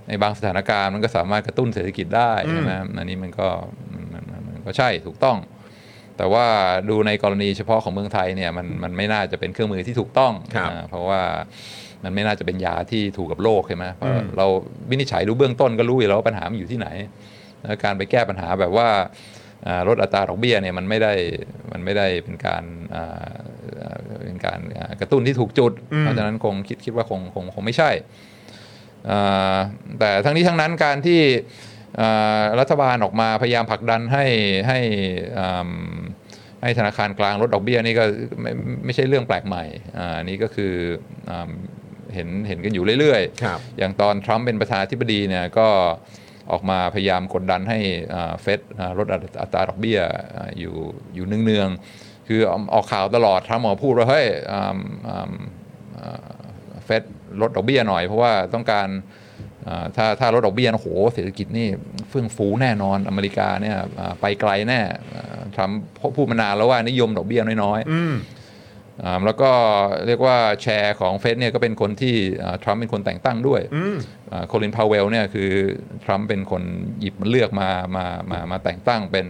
ในบางสถานการณ์มันก็สามารถกระตุ้นเศรษฐกิจได้ใช่ไหมอันนี้มันก็มันมันมันก็ใช่ถูกต้อง แต่ว่าดูในกรณีเฉพาะของเมืองไทยเนี่ยมันมันไม่น่าจะเป็นเครื่องมือที่ถูกต้องครับอ่าเพราะว่ามันไม่น่าจะเป็นยาที่ถูกกับโลกใช่ไหมเพราะเราวินิจฉัยดูเบื้องต้นก็รู้อยู่แล้วว่าปัญหามันอยู่ที่ไหนแล้วการไปแก้ปัญหาแบบว่าอ่าลดอัตราดอกเบี้ยเนี่ยมันไม่ได้มันไม่ได้เป็นการอ่าอ่าเป็นการอ่ากระตุ้นที่ถูกจุด เพราะฉะนั้นคงคิดคิดว่าคงคงคงไม่ใช่อ่า แต่ทั้งนี้ทั้งนั้นการที่อ่ารัฐบาลออกมาพยายามผลักดันให้ให้อ่าให้ธนาคารกลางลดดอกเบี้ยนี่ก็ไม่ไม่ใช่เรื่องแปลกใหม่อ่านี่ก็คืออ่าเห็นเห็นกันอยู่เรื่อยๆครับอย่างตอนทรัมป์เป็นประธานาธิบดีเนี่ยก็ออกมาพยายามกดดันให้เฟดลดอัตราดอกเบี้ยอ่าอยู่อยู่เนืองๆ คือออกข่าวตลอดทรัมป์ออกมาพูดว่าเฮ้ยเฟด ลดดอกเบี้ยหน่อย เพราะว่าต้องการอ่าถ้าถ้าลดดอกเบี้ยโอ้โหเศรษฐกิจนี่เฟื่องฟูแน่นอนอเมริกาเนี่ยอ่าไปไกลแน่อ่าทรัมป์พูดมานานแล้วว่านิยมดอกเบี้ยน้อยๆอืมอ่าแล้วก็เรียกว่าแชร์ของเฟดเนี่ยก็เป็นคนที่อ่าทรัมป์เป็นคนแต่งตั้งด้วยอืมโคลินพาวเวลเนี่ยคือทรัมป์เป็นคนหยิบมาเลือกมามามามาแต่งตั้งเป็น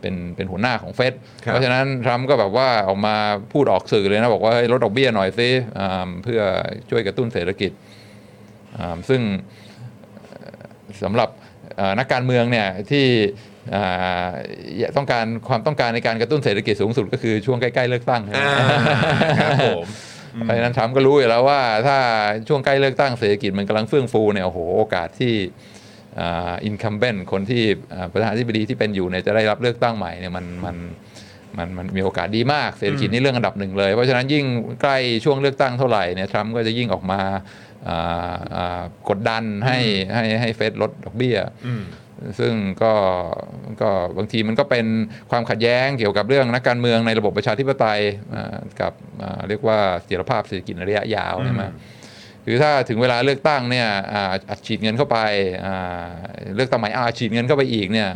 เป็นเป็นหัวหน้าของเฟดครับเพราะฉะนั้นทรัมป์ก็แบบว่าออกมาพูดออกสื่อเลยนะบอกว่าเฮ้ยลดดอกเบี้ยหน่อยซิอ่าเพื่อช่วยกระตุ้นเศรษฐกิจอ่าซึ่งเอ่อสำหรับอ่านักการเมืองเนี่ยที่อ่าต้องการความต้องการในการกระตุ้นเศรษฐกิจสูงสุดก็คือช่วงใกล้ ๆ เลือกตั้งนะอ่าครับผมเพราะฉะนั้นทรัมป์ก็รู้อยู่แล้วว่าถ้าช่วงใกล้เลือกตั้งเศรษฐกิจมันกำลังเฟื่องฟูเนี่ยโอ้โหโอกาสที่ อินคัมเบนคนที่อ่าประธานาธิบดีที่เป็นอยู่เนี่ยจะได้รับเลือกตั้งใหม่เนี่ยมันมันมันมันมีโอกาสดีมากเศรษฐกิจนี่เรื่องอันดับหนึ่งเลย เพราะฉะนั้นยิ่งใกล้ช่วงเลือกตั้งเท่าไหร่เนี่ยทรัมป์ก็จะยิ่งออกมาอ่าอ่ากดดันให้ให้ให้เฟดลดดอกเบี้ยอืมซึ่งก็ก็บางทีมันก็เป็นความขัดแย้งเกี่ยวกับเรื่องนักการเมืองในระบบประชาธิปไตยอ่ากับอ่าเรียกว่าเสถียรภาพเศรษฐกิจในระยะยาวใช่ไหม คือถ้าถึงเวลาเลือกตั้งเนี่ยอ่าอัดฉีดเงินเข้าไปอ่าเลือกตั้งใหม่อาอัดฉีดเงินเข้าไปอีกเนี่ย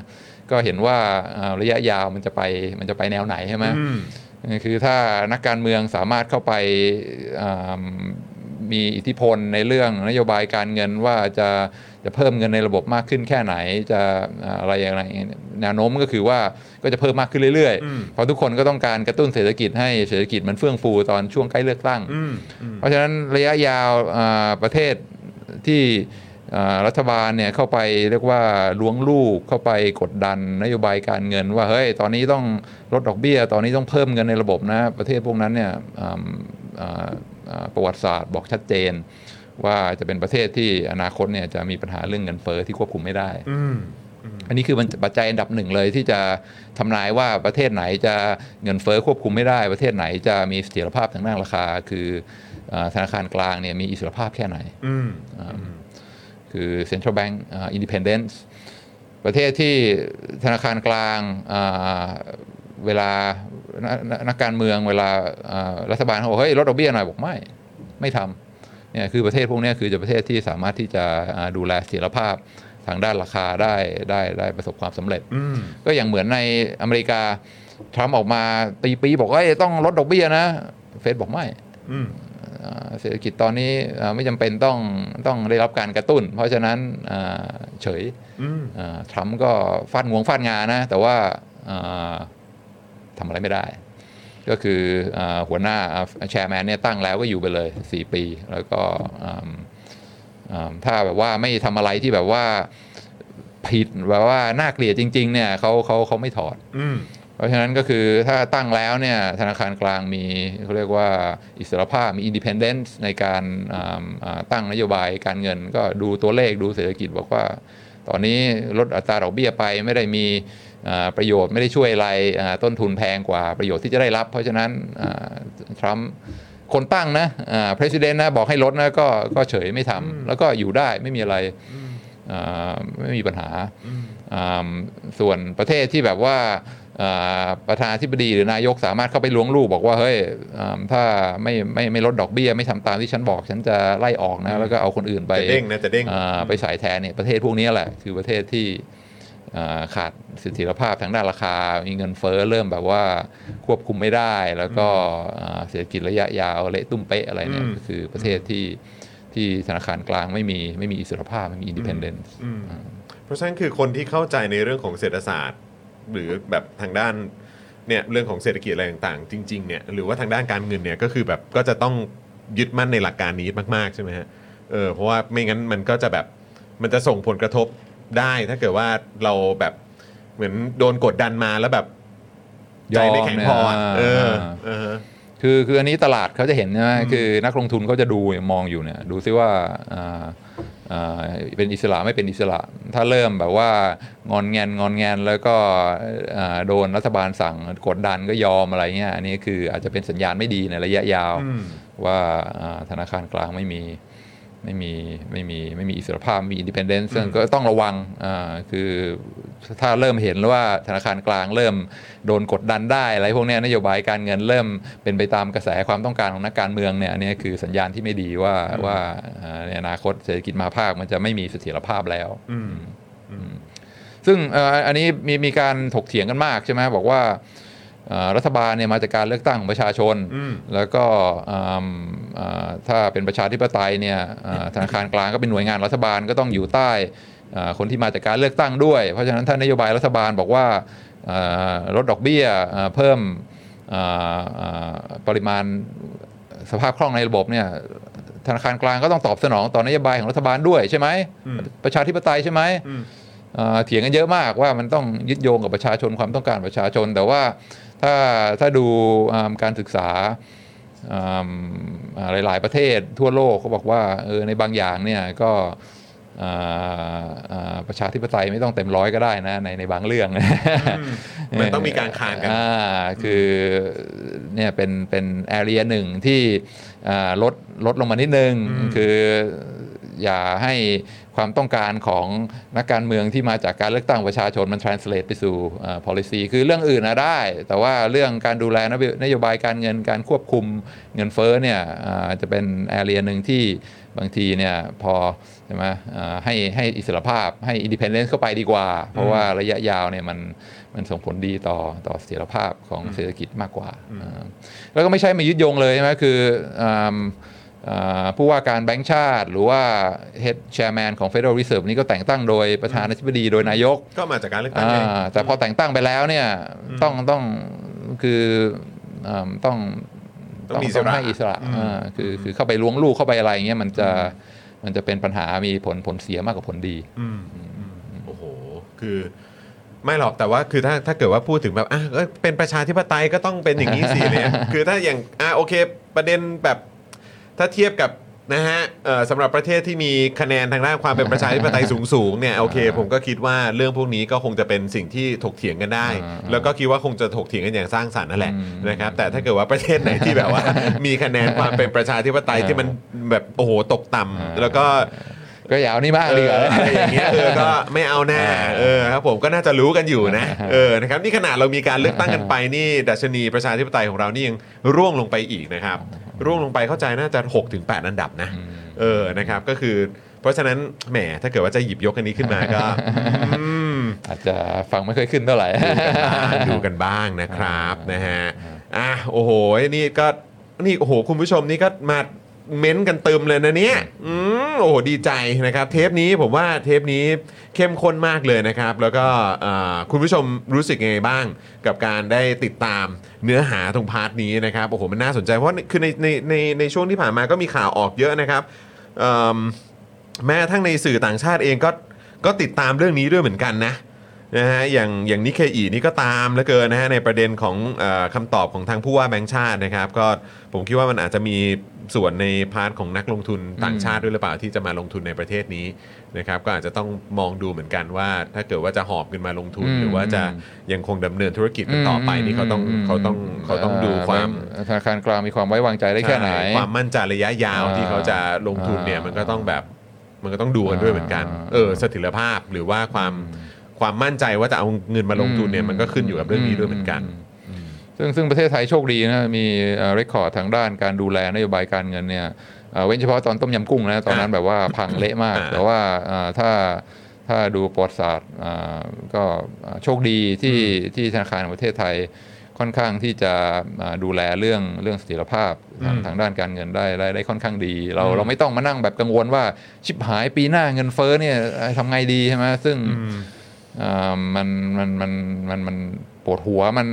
ก็เห็นว่าอ่าระยะยาวมันจะไปมันจะไปแนวไหนใช่ไหมอืมคือถ้านักการเมืองสามารถเข้าไปอ่ามีอิทธิพลในเรื่องนโยบายการเงินว่าจะ จะเพิ่มเงินในระบบมากขึ้นแค่ไหนจะอ่าอะไรอย่างไรแนวโน้มก็คือว่าก็จะเพิ่มมากขึ้นเรื่อยอืมๆเพราะทุกคนก็ต้องการกระตุ้นเศรษฐกิจให้เศรษฐกิจมันเฟื่องฟูตอนช่วงใกล้เลือกตั้งอืมอืมเพราะฉะนั้นระยะยาวอ่าประเทศที่อ่ารัฐบาลเนี่ยเข้าไปเรียกว่าล้วงลูกเข้าไปกดดันนโยบายการเงิน ว่าเฮ้ยตอนนี้ต้องลดดอกเบี้ย ตอนนี้ต้องเพิ่มเงินในระบบนะ ประเทศพวกนั้นเนี่ยอ่าอ่าอ่าประวัติศาสตร์บอกชัดเจน ว่าจะเป็นประเทศที่อนาคตเนี่ยจะมีปัญหาเรื่องเงินเฟ้อที่ควบคุมไม่ได้อืมอันนี้คือมันปัจจัยอันดับหนึ่งเลยที่จะทำนายว่าประเทศไหนจะเงินเฟ้อควบคุมไม่ได้ ประเทศไหนจะมีเสถียรภาพทางด้านราคา คืออาธนาคารกลางเนี่ยมีอิสรภาพแค่ไหนอืมคือ central bank อ่า independence ประเทศที่ธนาคารกลางอ่าเวลานักนักการเมืองเวลาอ่ารัฐบาลเขาบอกเฮ้ยลดดอกเบี้ยหน่อยบอกไม่ ไม่ทำ เนี่ยคือประเทศพวกเนี้ยคือจะประเทศที่สามารถที่จะอ่าดูแลเสถียรภาพทางด้านราคาได้ได้ได้ประสบความสำเร็จอืมก็อย่างเหมือนในอเมริกาทรัมป์ออกมาตีปีบอกว่าเอ้ยต้องลดดอกเบี้ยนะ เฟดบอกไม่อืมอ่าเศรษฐกิจตอนนี้อ่าไม่จำเป็นต้องต้องได้รับการกระตุ้น เพราะฉะนั้นอ่าเฉยอืมอ่าทรัมป์ก็ฟาดงวงฟาดงานนะแต่ว่าอ่าทำอะไรไม่ได้ ก็คืออาหัวหน้าแชร์แมนเนี่ยตั้งแล้วก็อยู่ไปเลย 4 ปี แล้วก็อ่าอ่าถ้าแบบว่าไม่ทำอะไรที่แบบว่าผิดแบบว่าน่าเกลียดจริง ๆ เนี่ยเขาเขาเขาไม่ถอดอืมเพราะฉะนั้นก็คือถ้าตั้งแล้วเนี่ยธนาคารกลางมีเขาเรียกว่าอิสรภาพมี independence ในการอ่าอ่าตั้งนโยบายการเงิน ก็ดูตัวเลขดูเศรษฐกิจบอกว่า ตอนนี้ลดอัตราดอกเบี้ยไปไม่ได้มีอ่าประโยชน์ไม่ได้ช่วยอะไรอ่าต้นทุนแพงกว่าประโยชน์ที่จะได้รับ เพราะฉะนั้นทรัมป์คนตั้งนะอ่า president นะบอกให้ลดนะก็ก็เฉยไม่ทำแล้วก็อยู่ได้ไม่มีอะไรอ่าไม่มีปัญหาอ่าส่วนประเทศที่แบบว่าอ่า ประธานาธิบดีหรือนายกสามารถเข้าไปล้วงลูกบอกว่าเฮ้ยอ่าถ้าไม่ไม่ไม่ลดดอกเบี้ยไม่ทำตามที่ฉันบอก ฉันจะไล่ออกนะแล้วก็เอาคนอื่นไปจะเด้งนะจะเด้งอ่าไปสายแทนเนี่ยประเทศพวกนี้แหละ คือประเทศที่อ่าขาดเสถียรภาพทางด้านราคา มีเงินเฟ้อเริ่มแบบว่าควบคุมไม่ได้ แล้วก็อ่าเศรษฐกิจระยะยาวเละตุ้มเป๊ะอะไรเนี่ยอืมก็คือประเทศที่ที่ธนาคารกลางไม่มีไม่มีอิสรภาพไม่มี independenceนซ์อืมเพราะฉะนั้นคือคนที่เข้าใจในเรื่องของเศรษฐศาสตร์ หรือแบบทางด้านเนี่ยเรื่องของเศรษฐกิจอะไรต่างๆ จริงๆเนี่ยหรือว่าทางด้านการเงินเนี่ยก็คือแบบก็จะต้องยึดมั่นในหลักการนี้มากๆใช่ไหมฮะเออเพราะว่าไม่งั้นมันก็จะแบบมันจะส่งผลกระทบได้ถ้าเกิดว่าเราแบบเหมือนโดนกดดันมาแล้วแบบใจไม่แข็งพออะยอมเนี่ยเอออ่าเออคือคืออันนี้ตลาดเขาจะเห็นใช่ไหมคือนักลงทุนเขาจะดูมองอยู่เนี่ยดูซิว่าอ่าอ่า เป็นอิสระไม่เป็นอิสระ ถ้าเริ่มแบบว่างอนแงนงอนแงนแล้วก็อ่าโดนรัฐบาลสั่งกดดันก็ยอมอะไรเงี้ยอันนี้คืออาจจะเป็นสัญญาณไม่ดีในระยะยาวอืมว่าอ่าธนาคารกลางไม่มี ไม่มีไม่มีไม่มีอิสรภาพมี independence ซึ่งก็ต้องระวังอ่าคือถ้าเริ่มเห็นแล้วว่าธนาคารกลางเริ่มโดนกดดันได้อะไรพวกเนี้ยนโยบายการเงินเริ่มเป็นไปตามกระแสความต้องการของนักการเมืองเนี่ยอันนี้คือสัญญาณที่ไม่ดีว่าว่าอ่าในอนาคตเศรษฐกิจมหภาคมันจะไม่มีเสถียรภาพแล้วอืมซึ่งเอ่ออันนี้มีมีการถกเถียงกันมากใช่ไหมบอกว่าเอ่อ รัฐบาลเนี่ยมาจากการเลือกตั้งของประชาชนอืมแล้วก็อืมเอ่อถ้าเป็นประชาธิปไตยเนี่ยเอ่อธนาคารกลางก็เป็นหน่วยงานรัฐบาลก็ต้องอยู่ใต้เอ่อคนที่มาจากการเลือกตั้งด้วย เพราะฉะนั้นถ้านโยบายรัฐบาลบอกว่าเอ่อลดดอกเบี้ยเอ่อเพิ่มเอ่อเอ่อปริมาณสภาพคล่องในระบบเนี่ยธนาคารกลางก็ต้องตอบสนองต่อนโยบายของรัฐบาลด้วยใช่ไหมประชาธิปไตยใช่ไหมเอ่อเถียงกันเยอะมากว่ามันต้องยึดโยงกับประชาชนความต้องการประชาชน แต่ว่า ถ้าถ้าดูอ่าการศึกษาอ่าอ่าหลาย ๆ ประเทศทั่วโลกเขาบอกว่าเออในบางอย่างเนี่ยก็อ่าอ่าประชาธิปไตยไม่ต้องเต็มร้อยก็ได้นะในในบางเรื่องมันต้องมีการคานกันอ่าคือเนี่ยเป็นเป็นแอเรียหนึ่งที่อ่าลดลดลงมานิดนึง คืออย่าให้ ความต้องการของนักการเมืองที่มาจากการเลือกตั้งประชาชนมัน translate ไปสู่อ่า policy คือเรื่องอื่นนะได้ แต่ว่าเรื่องการดูแลนโยนโยบายการเงินการควบคุมเงินเฟ้อเนี่ยอ่าจะเป็นแอเรียหนึ่งที่บางทีเนี่ยพอใช่ไหมอ่าให้ให้อิสรภาพให้ independence เข้าไปดีกว่า เพราะว่าระยะยาวเนี่ยมันมันส่งผลดีต่อต่อเสถียรภาพของเศรษฐกิจมากกว่าอ่าแล้วก็ไม่ใช่มายึดโยงเลยใช่ไหมคืออ่าอ่า ผู้ว่าการแบงก์ชาติ หรือว่า head chairman ของ Federal Reserve นี่ก็แต่งตั้งโดยประธานาธิบดีโดยนายก ก็มาจากการเลือกตั้งอ่าเองแต่พอแต่งตั้งไปแล้วเนี่ยต้องต้องคืออ่าต้องต้องมีอิสระให้อิสระอืมอ่าคือคือเข้าไปล้วงลูกเข้าไปอะไรอย่างเงี้ยมันจะมันจะเป็นปัญหามีผลผลเสียมากกว่าผลดีอืมโอ้โห คือไม่หรอกแต่ว่าคือถ้าถ้าเกิดว่าพูดถึงแบบอะก็เป็นประชาธิปไตยก็ต้องเป็นอย่างนี้สิเนี่ยคือถ้าอย่างอะโอเค ประเด็นแบบ ถ้าเทียบกับนะฮะเอ่อสำหรับประเทศที่มีคะแนนทางด้านความเป็นประชาธิปไตยสูงๆเนี่ยโอเค ผมก็คิดว่าเรื่องพวกนี้ก็คงจะเป็นสิ่งที่ถกเถียงกันได้อ่าแล้วก็คิดว่าคงจะถกเถียงกันอย่างสร้างสรรค์นั่นแหละอืมนะครับแต่ถ้าเกิดว่าประเทศไหนที่แบบว่า มีคะแนนความเป็นประชาธิปไตยที่มันแบบโอ้โหตกต่ำแล้วก็ ก็อย่าเอานี่มากเอดีอกว่าอะไรอย่างเงี้ยเออก็ไม่เอาแน่เออเออครับผมก็น่าจะรู้กันอยู่นะเออนะครับนี่ขนาดเรามีการเลือกตั้งกันไปนี่ดัชนีประชาธิปไตยของเรานี่ยังร่วงลงไปอีกนะครับ ร่วงลงไปเข้าใจน่าจะ6ถึง8อันดับนะเออนะครับก็คือ เพราะฉะนั้นแหมถ้าเกิดว่าจะหยิบยกอันนี้ขึ้นมาก็อืมอาจจะฟังไม่ค่อยขึ้นเท่าไหร่ดูกันบ้างนะครับนะฮะอะโอ้โหนี่ก็นี่โอ้โหคุณผู้ชมนี่ก็มา เม้นต์กันเติมเลยนะเนี่ยอืมโอ้โหดีใจนะครับ เทปนี้ผมว่าเทปนี้เข้มข้นมากเลยนะครับ แล้วก็อ่าคุณผู้ชมรู้สึกยังไงบ้าง กับการได้ติดตามเนื้อหาตรง part นี้นะครับโอ้โหมันน่าสนใจเพราะคือในในในในช่วงที่ผ่านมาก็มีข่าวออกเยอะนะครับเอิ่มแม้กระทั่งในสื่อต่างชาติเองก็ก็ติดตามเรื่องนี้ด้วยเหมือนกันนะ นะฮะอย่างอย่างนิเคอีนี่ก็ตามเหลือเกินนะฮะในประเด็นของเออคำตอบของทางผู้ว่าแบงค์ชาตินะครับ ก็ผมคิดว่ามันอาจจะมี ส่วนใน part ของนักลงทุนต่างชาติด้วยหรือเปล่าที่จะมาลงทุนในประเทศนี้นะครับก็อาจจะต้องมองดูเหมือนกันว่า ถ้าเกิดว่าจะหอบขึ้นมาลงทุนอืมหรือว่าจะยังคงดำเนินธุรกิจกันต่อไปนี่เขาต้องเขาต้องเขาต้องดูความเอ่อธนาคารกลางมีความไว้วางใจได้แค่ไหนใช่ความมั่นใจระยะยาวอ่าที่เขาจะลงทุนเนี่ยอ่ามัมันก็ต้องแบบมันก็ต้องดูกันด้วยเหมือนกันอ่าเออเสถียรภาพหรือว่าความความมั่นใจว่าจะเอาเงินมาลงทุนเนี่ยมันก็ขึ้นอยู่กับเรื่องนี้ด้วยเหมือนกัน ซึ่งซึ่งประเทศไทยโชคดีนะมีเรคคอร์ดทางด้านการดูแลนโยบายการเงินเนี่ยเอ่อเว้นเฉพาะตอนต้มยำกุ้งนะตอนนั้นแบบว่าพังเละมากอ่าแต่ว่าเอ่อถ้าถ้าดูประวัติศาสตร์อ่าก็อ่าโชคดีที่ที่ธนาคารแห่งประเทศไทยค่อนข้างที่จะอ่าดูแลเรื่องเรื่องเสถียรภาพทางทางด้านการเงินได้ได้ได้ค่อนข้างดี เราเราไม่ต้องมานั่งแบบกังวลว่าชิบหายปีหน้าเงินเฟ้อเนี่ยทำไงดีใช่ไหมซึ่งอ่ามันมันมันมันมันปวดหัวมัน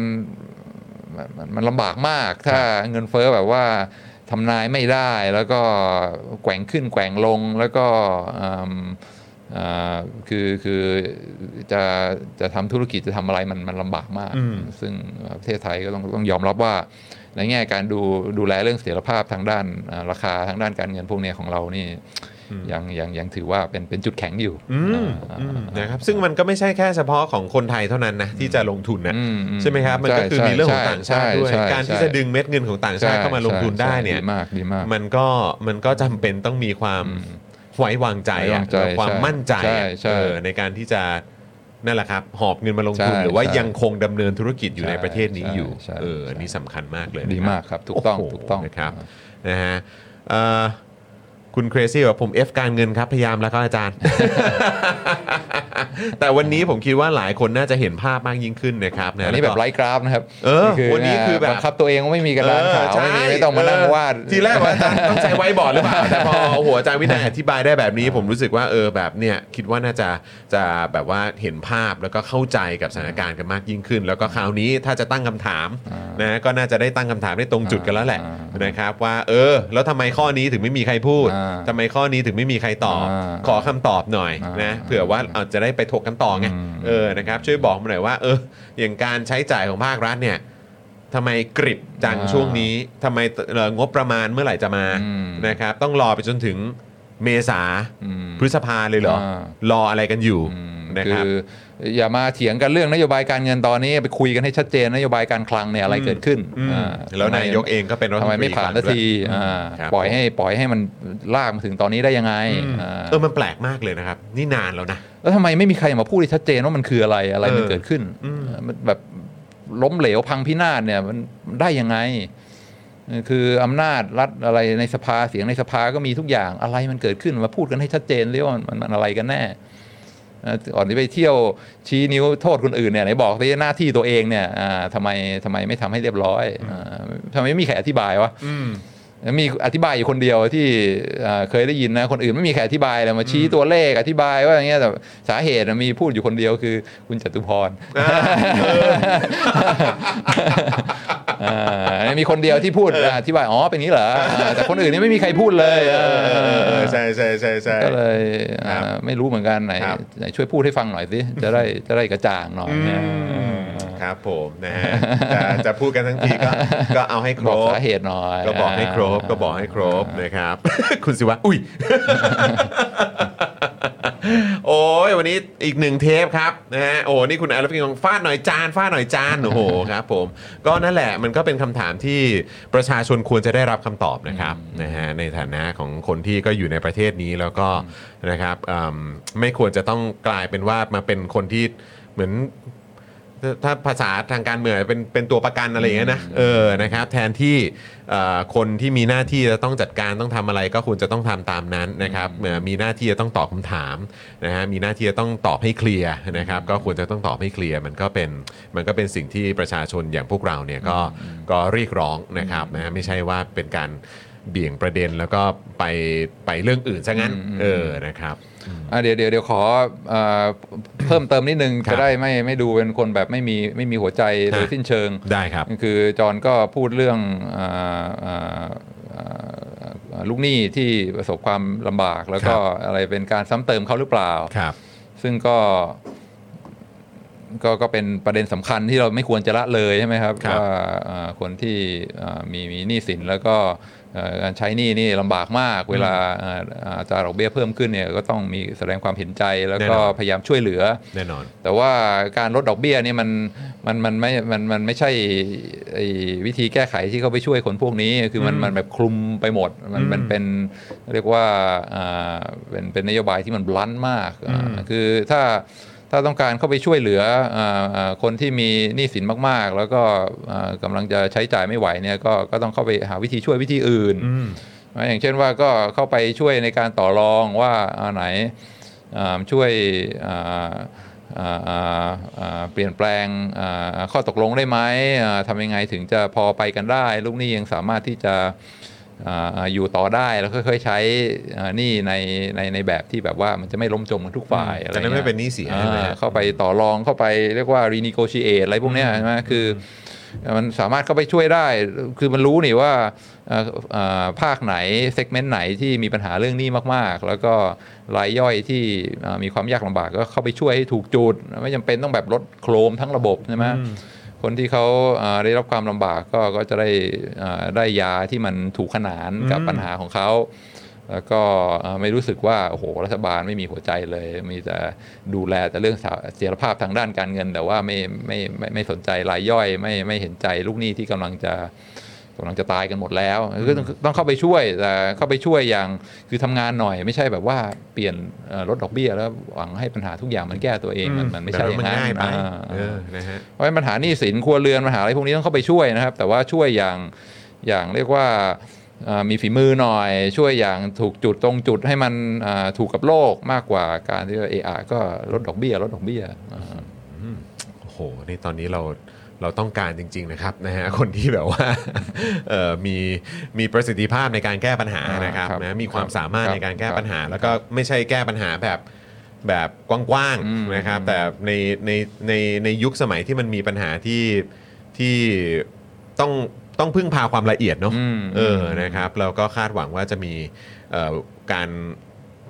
มันมันมันลำบากมากถ้าเงินเฟ้อแบบว่าทำนายไม่ได้แล้วก็แกว่งขึ้นแกว่งลงแล้วก็อืมอ่าคือคือจะจะทำธุรกิจจะทำอะไรมันมันลำบากมากอืมซึ่งประเทศไทยก็ต้องต้องยอมรับว่าในแง่การดูดูแลเรื่องเสถียรภาพทางด้านอ่าราคาทางด้านการเงินพวกเนี้ยของเรานี่ ยังยังยังถือว่าเป็นเป็นจุดแข็งอยู่อืมอ่าอืมนะครับซึ่งมันก็ไม่ใช่แค่เฉพาะของคนไทยเท่านั้นนะที่จะลงทุนนะอืมอืมใช่ไหมครับมันก็คือใช่มีเรื่องของใช่ต่างชาติด้วยใช่ใช่การที่ใช่จะดึงเม็ดเงินของต่างชาติเข้ามาลงทุนได้เนี่ยดีมากดีมากมันก็มันก็จำเป็นต้องมีความไว้วางใจไว้อะวางใจความใช่มั่นใจอะใช่ใช่เออในการที่จะนั่นแหละครับ หอบเงินมาลงทุนใช่หรือว่าใช่ยังคงดำเนินธุรกิจอยู่ใช่ในประเทศนี้อยู่ใช่เออใช่อันนี้สำคัญมากเลยดีนะครับมากครับ ถูกต้องโโหถูกต้องนะครับนะฮะเอ่อ คุณเครซี่บอกผม F การเงินครับ พยายามแล้วครับอาจารย์ แต่วันนี้ผมคิดว่าหลายคนน่าจะเห็นภาพมากยิ่งขึ้นนะครับะอันนี้แบบไร้กราฟนะครับเออวันนี้คือแบบบังคับตัวเองว่าไม่มีกระดานขาวเใช่ไม่มีไม่ต้องมานั่งวาดเออทีแรกว่าอาจารย์ต้องใช้ไว้บอร์ดหรือเปล่าแต่พอโอ้โหอาจารย์วินัยอธิบายได้แบบนี้ ผมรู้สึกว่าเออแบบเนี่ยคิดว่าน่าจะจะแบบว่าเห็นภาพแล้วก็เข้าใจกับสถานการณ์กันมากยิ่งขึ้น แล้วก็คราวนี้ถ้าจะตั้งคำถามนะก็น่าจะได้ตั้งคำถามได้ตรงจุดกันแล้วแหละอ่านะครับว่า เออ แล้วทำไมข้อนี้ถึงไม่มีใครพูดอ่าทำไมข้อนี้ถึงไม่มีใครตอบอ่าขอคำตอบหน่อยอ่านนะเผื่อว่าเอาจะได้ไปถกกันต่อไงอืมเออนะครับช่วยบอกมาหน่อยว่า เออ อย่างการใช้จ่ายของภาครัฐเนี่ยทำไมกริบจังอ่าช่วงนี้ทำไมเอ่องบประมาณเมื่อไหร่จะมาอืมนะครับ ต้องรอไปจนถึง เมษาอืมพฤษภาเลยเหรออ่ารออะไรกันอยู่อืมนะคคืรับออย่ามาเถียงกันเรื่องนโยบายการเงินตอนนี้ไปคุยกันให้ชัดเจนนโยบายการคลังเนี่ยอะไรเกิดขึ้นอืมอ่าแล้วทำไมนายกเองก็เป็นรัฐทำมไมนตรีไม่ผ่านสักทีคลังด้วยอ่าครับปล่อยให้ปล่อยให้มันลากมาถึงตอนนี้ได้ยังไงอืมอ่าเออมันแปลกมากเลยนะครับ นี่นานแล้วนะแล้วทำไมไม่มีใครมาพูดให้ชัดเจนว่ามันคืออะไรอะไรมันเออเกิดขึ้นอืมมันแบบล้มเหลวพังพินาศเนี่ยมันได้ยังไง คืออำนาจรัฐอะไรในสภาเสียงในสภาก็มีทุกอย่างอะไรมันเกิดขึ้นมาพูดกันให้ชัดเจนเรียกว่ามันมนอะไรกันแน่อ่อก่อนที่ไปเที่ยวชี้นิ้วโทษคนอื่นเนี่ยไหนบอกที่หน้าที่ตัวเองเนี่ยทำไมทำไมไม่ทำให้เรียบร้อยอทำไมไม่มีใครอธิบายวะ มมีอธิบายอยู่คนเดียวที่เอ่อเคยได้ยินนะคนอื่นไม่มีใครอธิบายเลยมาชี้ตัวเลขอธิบายว่าอย่างเงี้ยแต่สาเหตุมีพูดอยู่คนเดียวคือคุณจตุพรอ่าเอออ่ามีคนเดียวที่พูดอธิบายอ๋อเป็นงี้เหรออ่าแต่คนอื่นนี่ไม่มีใครพูดเลยเอเอออเออเออใช่ใช่ใช่ใช่ก็เลยอ่าครับไม่รู้เหมือนกันไหนครับไหนช่วยพูดให้ฟังหน่อยสิจะได้จะได้กระจ่างหน่อยเนี่ยอืม ครับผมนะฮะจะจะพูดกันทั้งทีก็ก็เอาให้ครบอกบสาเหตุหน่อยก็บอกให้ครบก็บอกให้ครบนะครับ คุณสิวะอุ้ยโอ้ยวันนี้อีกหนึ่งเทปครับนะฮะโอ้นี่คุณแอลฟิงฟาดหน่อยจานฟาดหน่อยจานโอ้โหครับผมก็นั่นแหละมันก็เป็นคำถามที่ประชาชนควรจะได้รับคำตอบนะครับนะฮะในฐานะของคนที่ก็อยู่ในประเทศนี้แล้วก็นะครับอืมไม่ควรจะต้องกลายเป็นว่ามาเป็นคนที่เหมือน ถ้าภาษาทางการเมืองเป็นเป็นตัวประกันอะไรอย่างเงี้ยนะเออนะครับ แทนที่เอ่อคนที่มีหน้าที่จะต้องจัดการต้องทำอะไรก็ควรจะต้องทำตามนั้นนะครับเอ่อมีหน้าที่จะต้องตอบคำถามนะฮะมีหน้าที่จะต้องตอบให้เคลียร์นะครับก็ควรจะต้องตอบให้เคลียร์มันก็เป็นมันก็เป็นสิ่งที่ประชาชนอย่างพวกเราเนี่ยก็ก็เรียกร้องนะครับนะฮะไม่ใช่ว่าเป็นการ เบี่ยงประเด็นแล้วก็ไปไปเรื่องอื่นซะงั้น เออนะครับอะเดี๋ยวเดี๋ยวเดี๋ยวขอเอ่อเพิ่มเติมนิดนึงครับจะได้ไม่ไม่ดูเป็นคนแบบไม่มีไม่มีหัวใจโดยฮะสิ้นเชิงได้ครับ คือจอห์นก็พูดเรื่องอ่าอ่าอ่าลูกหนี้ที่ประสบความลำบาก แล้วก็ครับอะไรเป็นการซ้ำเติมเขาหรือเปล่าครับ ซึ่งก็ก็ก็เป็นประเด็นสำคัญที่เราไม่ควรจะละเลยใช่ไหมครับครับว่าอ่าคนที่อ่ามีมีหนี้สินแล้วก็เอ่อ การใช้หนี้นี่ลำบากมาก เวลาอ่าอัตราดอกเบี้ยเพิ่มขึ้นเนี่ยก็ต้องมีแสดงความเห็นใจแล้วก็แน่นอนพยายามช่วยเหลือแน่นอน แต่ว่าการลดดอกเบี้ยเนี่ยมันมันมันไม่มันมันไม่ใช่ไอ้วิธีแก้ไขที่เขาไปช่วยคนพวกนี้ คือมันมันแบบคลุมไปหมด มันมันเป็นเรียกว่าอ่าเป็นเป็นนโยบายที่มันบลันมากอ่าคือถ้า ถ้าต้องการเข้าไปช่วยเหลืออ่าอ่าคนที่มีหนี้สินมาก ๆ แล้วก็อ่ากำลังจะใช้จ่ายไม่ไหวเนี่ยก็ก็ต้องเข้าไปหาวิธีช่วยวิธีอื่นนะอย่างเช่นว่าก็เข้าไปช่วยในการต่อรองว่าอ่าไหนอ่าช่วยอ่าอ่าอ่าอ่าเปลี่ยนแปลงอ่าข้อตกลงได้ไหมอ่าทำยังไงถึงจะพอไปกันได้ ลูกหนี้ยังสามารถที่จะ อ่าอ่าอยู่ต่อได้แล้วค่อยๆใช้อ่าหนี้ในในในแบบที่แบบว่ามันจะไม่ล้มจมกันทุกฝ่ายอะไรจะได้ไม่งี้ยเป็นหนี้เสียใช่ไหมอ่าเข้าไปต่อรองเข้าไปเรียกว่า renegotiate อะไรพวกเนี้ยใช่ไหมคือมันสามารถเข้าไปช่วยได้ คือมันรู้นี่ว่าเอ่อเอ่อภาคไหนเซกเมนต์ไหนที่มีปัญหาเรื่องหนี้มากๆ แล้วก็รายย่อยที่เอ่อมีความยากลำบากก็เข้าไปช่วยให้ถูกจุด ไม่จำเป็นต้องแบบลดโครมทั้งระบบใช่ไหม คนที่เขาเอ่อได้รับความลำบากก็ก็จะได้เอ่อได้ยาที่มันถูกขนานกับปัญหาของเขาแล้วก็เอ่อไม่รู้สึกว่าโอ้โหรัฐบาลไม่มีหัวใจเลย มีแต่ดูแลแต่เรื่องเสถียรภาพทางด้านการเงิน แต่ว่าไม่ไม่ไม่ไม่สนใจรายย่อย ไม่ไม่เห็นใจลูกหนี้ที่กำลังจะ กำลังจะตายกันหมดแล้วคือต้องต้องเข้าไปช่วยแต่เข้าไปช่วยอย่างคือทำงานหน่อย ไม่ใช่แบบว่าเปลี่ยนเอ่อลดดอกเบี้ยแล้วหวังให้ปัญหาทุกอย่างมันแก้ตัวเองมันมันไม่ใช่อย่างนั้นง่ายไปอ่าเออนะฮะเพราะฉะนั้นปัญหาหนี้สินครัวเรือนปัญหาอะไรพวกนี้ต้องเข้าไปช่วยนะครับ แต่ว่าช่วยอย่างอย่างเรียกว่าเอ่อมีฝีมือหน่อยช่วยอย่างถูกจุดตรงจุดให้มันอ่าถูกกับโลกมากกว่าการที่ว่าเออก็ลดดอกเบี้ยลดดอกเบี้ยอ่าโอ้โหนี่ตอนนี้เรา เราต้องการจริง ๆ นะครับนะฮะคนที่แบบว่าเอ่อมีมีประสิทธิภาพในการแก้ปัญหาอ่านนะครับครับนะมีความสามารถครับในการแก้ครับปัญหา แล้วก็ไม่ใช่แก้ปัญหาแบบแบบกว้างอืมๆนะครับแต่ในในในในยุคสมัยที่มันมีปัญหาที่ที่ต้องต้องพึ่งพาความละเอียดเนาะอืมเออนะครับแล้วก็คาดหวังว่าจะมีเอ่อการ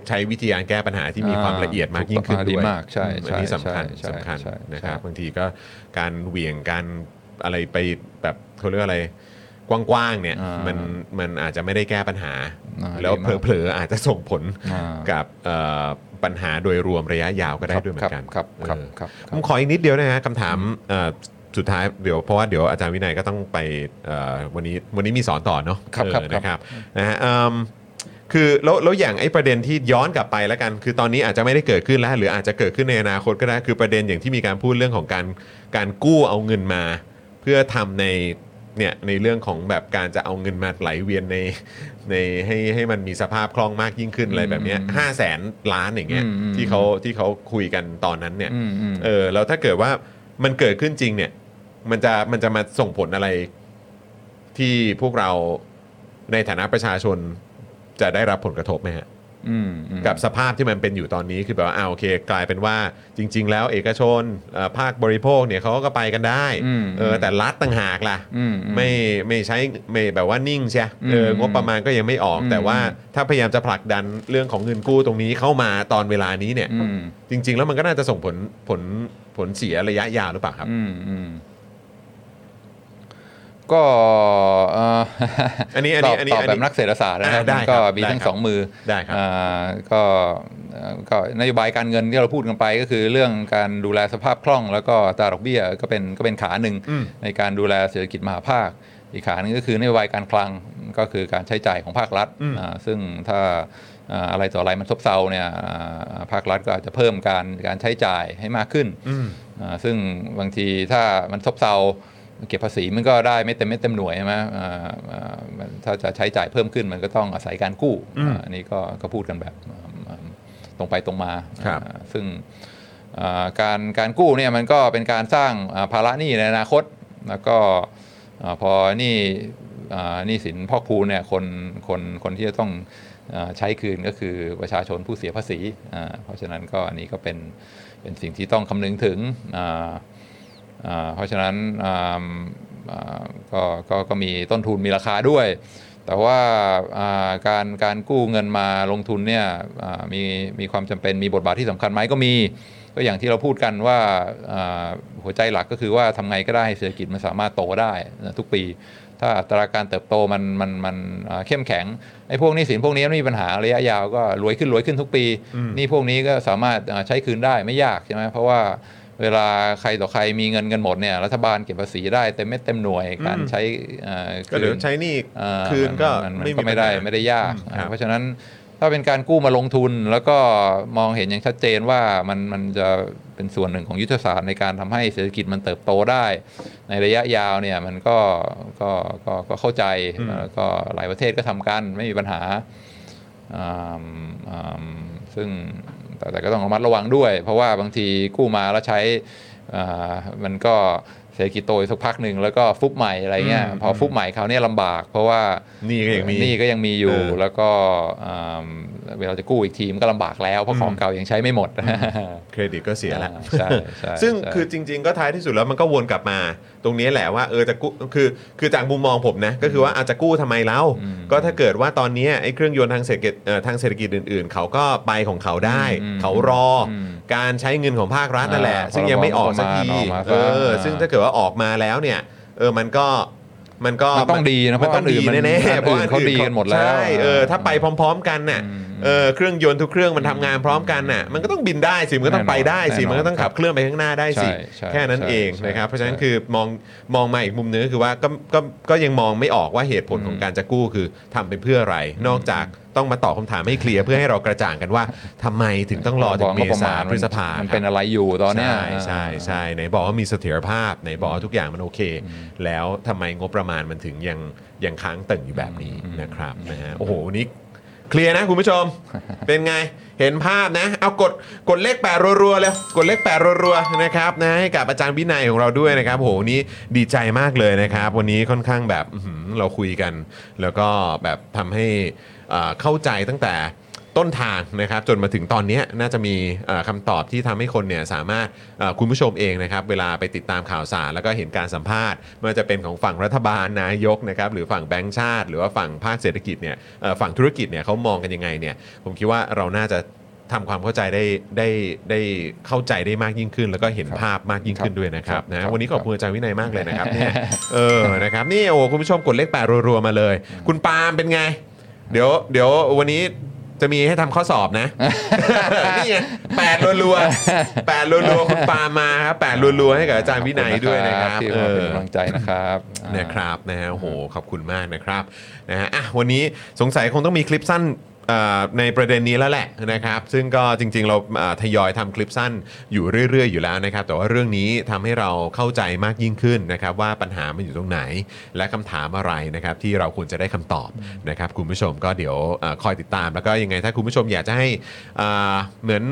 ใช้วิธีการแก้ปัญหาที่มีความละเอียดมากยิ่งขึ้นอ่าด้วยดีมากใช่อืมอันนี้ใช่สำคัญใช่สำคัญใช่ใช่นะครับใช่บางทีก็การเหวี่ยงการอะไรไปแบบเขาเรียกว่าอะไรกว้างๆเนี่ยอ่ามัมันมันอาจจะไม่ได้แก้ปัญหาอ่าแล้วดีมากเผลอๆอาจจะส่งผลอ่ากับเอ่อปัญหาโดยรวมระยะยาวก็ได้ด้วยเหมือนกันครับครับเออครับคผรับมขออีกนิดเดียวนะฮะคำถามเอ่อสุดท้ายเดี๋ยวเพราะว่าเดี๋ยวอาจารย์วินัยก็ต้องไปเอ่อวันนี้วันนี้มีสอนต่อเนาะครับครับเออนะครับนะฮะเอิ่ม คือแล้วแล้วอย่างไอ้ประเด็นที่ย้อนกลับไปแล้วกัน คือตอนนี้อาจจะไม่ได้เกิดขึ้นแล้ว หรืออาจจะเกิดขึ้นในอนาคตก็ได้คือประเด็นอย่างที่มีการพูดเรื่องของการการกู้เอาเงินมา เพื่อทำในเนี่ยในเรื่องของแบบการจะเอาเงินมาไหลเวียนในในให้ให้มันมีสภาพคล่องมากยิ่งขึ้นอะไรแบบเนี้ยห้าแสนล้านอย่างเงี้ยอืมอืม ที่เขาที่เขาคุยกันตอนนั้นเนี่ย อืมอืม เออแล้วถ้าเกิดว่ามันเกิดขึ้นจริงเนี่ย มันจะมันจะมาส่งผลอะไรที่พวกเราในฐานะประชาชน จะได้รับผลกระทบไหมฮะอืมอืมกับสภาพที่มันเป็นอยู่ตอนนี้คือแบบว่าอ่าโอเค กลายเป็นว่าจริง ๆ แล้วเอกชนเอ่อภาคบริโภคเนี่ยเขาก็ไปกันได้อืมเออแต่รัฐต่างหากล่ะอืมอืมไม่ไม่ใช้ไม่แบบว่านิ่งใช่เอออืมงบประมาณก็ยังไม่ออกอืมแต่ว่าถ้าพยายามจะผลักดันเรื่องของเงินกู้ตรงนี้เข้ามาตอนเวลานี้เนี่ยอืมจริง ๆ แล้วมันก็น่าจะส่งผลผลผลเสียระยะยาวหรือเปล่าครับอืมอืม ก็เอ่ออันนี้อันตนี้อบอันนี้ตอบอันแบนี้บนักเศรษฐศาสตร์นะครับอ่าได้มันก็ครับมีได้ทั้งครับสองมือได้ครับอ่าก็เอ่อก็นโยบายการเงินที่เราพูดกันไปก็คือเรื่องการดูแลสภาพคล่อง แล้วก็อัตราดอกเบี้ยก็เป็นก็เป็นขาหนึ่งอืมในการดูแลเศรษฐกิจมหาภาค อีกขาหนึงก็คือนโยบายการคลังก็คือการใช้จ่ายของภาครัฐอืมอ่าซึ่งถ้าอ่าอะไรต่ออะไรมันซบเซาเนี่ยอ่าภาครัฐก็อาจจะเพิ่มการการใช้จ่ายให้มากขึ้นอืมอ่าซึ่งบางทีถ้ามันซบเซา เก็บภาษีมันก็ได้ไม่เต็มไม่เต็มหน่วยใช่ไหมอ่าอ่ามันถ้าจะใช้จ่ายเพิ่มขึ้นมันก็ต้องอาศัยการกู้อืมอ่าอันนี้ก็ก็พูดกันแบบอ่าอ่าตรงไปตรงมาครับอ่าซึ่งอ่าการการกู้เนี่ยมันก็เป็นการสร้างอ่าภาระหนี้ในอนาคต แล้วก็อาพอหนี่หนี้สินพอกพูนเนี่ยคนคนคนที่จะต้องอาใช้คืนก็คือประชาชนผู้เสียภาษีอ่าเพราะฉะนั้นก็อันนี้ก็เป็นเป็นสิ่งที่ต้องคำนึงถึงอ่าอ่า เพราะฉะนั้นอ่าอ่าก็ก็ก็มีต้นทุนมีราคาด้วย แต่ว่าอ่าการการกู้เงินมาลงทุนเนี่ยอ่ามีมีความจำเป็นมีบทบาทที่สำคัญไหมก็มีก็อย่างที่เราพูดกันว่าอ่าหัวใจหลักก็คือว่าทำไงก็ได้ให้เศรษฐกิจมันสามารถโตได้นะทุกปี ถ้าอัตราการเติบโตมันมันมันอ่าเข้มแข็งไอ้พวกหนี้สินพวกนี้ไม่มีปัญหาระยะยาวก็รวยขึ้นรวยขึ้นทุกปีหนี่พวกนี้ก็สามารถอ่าใช้คืนได้ไม่ยากใช่ไหมเพราะว่า เวลาใครต่อใครมีเงินกันหมดเนี่ยรัฐบาลเก็บภาษีได้เต็มเม็ดเต็มหน่วยการอืมใช้อ่าก็เดี๋ยวคืนใช้หนี่อ่าคืนก็มันมันไม่ก็มีไม่ได้ปัญหาไม่ได้ยากอืมครับเพราะฉะนั้นถ้าเป็นการกู้มาลงทุน แล้วก็มองเห็นอย่างชัดเจนว่ามันมันจะเป็นส่วนหนึ่งของยุทธศาสตร์ในการทำให้เศรษฐกิจมันเติบโตได้ ในระยะยาวเนี่ยมันก็ก็ก็ก็เข้าใจอืมแล้วก็หลายประเทศก็ทำกันไม่มีปัญหาอ่าอ่าซึ่ง แต่ก็ต้องระมัดระวังด้วย เพราะว่าบางทีกู้มาแล้วใช้มันก็ ศรษฐกิจโตอีกสักพักหนึ่งแล้วก็ฟุบใหม่อะไรเงี้ยอืมพอฟุบใหม่คราวนี้ลำบาก เพราะว่าหนี่ก็ยังมีหนี่ก็ยังมีอยู่เออแล้วก็อ่าเวลาจะกู้อีกทีมนก็ลำบากแล้ว เพราะของเก่ายังใช้ไม่หมด เครดิตก็เสียแล้วอ่าใช่ใช่ซึ่งใช่คือจริง ๆ ก็ท้ายที่สุดแล้วมันก็วนกลับมา ตรงนี้แหละว่าเออจะกู้คือคือจากมุมมองผมนะก็คือว่าอาจจะกู้ทำไมเล่าอืมก็ถ้าเกิดว่าตอนนี้ไอ้เครื่องยนต์ทางเศรษฐกิจเอ่อทางเศรษฐกิจอื่น ๆ เขาก็ไปของเขาได้อืมเขารออม การใช้เงินของภาครัฐนั่นแหละ อ่าซึ่งยังไม่ออกสักทีพรบงบประมาณออกมาเออซะซึ่งถ้าเกิดว่าออกมาแล้วเนี่ยเออมันก็มันก็มันต้องดีนะมันต้องดีเพราะอันอื่นแน่ๆมันเพราะอันอื่นเขาดีกันหมดแล้วใช่เออถ้าไปพร้อม ๆ กันน่ะ เออเครื่องยนต์ทุกเครื่องมันทำงานพร้อมกันน่ะมันก็ต้องบินได้สิมันก็ต้องไปได้สิแน่นอนมันก็ต้องขับเคลื่อนไปข้างหน้าได้สิใช่ใช่แค่นั้นใช่เองใช่นะครับเพราะฉะนั้นใช่คือมองมองมาอีกมุมนึงก็คือว่าก็ก็ก็ยังมองไม่ออกว่าเหตุผลอืมของการจะกู้คือทำไปเพื่ออะไร นอกจากต้องมาตอบคำถามให้เคลียร์เพื่อให้เรากระจ่างกันว่าทำไมถึงต้องรอถึงเมษาพฤษภามันครับเป็นอะไรอยู่ตอนเนี้ยใช่ใช่ใช่ไหนบอกว่ามีเสถียรภาพไหนบอกว่าทุกอย่างมันโอเค แล้วทำไมงบประมาณมันถึงยังยังค้างตึงอยู่แบบนี้นะครับนะฮะโอ้โหวันนี้ เคลียร์นะคุณผู้ชม เป็นไงเห็นภาพนะ เอากดกดเลขแปดรัวๆเลยกดเลขแปดรัวๆนะครับนะให้กับอาจารย์วินัยของเราด้วยนะครับโหวันนี้ดีใจมากเลยนะครับ วันนี้ค่อนข้างแบบอื้อหือเราคุยกัน แล้วก็แบบทำให้อ่าเข้าใจตั้งแต่ ต้นทางนะครับจนมาถึงตอนเนี้ยน่าจะมีเอ่อคำตอบที่ทำให้คนเนี่ยสามารถเอ่อคุณผู้ชมเองนะครับเวลาไปติดตามข่าวสาร แล้วก็เห็นการสัมภาษณ์ไม่ว่าจะเป็นของฝั่งรัฐบาลนายกนะครับหรือฝั่งแบงก์ชาติ หรือว่าฝั่งภาคเศรษฐกิจเนี่ยเอ่อฝั่งธุรกิจเนี่ยเขามองกันยังไงเนี่ยผมคิดว่าเราน่าจะทำความเข้าใจได้ได้ได้เข้าใจได้มากยิ่งขึ้น แล้วก็เห็นภาพมากยิ่งขึ้นด้วยนะครับครับนะครับวันนี้ขอบคุณอาจารย์วินัยมากเลยนะครับเนี่ยเออนะครับนี่โอ้คุณผู้ชมกดเลขแปดรัวๆมาเลย คุณปาล์มเป็นไง เดี๋ยวเดี๋ยววันนี้ จะมีให้ทำข้อสอบนะ นี่ไงแปดรัวๆแปดรัวๆคุณปาล์มมาครับแปดรัวๆให้กับอาจารย์วินัยด้วยนะครับที่เอมาเป็นอ กำลังใจนะครับนะครับนะฮะโอ้โหขอบคุณมากนะครับนะฮะอะวันนี้สงสัยคงต้องมีคลิปสั้นเอ่อ ในประเด็นนี้แล้วแหละนะครับซึ่งก็จริง ๆ เราอ่าทยอยทำคลิปสั้นอยู่เรื่อย ๆ อยู่แล้วนะครับ แต่ว่าเรื่องนี้ทำให้เราเข้าใจมากยิ่งขึ้นนะครับ ว่าปัญหามันอยู่ตรงไหน และคำถามอะไรนะครับ ที่เราควรจะได้คำตอบนะครับคุณผู้ชมก็เดี๋ยวเอ่อคอยติดตามแล้วก็ยังไงถ้าคุณผู้ชมอยากจะให้อ่าเหมือน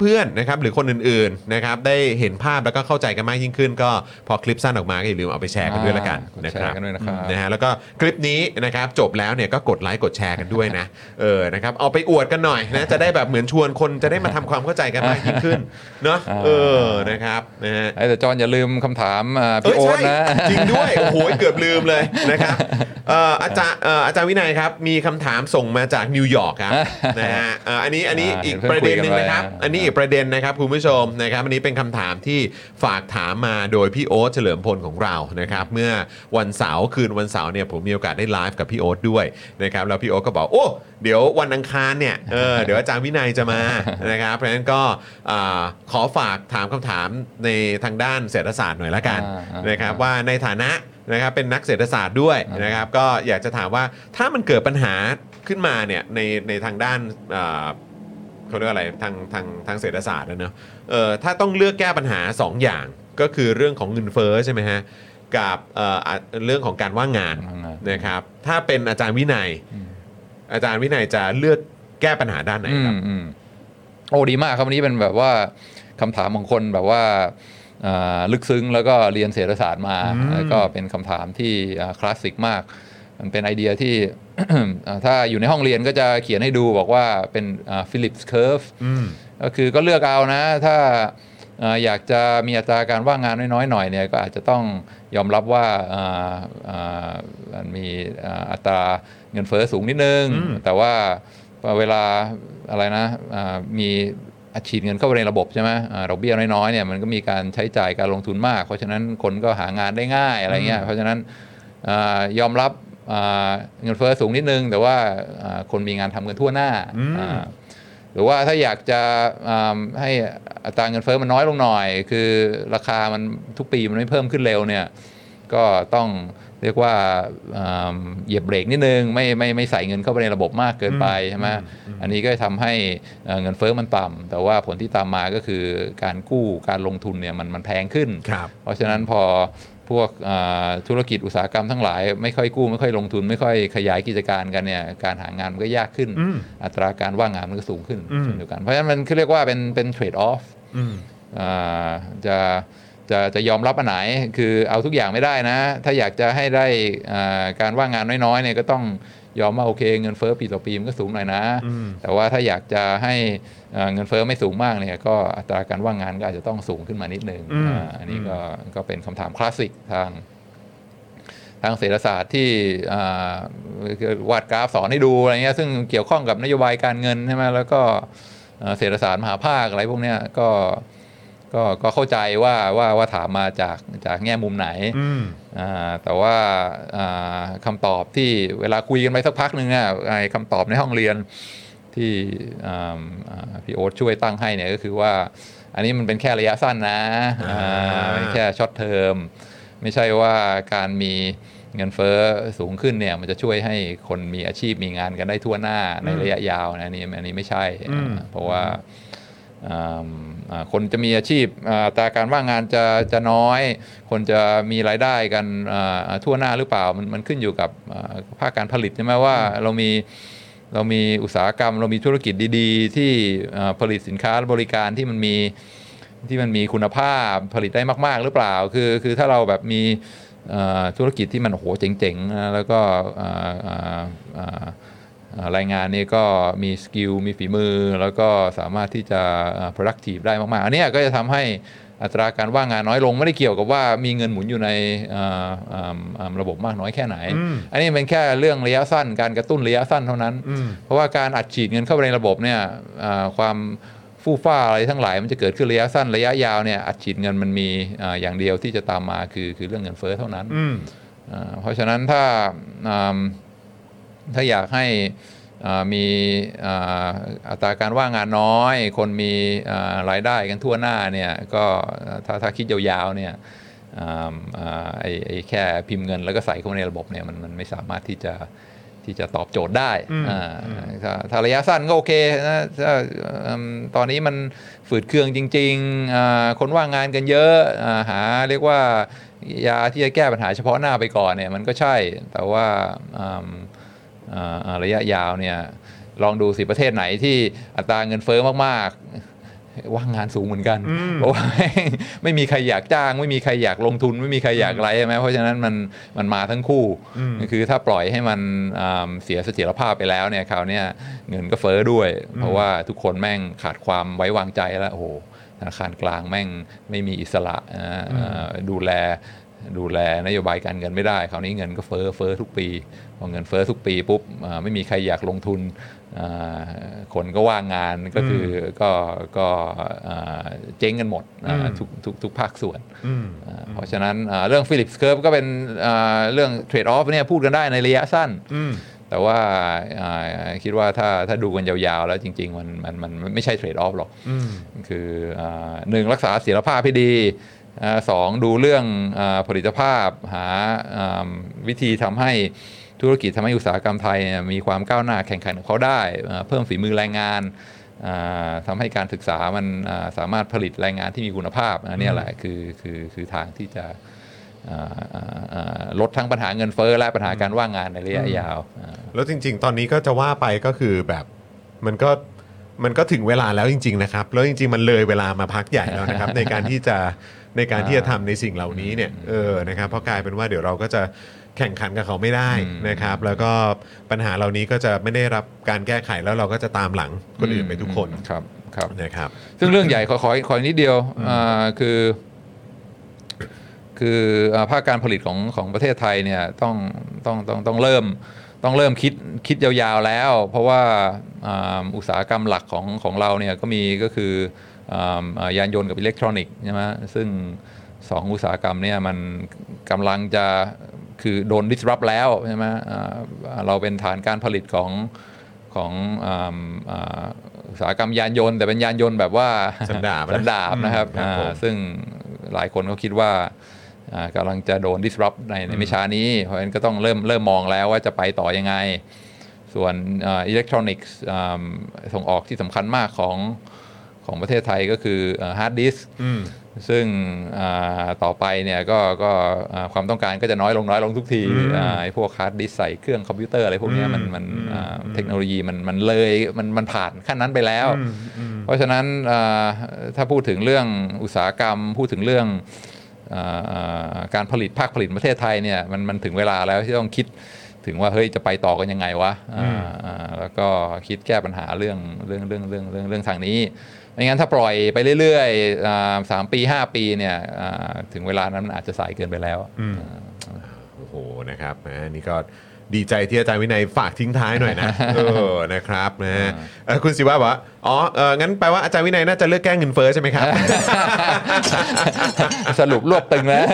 เพื่อนๆนะครับหรือคนอื่นๆนะครับได้เห็นภาพแล้วก็เข้าใจกันมากยิ่งขึ้น ก็พอคลิปสั้นออกมาก็อย่าลืมเอาไปแชร์กันด้วยละกันอ่านะแชครับร์กันด้วยนะครับ นะฮะแล้วก็คลิปนี้นะครับจบแล้วเนี่ยก็กดไลค์กดแชร์กันด้วยนะเออนะครับเอาไปอวดกันหน่อยนะจะได้แบบเหมือนชวนคนจะได้มาทำความเข้าใจกันมากยิ่งขึ้นเนาะเออนะครับนะฮะไอ้แต่จอนอย่าลืมคำถามอ่าเอพี่โอ๊ตใช่นะ จริงด้วยโอ้โหเกือบลืมเลยนะครับเอ่ออาจารย์เอ่ออาจารย์วินัยครับมีคำถามส่งมาจากนิวยอร์กครับนะฮะเอ่ออันนี้อันนี้อ่าอีกประเด็นหนึ่งเห็นเพื่อนคุยกันนะครับไว้อันนี้อีกประเด็นนะครับคุณผู้ชมนะครับอันนี้เป็นคำถามที่ฝากถามมาโดยพี่โอ๊ตเฉลิมพลของเรานะครับเมื่อวันเสาร์คืนวันเสาร์เนี่ยผมมีโอกาสได้ไลฟ์กับพี่โอ๊ตด้วยนะครับแล้วพี่โอ๊ตก็บอกโอ้เดี๋ยววันอังคารเนี่ยเออเดี๋ยวอาจารย์วินัยจะมานะครับเพราะฉะนั้นก็อ่าขอฝากถามคำถามในทางด้านเศรษฐศาสตร์หน่อยละกันอ่าอ่านนะครับว่าในฐานะนะครับเป็นนักเศรษฐศาสตร์ด้วยนะครับก็อยากจะถามว่าถ้ามันเกิดปัญหาขึ้นมาเนี่ยในในทางด้านอ่าเขาเรียกว่าอะไรทางทางทางเศรษฐศาสตร์นะเนอะเออถ้าต้องเลือกแก้ปัญหา 2 อย่างก็คือเรื่องของเงินเฟ้อใช่ไหมฮะกับเอ่ออะเรื่องของการว่างงานว่างงานนะครับถ้าเป็นอาจารย์วินัย อาจารย์วินัยจะเลือกแก้ปัญหาด้านไหนอืมครับ อืมโอ้ดีมากครับวันนี้เป็นแบบว่าคำถามของคนแบบว่าอ่าลึกซึ้งแล้วก็เรียนเศรษฐศาสตร์มาอืม แล้วก็เป็นคำถามที่อ่าคลาสสิกมาก มันเป็นไอเดียที่ อ่าถ้าอยู่ในห้องเรียนก็จะเขียนให้ดูบอกว่าเป็น Phillips curve อืม ก็คือก็เลือกเอานะ ถ้าเอ่ออยากจะมีอัตราการว่างงานน้อยๆหน่อยเนี่ยก็อาจจะต้องยอมรับว่าอ่าอ่ามันมีอ่าอัตรา เงินเฟ้อสูงนิดนึงอืมแต่ว่าเวลาอะไรนะอ่ามีอัดฉีดเงินเข้าไปในระบบใช่ไหมอ่าดอกเบี้ยน้อยๆเนี่ยมันก็มีการใช้จ่ายการลงทุนมาก เพราะฉะนั้นคนก็หางานได้ง่ายอะไรเงี้ยเพราะฉะนั้นอายอมรับอ่าเงินเฟ้อสูงนิดนึง แต่ว่าอ่าคนมีงานทำกันทั่วหน้าอืมอ่าหรือว่าถ้าอยากจะอ่าให้อัตราเงินเฟ้อมันน้อยลงหน่อย คือราคามันทุกปีมันไม่เพิ่มขึ้นเร็วเนี่ยก็ต้อง เรียกว่าอ่าเหยียบเบรกนิดนึงไม่ไม่ไม่ใส่เงินเข้าไปในระบบมากเกินไปใช่ไหมอันนี้ก็จะทำให้เอ่อเงินเฟ้อมันต่ำแต่ว่าผลที่ตามมาก็คือการกู้การลงทุนเนี่ยมันมันแพงขึ้นครับเพราะฉะนั้นพอพวกอ่าธุรกิจอุตสาหกรรมทั้งหลาย ไม่ค่อยกู้ไม่ค่อยลงทุน ไม่ค่อยขยายกิจการกันเนี่ยการหางานมันก็ยากขึ้นอืมอัตราการว่างงานมันก็สูงขึ้นอืมเช่นเดียวกัน เพราะฉะนั้นมันคือเรียกว่าเป็นเป็นเทรดออฟอืมจะ จะจะยอมรับอันไหนคือเอาทุกอย่างไม่ได้นะ ถ้าอยากจะให้ได้อ่าการว่างงานน้อยๆเนี่ยก็ต้องยอมว่าโอเค เงินเฟ้อปีต่อปีมันก็สูงหน่อยนะอืมแต่ว่าถ้าอยากจะให้อ่าเงินเฟ้อไม่สูงมากเนี่ยก็อัตราการว่างงานก็อาจจะต้องสูงขึ้นมานิดนึงอืมอ่าอันนี้ก็ก็เป็นคำถามคลาสสิกทางทางเศรษฐศาสตร์ที่อ่าวาดกราฟสอนให้ดูอะไรเงี้ยซึ่งเกี่ยวข้องกับนโยบายการเงินใช่ไหมแล้วก็เอ่อเศรษฐศาสตร์มหภาคอะไรพวกเนี้ยก็ ก็ก็เข้าใจว่าว่าว่าถามมาจากจากแง่มุมไหนอืมอ่าแต่ว่าอ่าคำตอบที่เวลาคุยกันไปสักพักหนึ่งอะไอ้คำตอบในห้องเรียนที่อ่าอ่าพี่โอ๊ตช่วยตั้งให้เนี่ยก็คือว่า อันนี้มันเป็นแค่ระยะสั้นนะอ่าอ่าเป็นแค่ short term ไม่ใช่ว่าการมีเงินเฟ้อสูงขึ้นเนี่ยมันจะช่วยให้คนมีอาชีพมีงานกันได้ทั่วหน้าในระยะยาวนะอันนี้อันนี้ไม่ใช่อืมเพราะว่าอ่าอ่า คนจะมีอาชีพอ่าอัตราการว่างงานจะจะน้อย คนจะมีรายได้กันอ่าทั่วหน้าหรือเปล่ามันมันขึ้นอยู่กับอ่าภาคการผลิตใช่ไหมว่าเรามีเรามีอุตสาหกรรม เรามีธุรกิจดี ๆ ที่อ่าผลิตสินค้าและบริการที่มันมีที่มันมีคุณภาพผลิตได้มาก ๆ หรือเปล่า คือคือถ้าเราแบบมีอ่าธุรกิจที่มันโอ้โหเจ๋งๆนะแล้วก็อ่าอ่าอ่าอ่า รายงานนี้ก็มีสกิลมีฝีมือ แล้วก็สามารถที่จะอ่า productive ได้มาก ๆ อันเนี้ยก็จะทำให้อัตราการว่างงานน้อยลงไม่ได้เกี่ยวกับว่ามีเงินหมุนอยู่ในอ่าอ่าอ่าระบบมากน้อยแค่ไหนอืมอันนี้เป็นแค่เรื่องระยะสั้นการกระตุ้นระยะสั้นเท่านั้นอืมเพราะว่าการอัดฉีดเงินเข้าไปในระบบเนี่ยอ่าความฟู่ฟ้าอะไรทั้งหลายมันจะเกิดขึ้นระยะสั้นระยะยาวเนี่ยอัดฉีดเงินมันมีอ่าอย่างเดียวที่จะตามมาคือคือเรื่องเงินเฟ้อเท่านั้นอืมอ่าเพราะฉะนั้นถ้าอ่า ถ้าอยากให้อ่ามีอ่าอัตราการว่างงานน้อย คนมีอ่ารายได้กันทั่วหน้าเนี่ยก็ถ้าถ้าคิดยาวๆเนี่ยอ่าอ่าไอ้ไอ้แค่พิมพ์เงินแล้วก็ใส่เข้ามาในระบบเนี่ยมันมันไม่สามารถที่จะที่จะตอบโจทย์ได้อืมอ่าถ้าถ้าระยะสั้นก็โอเคนะถ้าอืมตอนนี้มันฝืดเครื่องจริงๆอ่าคนว่างงานกันเยอะอาหาเรียกว่ายาที่จะแก้ปัญหาเฉพาะหน้าไปก่อนเนี่ยมันก็ใช่ แต่ว่าอืมอ่าอ่า ระยะยาวเนี่ยลองดูสิประเทศไหนที่อัตราเงินเฟ้อมากๆ ว่างงานสูงเหมือนกันอืมเพราะว่าไม่มีใครอยากจ้าง ไม่มีใครอยากลงทุน ไม่มีใครอยากอะไรใช่ไหมเพราะฉะนั้นมันมันมาทั้งคู่อืมคือถ้าปล่อยให้มันอ่าเสียเสถียรภาพไปแล้วเนี่ยคราวเนี้ยเงินก็เฟ้อด้วย เพราะว่าทุกคนแม่งขาดความไว้วางใจแล้วโอ้โหธนาคารกลางแม่งไม่มีอิสระอ่าอ่าดูแล ดูแลนโยบายการเงินไม่ได้คราวนี้เงินก็เฟ้อเฟ้อทุกปีพอเงินเฟ้อทุกปีปุ๊บอ่าไม่มีใครอยากลงทุนอ่าคนก็ว่างงานก็คืออก็ก็อ่าเจ๊งกันหมดอ่าอืมทุกทุกทุกภาคส่วนอืมอ่าเพราะฉะนั้นอ่าเรื่อง Phillips curve ก็เป็นอ่าเรื่องเทรดออฟเนี่ยพูดกันได้ในระยะสั้นอืมแต่ว่าอ่าคิดว่าถ้าถ้าดูกันยาวๆ แล้วจริง ๆ มันมันมันมันไม่ใช่เทรดออฟหรอกอืมคืออาหนึ่งรักษาเสถียรภาพให้ดีอ่า สองดูเรื่องอาผลิตภาพหาอ่าวิธีทำให้ธุรกิจทำให้อุตสาหกรรมไทยเนี่ยมีความก้าวหน้าแข่งขันกับเขาได้อ่าเพิ่มฝีมือแรงงานอ่าทำให้การศึกษามันอ่าสามารถผลิตแรงงานที่มีคุณภาพอันเนี้ยแหละคือคือคือทางที่จะอ่าอ่าอ่าลดทั้งปัญหาเงินเฟ้อและปัญหาการว่างงานในระยะยาวอ่าแล้วจริง ๆ ตอนนี้ก็จะว่าไปก็คือแบบมันก็มันก็ถึงเวลาแล้วจริง ๆ นะครับ แล้วจริง ๆ มันเลยเวลามาพักใหญ่แล้วนะครับ ในการที่จะ ในการที่จะทำในสิ่งเหล่านี้เนี่ยเออนะครับเพราะกลายเป็นว่าเดี๋ยวเราก็จะแข่งขันกับเขาไม่ได้อืมนะครับ แล้วก็ปัญหาเหล่านี้ก็จะไม่ได้รับการแก้ไขแล้วเราก็จะตามหลังคนอื่นไปทุกคนครับครับนะครับ ซึ่งเรื่องใหญ่ขอขอขอนิดเดียวอ่าคือ คืออ่าภาคการผลิตของของประเทศไทยเนี่ยต้องต้องต้องต้องเริ่มต้องเริ่มคิดคิดยาวๆแล้ว เพราะว่าอ่าอุตสาหกรรมหลักของของเราเนี่ยก็มีก็คืออ่าอ่า ยานยนต์กับอิเล็กทรอนิกส์ใช่ไหมซึ่งสองอุตสาหกรรมเนี่ยมันกำลังจะคือโดน disrupt แล้วใช่ไหมอ่าเราเป็นฐานการผลิตของของอ่าอ่าอุตสาหกรรมยานยนต์ แต่เป็นยานยนต์แบบว่าสันดาปนะสันดาปนะครับอืมครับอ่าผมซึ่งหลายคนก็คิดว่าอ่ากำลังจะโดน disrupt ในในไม่ช้านี้ เพราะฉะนั้นก็ต้องเริ่มเริ่มมองแล้วว่าจะไปต่อยังไง ส่วนอิเล็กทรอนิกส์ส่งออกที่สำคัญมากของ ของประเทศไทยก็คือฮาร์ดดิสก์อืมซึ่งอ่าต่อไปเนี่ยก็ก็อ่าความต้องการก็จะน้อยลงน้อยลงทุกทีอืมอ่าไอ้พวกฮาร์ดดิสก์ใส่เครื่องคอมพิวเตอร์อะไรพวกเนี้ยมันมันอืมอ่าอืมเทคโนโลยีมันมันเลยมันมันผ่านขั้นนั้นไปแล้วอืมอืมเพราะฉะนั้นอ่าถ้าพูดถึงเรื่องอุตสาหกรรม พูดถึงเรื่องอ่าอ่าการผลิตภาคผลิตประเทศไทยเนี่ยมันมันถึงเวลาแล้วที่ต้องคิดถึงว่าเฮ้ยจะไปต่อกันยังไงวะอ่าอ่าแล้วก็คิดแก้ปัญหาเรื่องเรื่องเรื่องเรื่องเรื่องเรื่องทางนี้ ไม่งั้นถ้าปล่อยไปเรื่อยๆอ่าสามปีห้าปีเนี่ยอ่าถึงเวลานั้นมันอาจจะสายเกินไปแล้วอืมอ่าโอ้โหนะครับนะนี่ก็ดีใจที่อาจารย์วินัยฝากทิ้งท้ายหน่อยนะเออนะครับนะฮะเอ่อคุณศิวะบอกว่าอ๋อเอองั้นแปลว่าอาจารย์วินัยน่าจะเลือกแก้เงินเฟ้อใช่ไหมครับสรุปรวบตึงแล้ว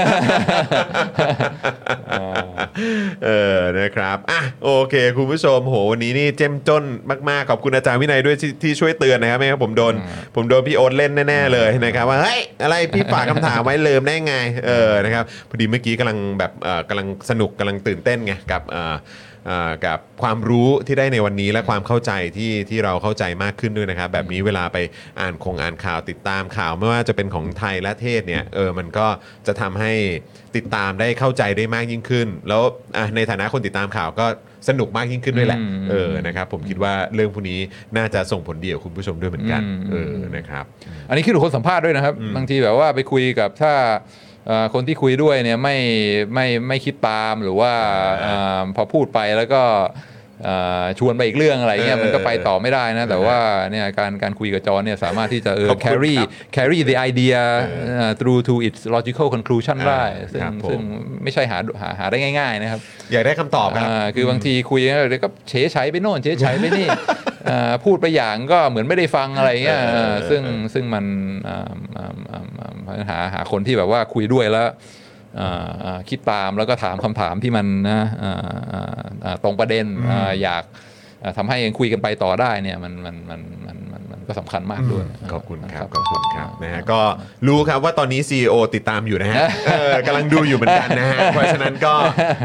เออนะครับอะโอเค คุณผู้ชมโหวันนี้นี่เจ้มจนมากๆขอบคุณอาจารย์วินัยด้วยที่ที่ช่วยเตือนนะครับไม่งั้นผมโดน ผมโดนพี่โอ๊ตเล่นแน่ๆเลยนะครับว่าเฮ้ยอะไรพี่ฝากคำถามไว้ลืมได้ไงเออนะครับพอดีเมื่อกี้กำลังแบบเอ่อกำลังสนุกกำลังตื่นเต้นไงกับเอ่อเอ่อ กับความรู้ที่ได้ในวันนี้และความเข้าใจที่ที่เราเข้าใจมากขึ้นด้วยนะครับ แบบนี้เวลาไปอ่านคงอ่านข่าวติดตามข่าวไม่ว่าจะเป็นของไทยและเทศเนี่ยเออมันก็จะทำให้ติดตามได้เข้าใจได้มากยิ่งขึ้น แล้วอะในฐานะคนติดตามข่าวก็สนุกมากยิ่งขึ้นด้วยแหละอืมเออนะครับผมคิดว่าเรื่องพวกนี้น่าจะส่งผลดีกับคุณผู้ชมด้วยเหมือนกันอืมเออนะครับ อันนี้ขึ้นอยู่กับคนสัมภาษณ์ด้วยนะครับบางทีแบบว่าไปคุยกับถ้าเอ่อ คนที่คุยด้วยเนี่ยไม่ไม่ไม่คิดตามหรือว่าเอ่อพอพูดไปแล้วก็เอ่อ ชวนไปอีกเรื่องอะไรเงี้ยเออมันก็ไปต่อไม่ได้นะ แต่ว่าเนี่ยการการคุยกับจอห์นเนี่ยสามารถที่จะเออขอบคุณ carry ครับ carry the idea เอ่อ through to its logical conclusion อ่าได้ซึ่งครับผมซึ่งไม่ใช่หาหาหาได้ง่าย ๆ นะครับ อยากได้คำตอบครับอ่าคือบางทีคุยแล้วเดี๋ยวก็เฉยใช้ไปโน่นเฉยใช้ไปนี่อ่าพูดไปอย่างก็เหมือนไม่ได้ฟังอะไรเงี้ยเออเออซึ่งซึ่งมันอ่าอ่าอ่าอ่าหาหาคนที่แบบว่าคุยด้วยแล้วอ่าอ่า คิดตามแล้วก็ถามคำถามที่มันนะอ่าอ่าอ่าตรงประเด็นอ่าอยากอ่าทำให้คุยกันไปต่อได้เนี่ยมันมันมันมันมันมันก็สำคัญมากด้วยขอบคุณครับขอบคุณครับนะฮะก็รู้ครับว่าตอนนี้ CEO ติดตามอยู่นะฮะเออกำลังดูอยู่เหมือนกันนะฮะเพราะฉะนั้นก็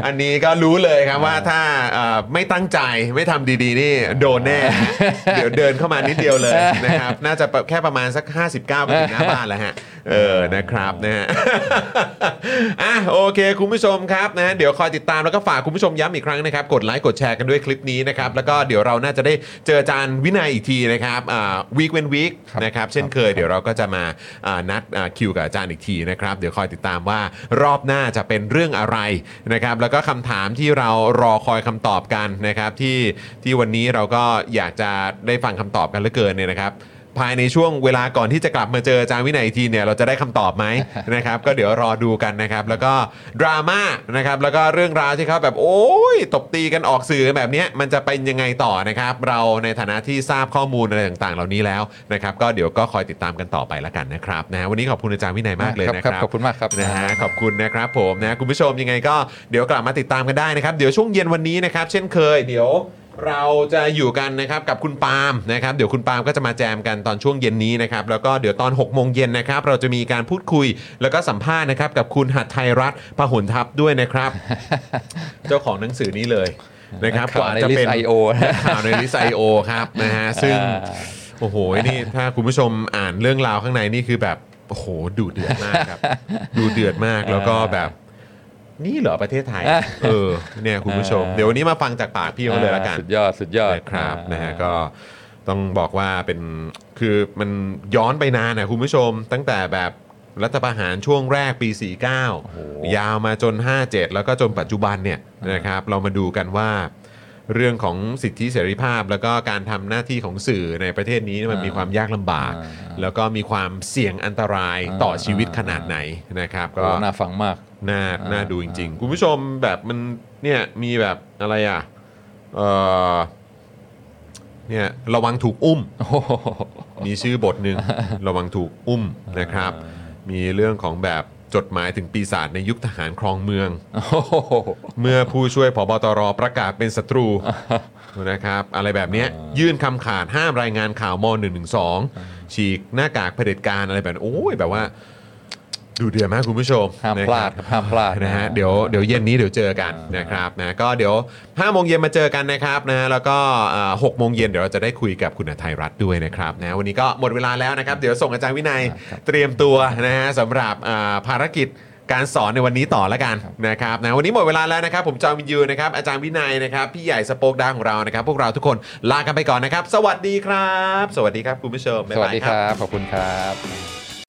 อันนี้ก็รู้เลยครับว่าถ้าเอ่อไม่ตั้งใจไม่ทำดีๆนี่โดนแน่ฮะเดี๋ยวเดินเข้ามานิดเดียวเลยนะครับน่าจะแค่ประมาณสัก 59ไปถึงหน้าบ้านแล้วฮะ เออนะครับนะฮะอะโอเค คุณผู้ชมครับนะเดี๋ยวคอยติดตามแล้วก็ฝากคุณผู้ชมย้ำอีกครั้งนะครับ กดไลค์กดแชร์กันด้วยคลิปนี้นะครับ แล้วก็เดี๋ยวเราน่าจะได้เจออาจารย์วินัยอีกทีนะครับอ่าวีคเวนวีคนะครับเช่นเคยเดี๋ยวเราก็จะมาอ่านัดอ่าคิวกับอาจารย์อีกทีนะครับ เดี๋ยวคอยติดตามว่ารอบหน้าจะเป็นเรื่องอะไรนะครับ แล้วก็คำถามที่เรารอคอยคำตอบกันนะครับที่ที่วันนี้เราก็อยากจะได้ฟังคำตอบกันเหลือเกินเนี่ยนะครับ ภายในช่วงเวลาก่อนที่จะกลับมาเจออาจารย์วินัยอีกทีเนี่ยเราจะได้คำตอบไหม นะครับก็เดี๋ยวรอดูกันนะครับ แล้วก็ดราม่านะครับแล้วก็เรื่องราวที่เขาแบบโอ้ยตบตีกันออกสื่อแบบเนี้ยมันจะเป็นยังไงต่อนะครับ เราในฐานะที่ทราบข้อมูลอะไรต่างๆ เหล่านี้แล้วนะครับ ก็เดี๋ยวก็คอยติดตามกันต่อไปละกันนะครับนะฮะวันนี้ขอบคุณอาจารย์วินัยมากเลยนะคครัรับบขอบคุณมากครับนะฮะขอบคุณนะครับผมนะคุณผู้ชมยังไงก็เดี๋ยวกลับมาติดตามกันได้นะครับ เดี๋ยวช่วงเย็นวันนี้นะครับ เช่นเคยเดี๋ยว เราจะอยู่กันนะครับกับคุณปาล์มนะครับเดี๋ยวคุณปาล์มก็จะมาแจมกันตอนช่วงเย็นนี้นะครับแล้วก็เดี๋ยวตอน6กโมงเย็นนะครับเราจะมีการพูดคุยแล้วก็สัมภาษณ์นะครับกับคุณหัดไทยรัฐพหุนทัพด้วยนะครับ เจ้าของหนังสือนี้เลยนะครับข่าวในจะเป็น list IO ข่าวในลิสไอโอครับนะฮะซึ่งอ่าโอ้โหนี่ถ้าคุณผู้ชมอ่านเรื่องราวข้างในนี่คือแบบโอ้โหดูเดือดมากครับ ดูเดือดมากแล้วก็แบบ นี่เหรอประเทศไทย เออเนี่ยคุณผู้ชม เดี๋ยววันนี้มาฟังจากปากพี่เขาเลยละกัน สุดยอด สุดยอดนะครับนะฮะก็ต้องบอกว่าเป็นคือมันย้อนไปนานนะคุณผู้ชม ตั้งแต่แบบรัฐประหารช่วงแรกปี 49 ยาวมาจน 57 แล้วก็จนปัจจุบันเนี่ยนะครับ เรามาดูกันว่า เรื่องของสิทธิเสรีภาพ แล้วก็การทำหน้าที่ของสื่อในประเทศนี้มันมีความยากลำบากอ่าแล้วก็มีความเสี่ยงอันตรายต่อชีวิตขนาดไหนนะครับ ก็ก็น่าฟังมาก น่าอ่าน่าดูจริง ๆ คุณผู้ชมแบบมันเนี่ยมีแบบอะไรอะเออเนี่ยระวังถูกอุ้มโอ้โหมีชื่อบทหนึ่งระวังถูกอุ้มนะครับ มีเรื่องของแบบจดหมายถึงปีศาจในยุคทหารครองเมืองโอ้โหเมื่อผู้ช่วยผบตรประกาศเป็นศัตรูนะครับ อะไรแบบเนี้ยยื่นคำขาดห้ามรายงานข่าวม .112 ฉีกหน้ากากเผด็จการอะไรแบบนั้นโอ้ยแบบว่า ดูเดือดมากคุณผู้ชมห้ามนะพคลารัดบครับห้ามพลาดนะฮะเดี๋ยวเดี๋ยวเย็นนี้เดี๋ยวเจอกันนะครับนะก็เดี๋ยว5โมงเย็นมาเจอกันนะครับนะแล้วก็หกโมงเย็นเดี๋ยวเราจะได้คุยกับคุณอาไทยรัฐด้วยนะครับนะวันนี้ก็หมดเวลาแล้วนะครับเดี๋ยวส่งอาจารย์วินัยเตรียมตัวนะฮะสำหรับอ่าภารกิจการสอนในวันนี้ต่อแล้วกันนะครับนะวันนี้หมดเวลาแล้วนะครับ ผมจอมินยูนะครับอาจารย์วินัยนะครับพี่ใหญ่สโป๊กดาของเรานะครับ พวกเราทุกคนลากันไปก่อนนะครับ สวัสดีครับ สวัสดีครับคุณผู้ชมบ๊ายบายสวัสดีครับรับขอบคุณครับ